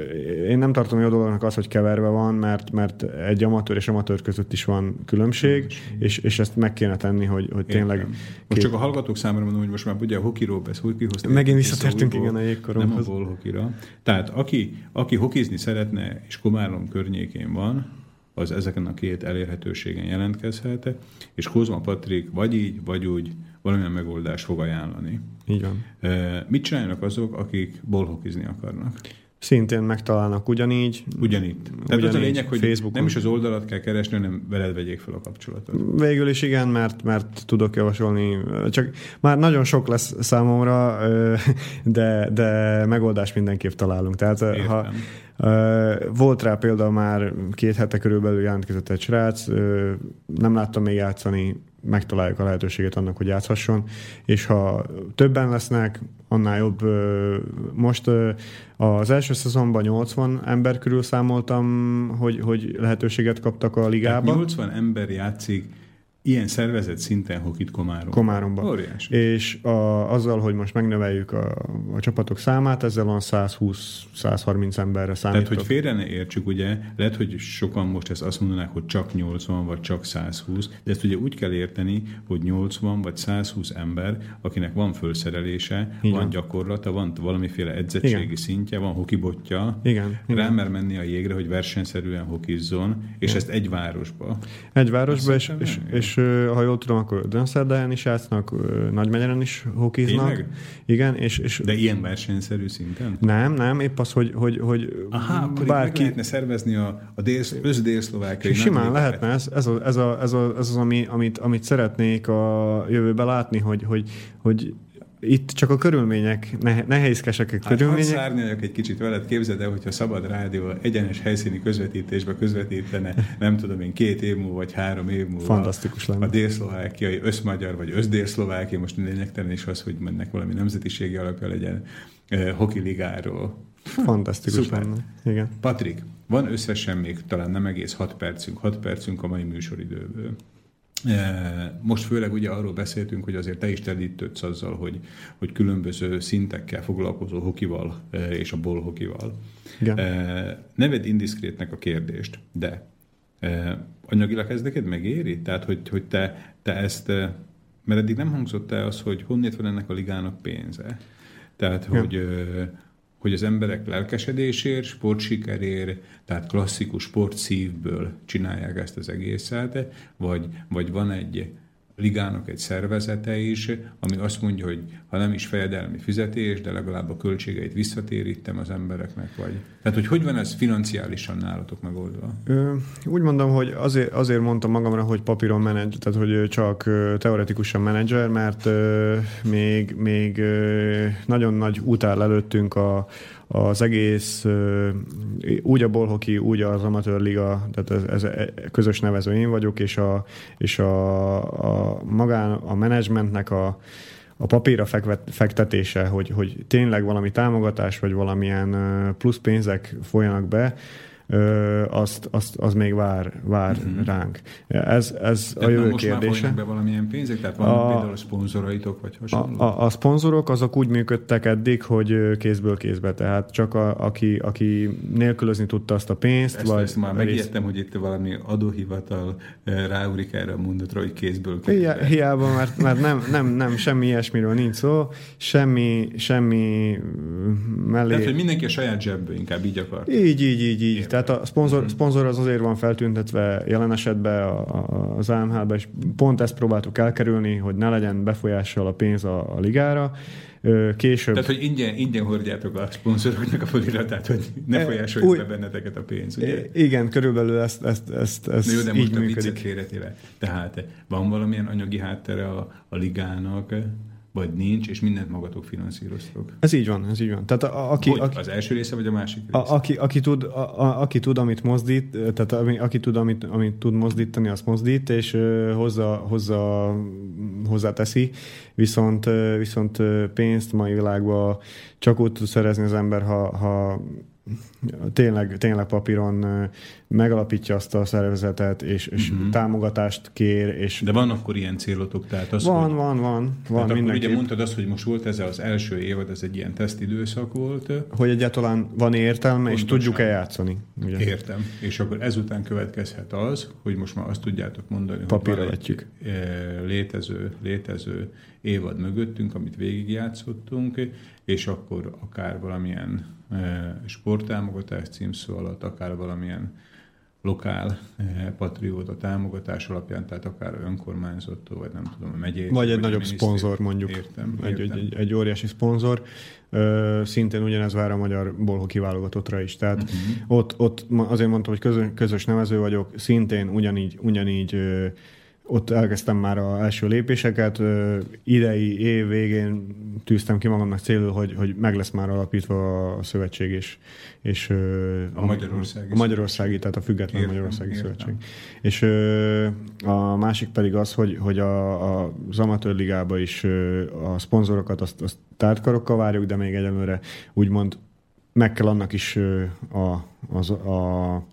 én nem tartom jó dolognak az, hogy keverve van, mert, mert egy amatőr és amatőr között is van különbség, és, és ezt meg kéne tenni, hogy, hogy tényleg... Értem. Most csak a hallgatók számára mondom, hogy most már ugye a hokiról beszél, hokihoz Megint tértünk visszatértünk, vissza igen, a jégkoronghoz. Nem a bolhokira. Tehát aki, aki hokizni szeretne, és Komárom környékén van, az ezeken a két elérhetőségen jelentkezhet, és Kozma Patrik vagy így, vagy úgy valamilyen megoldást fog ajánlani. Így van. E, Mit csinálnak azok, akik bolhokizni akarnak? Szintén megtalálnak ugyanígy. Ugyanitt. Tehát az a Ugyanígy, lényeg, hogy Facebookon. nem is az oldalat kell keresni, hanem veled vegyék fel a kapcsolatot. Végül is igen, mert, mert tudok javasolni, csak már nagyon sok lesz számomra, de, de megoldást mindenképp találunk. Tehát ha, Értem. Ö, Volt rá példa már két hete körülbelül jelentkezett egy srác, nem láttam még játszani, megtaláljuk a lehetőséget annak, hogy játszhasson, és ha többen lesznek, annál jobb. Most az első szezonban 80 ember körül számoltam, hogy, hogy lehetőséget kaptak a Tehát ligába. 80 ember játszik ilyen szervezet szinten hokit Komárom. Komáromban. Óriási. És a, azzal, hogy most megnöveljük a, a csapatok számát, ezzel van 120-130 emberre Tehát, számítok. hogy félre ne értsük, ugye, lehet, hogy sokan most ezt azt mondanák, hogy csak 80 vagy csak 120, de ezt ugye úgy kell érteni, hogy 80 vagy 120 ember, akinek van fölszerelése, Így van gyakorlata, van valamiféle edzettségi Igen. szintje, van hokibotja, Igen, igen. mer menni a jégre, hogy versenyszerűen hokizzon, és ezt egy városba. Egy városba, és, és, és, ha jól tudom, akkor Dönszerdáján is játsznak, Nagymegyeren is hokiznak. Tényleg? Igen, és, és De ilyen versenyszerű szinten? nem, nem, épp az, hogy, hogy, hogy Aha, akkor Bárki... lehetne szervezni a, a dél, összdélszlovákiai Simán lehetne, ez, ez, a, ez, a, ez, a, ez az, ami, amit, amit szeretnék a jövőbe látni, hogy, hogy, hogy itt csak a körülmények, ne, nehézkesek a Hát körülmények. szárnyaljak egy kicsit veled, képzeld el, hogyha Szabad Rádió egyenes helyszíni közvetítésbe közvetítene, nem tudom én, két év múlva, vagy három év múlva. Fantasztikus lenne. A délszlovákiai, összmagyar, vagy összdélszlovákia, most lényegtelen is az, hogy mennek valami nemzetiségi alapja legyen, eh, hoki ligáról. Fantasztikus Szuper. lenne. Igen. Patrik, van összesen még talán nem egész 6 percünk, 6 percünk a mai műsoridőből. Most főleg ugye arról beszéltünk, hogy azért te is telítődsz azzal, hogy, hogy különböző szintekkel foglalkozó hokival és a bolhokival. Igen. Eh, Neved indiszkrétnek a kérdést, de anyagilag ez neked megéri? Tehát, hogy, hogy te, te ezt, mert eddig nem hangzott el az, hogy honnét van ennek a ligának pénze. Tehát, Ja. hogy, hogy az emberek lelkesedésért, sportsikerért, tehát klasszikus sportszívből csinálják ezt az egészet, vagy, vagy van egy ligának egy szervezete is, ami azt mondja, hogy ha nem is fejedelmi fizetés, de legalább a költségeit visszatérítem az embereknek, vagy... Tehát, hogy hogy van ez financiálisan nálatok megoldva? Ö, úgy mondom, hogy azért, azért mondtam magamra, hogy papíron menedzser, tehát hogy csak teoretikusan menedzser, mert ö, még, még ö, nagyon nagy út áll előttünk a, az egész, úgy a bolhoki, úgy az amatőrliga, tehát ez, ez közös nevező én vagyok, és a, és a, a magán, a menedzsmentnek a, a papírra fektetése, hogy, hogy tényleg valami támogatás, vagy valamilyen plusz pénzek folyanak be, azt, azt, az még vár, vár uh-huh. ránk. Ez, ez a jövő most kérdése. Már be valamilyen pénzek? Tehát van a, például szponzoraitok, vagy hasonló? A, a, a szponzorok azok úgy működtek eddig, hogy kézből kézbe, tehát csak a, aki, aki nélkülözni tudta azt a pénzt. Ezt, vagy ezt már megijedtem, hogy itt valami adóhivatal ráúrik erre a mondatra, hogy kézből kézbe. Hiába, mert, mert nem, nem, nem, semmi ilyesmiről nincs szó, semmi, semmi mellé. Tehát, hogy mindenki a saját zsebből inkább így akar. Így, így, így, így. Tehát a szponzor, uh-huh. szponzor az azért van feltüntetve jelen esetben az AMH-ben, és pont ezt próbáltuk elkerülni, hogy ne legyen befolyással a pénz a, a ligára. Később... Tehát, hogy ingyen, ingyen hordjátok a szponzoroknak a feliratát, hogy ne e, folyásoljuk be benneteket a pénz, ugye? Igen, körülbelül ezt, ezt, ezt, ezt jó, de így most működik. a Tehát van valamilyen anyagi háttere a, a ligának, vagy nincs, és mindent magatok finanszíroztok. Ez így van, ez így van. Tehát a, aki, hogy, aki, az első része, vagy a másik része? A, aki, aki, tud, a, a, aki tud, amit mozdít, tehát ami, aki tud, amit, amit tud mozdítani, azt mozdít, és uh, hozza, hozzá teszi, viszont, uh, viszont pénzt mai világban csak úgy tud szerezni az ember, ha, ha tényleg, tényleg papíron megalapítja azt a szervezetet, és, és uh-huh. támogatást kér. És De van akkor ilyen célotok? Tehát az, van, hogy, van, van. van tehát akkor ugye mondtad azt, hogy most volt ez az első évad, ez egy ilyen tesztidőszak volt. Hogy egyáltalán van értelme, Pontosan. és tudjuk eljátszani. Ugye? Értem. És akkor ezután következhet az, hogy most már azt tudjátok mondani, Papírra hogy egy létező, létező évad mögöttünk, amit végigjátszottunk, és akkor akár valamilyen sporttámogatás címszó alatt, akár valamilyen lokál patrióta támogatás alapján, tehát akár önkormányzattól, vagy nem tudom, a megyét. Vagy egy nagyobb szponzor mondjuk. Értem, egy, értem. Egy, egy, óriási szponzor. Ö, szintén ugyanez vár a magyar bolhoki válogatottra is. Tehát uh-huh. ott, ott azért mondtam, hogy közös, közös nevező vagyok, szintén ugyanígy, ugyanígy ott elkezdtem már az első lépéseket. Idei év végén tűztem ki magamnak célul, hogy, hogy meg lesz már alapítva a szövetség, és, és a, Magyarországi, a Magyarországi tehát a független értem, Magyarországi értem. Szövetség. És a másik pedig az, hogy, hogy a, a, az amatőr ligába is a szponzorokat azt, azt tártkarokkal várjuk, de még egyelőre úgymond meg kell annak is a, az, a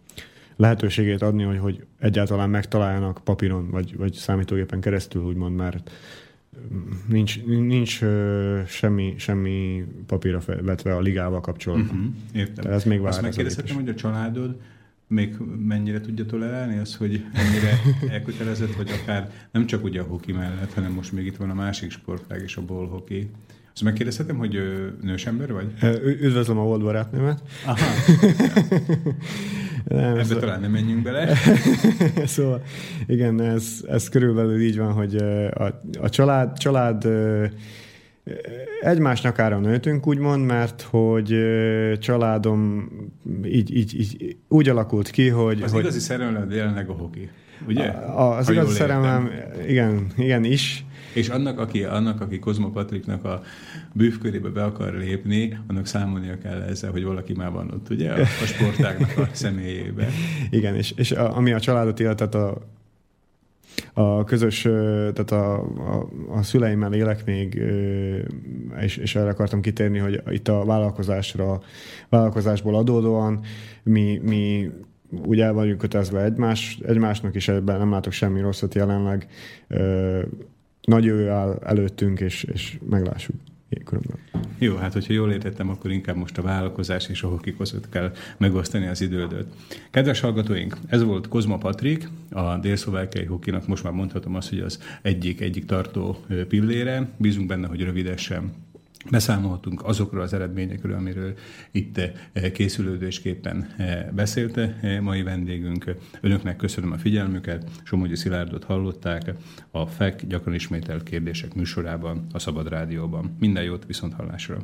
lehetőségét adni, hogy, hogy egyáltalán megtaláljanak papíron, vagy, vagy számítógépen keresztül, úgymond, mert nincs, nincs semmi, semmi papírra vetve a ligával kapcsolatban. Uh-huh, értem. Tehát ez még vár Azt megkérdezhetem, hogy a családod még mennyire tudja tolerálni az, hogy ennyire *laughs* elkötelezett, vagy akár nem csak ugye a hoki mellett, hanem most még itt van a másik sportág és a hoki. Azt megkérdezhetem, hogy nős ember vagy? Üdvözlöm a volt barátnőmet. Aha. *laughs* nem, Ebbe szóval... talán nem menjünk bele. *laughs* szóval igen, ez, ez körülbelül így van, hogy a, a család, család egymás nyakára nőtünk, úgymond, mert hogy családom így, így, így úgy alakult ki, hogy... Az hogy... igazi szerelem jelenleg a hoki, ugye? A, az ha igazi szerelem, igen, igen is. És annak, aki, annak, aki Kozma Patriknak a bűvkörébe be akar lépni, annak számolnia kell ezzel, hogy valaki már van ott, ugye, a, a sportágnak a személyébe. Igen, és, és a, ami a családot illetett, a, a közös, tehát a, a, a szüleimmel élek még, és, és erre akartam kitérni, hogy itt a vállalkozásra, vállalkozásból adódóan mi, mi úgy el vagyunk kötezve egymás, egymásnak, és ebben nem látok semmi rosszat jelenleg nagy jövő áll előttünk, és, és meglássuk. Jó, hát hogyha jól értettem, akkor inkább most a vállalkozás és a hoki között kell megosztani az idődöt. Kedves hallgatóink, ez volt Kozma Patrik, a délszlovákiai hokinak most már mondhatom azt, hogy az egyik, egyik tartó pillére. Bízunk benne, hogy rövidesen beszámolhatunk azokról az eredményekről, amiről itt készülődésképpen beszélte mai vendégünk. Önöknek köszönöm a figyelmüket, Somogyi Szilárdot hallották a FEK gyakran ismételt kérdések műsorában, a Szabad Rádióban. Minden jót viszont hallásra!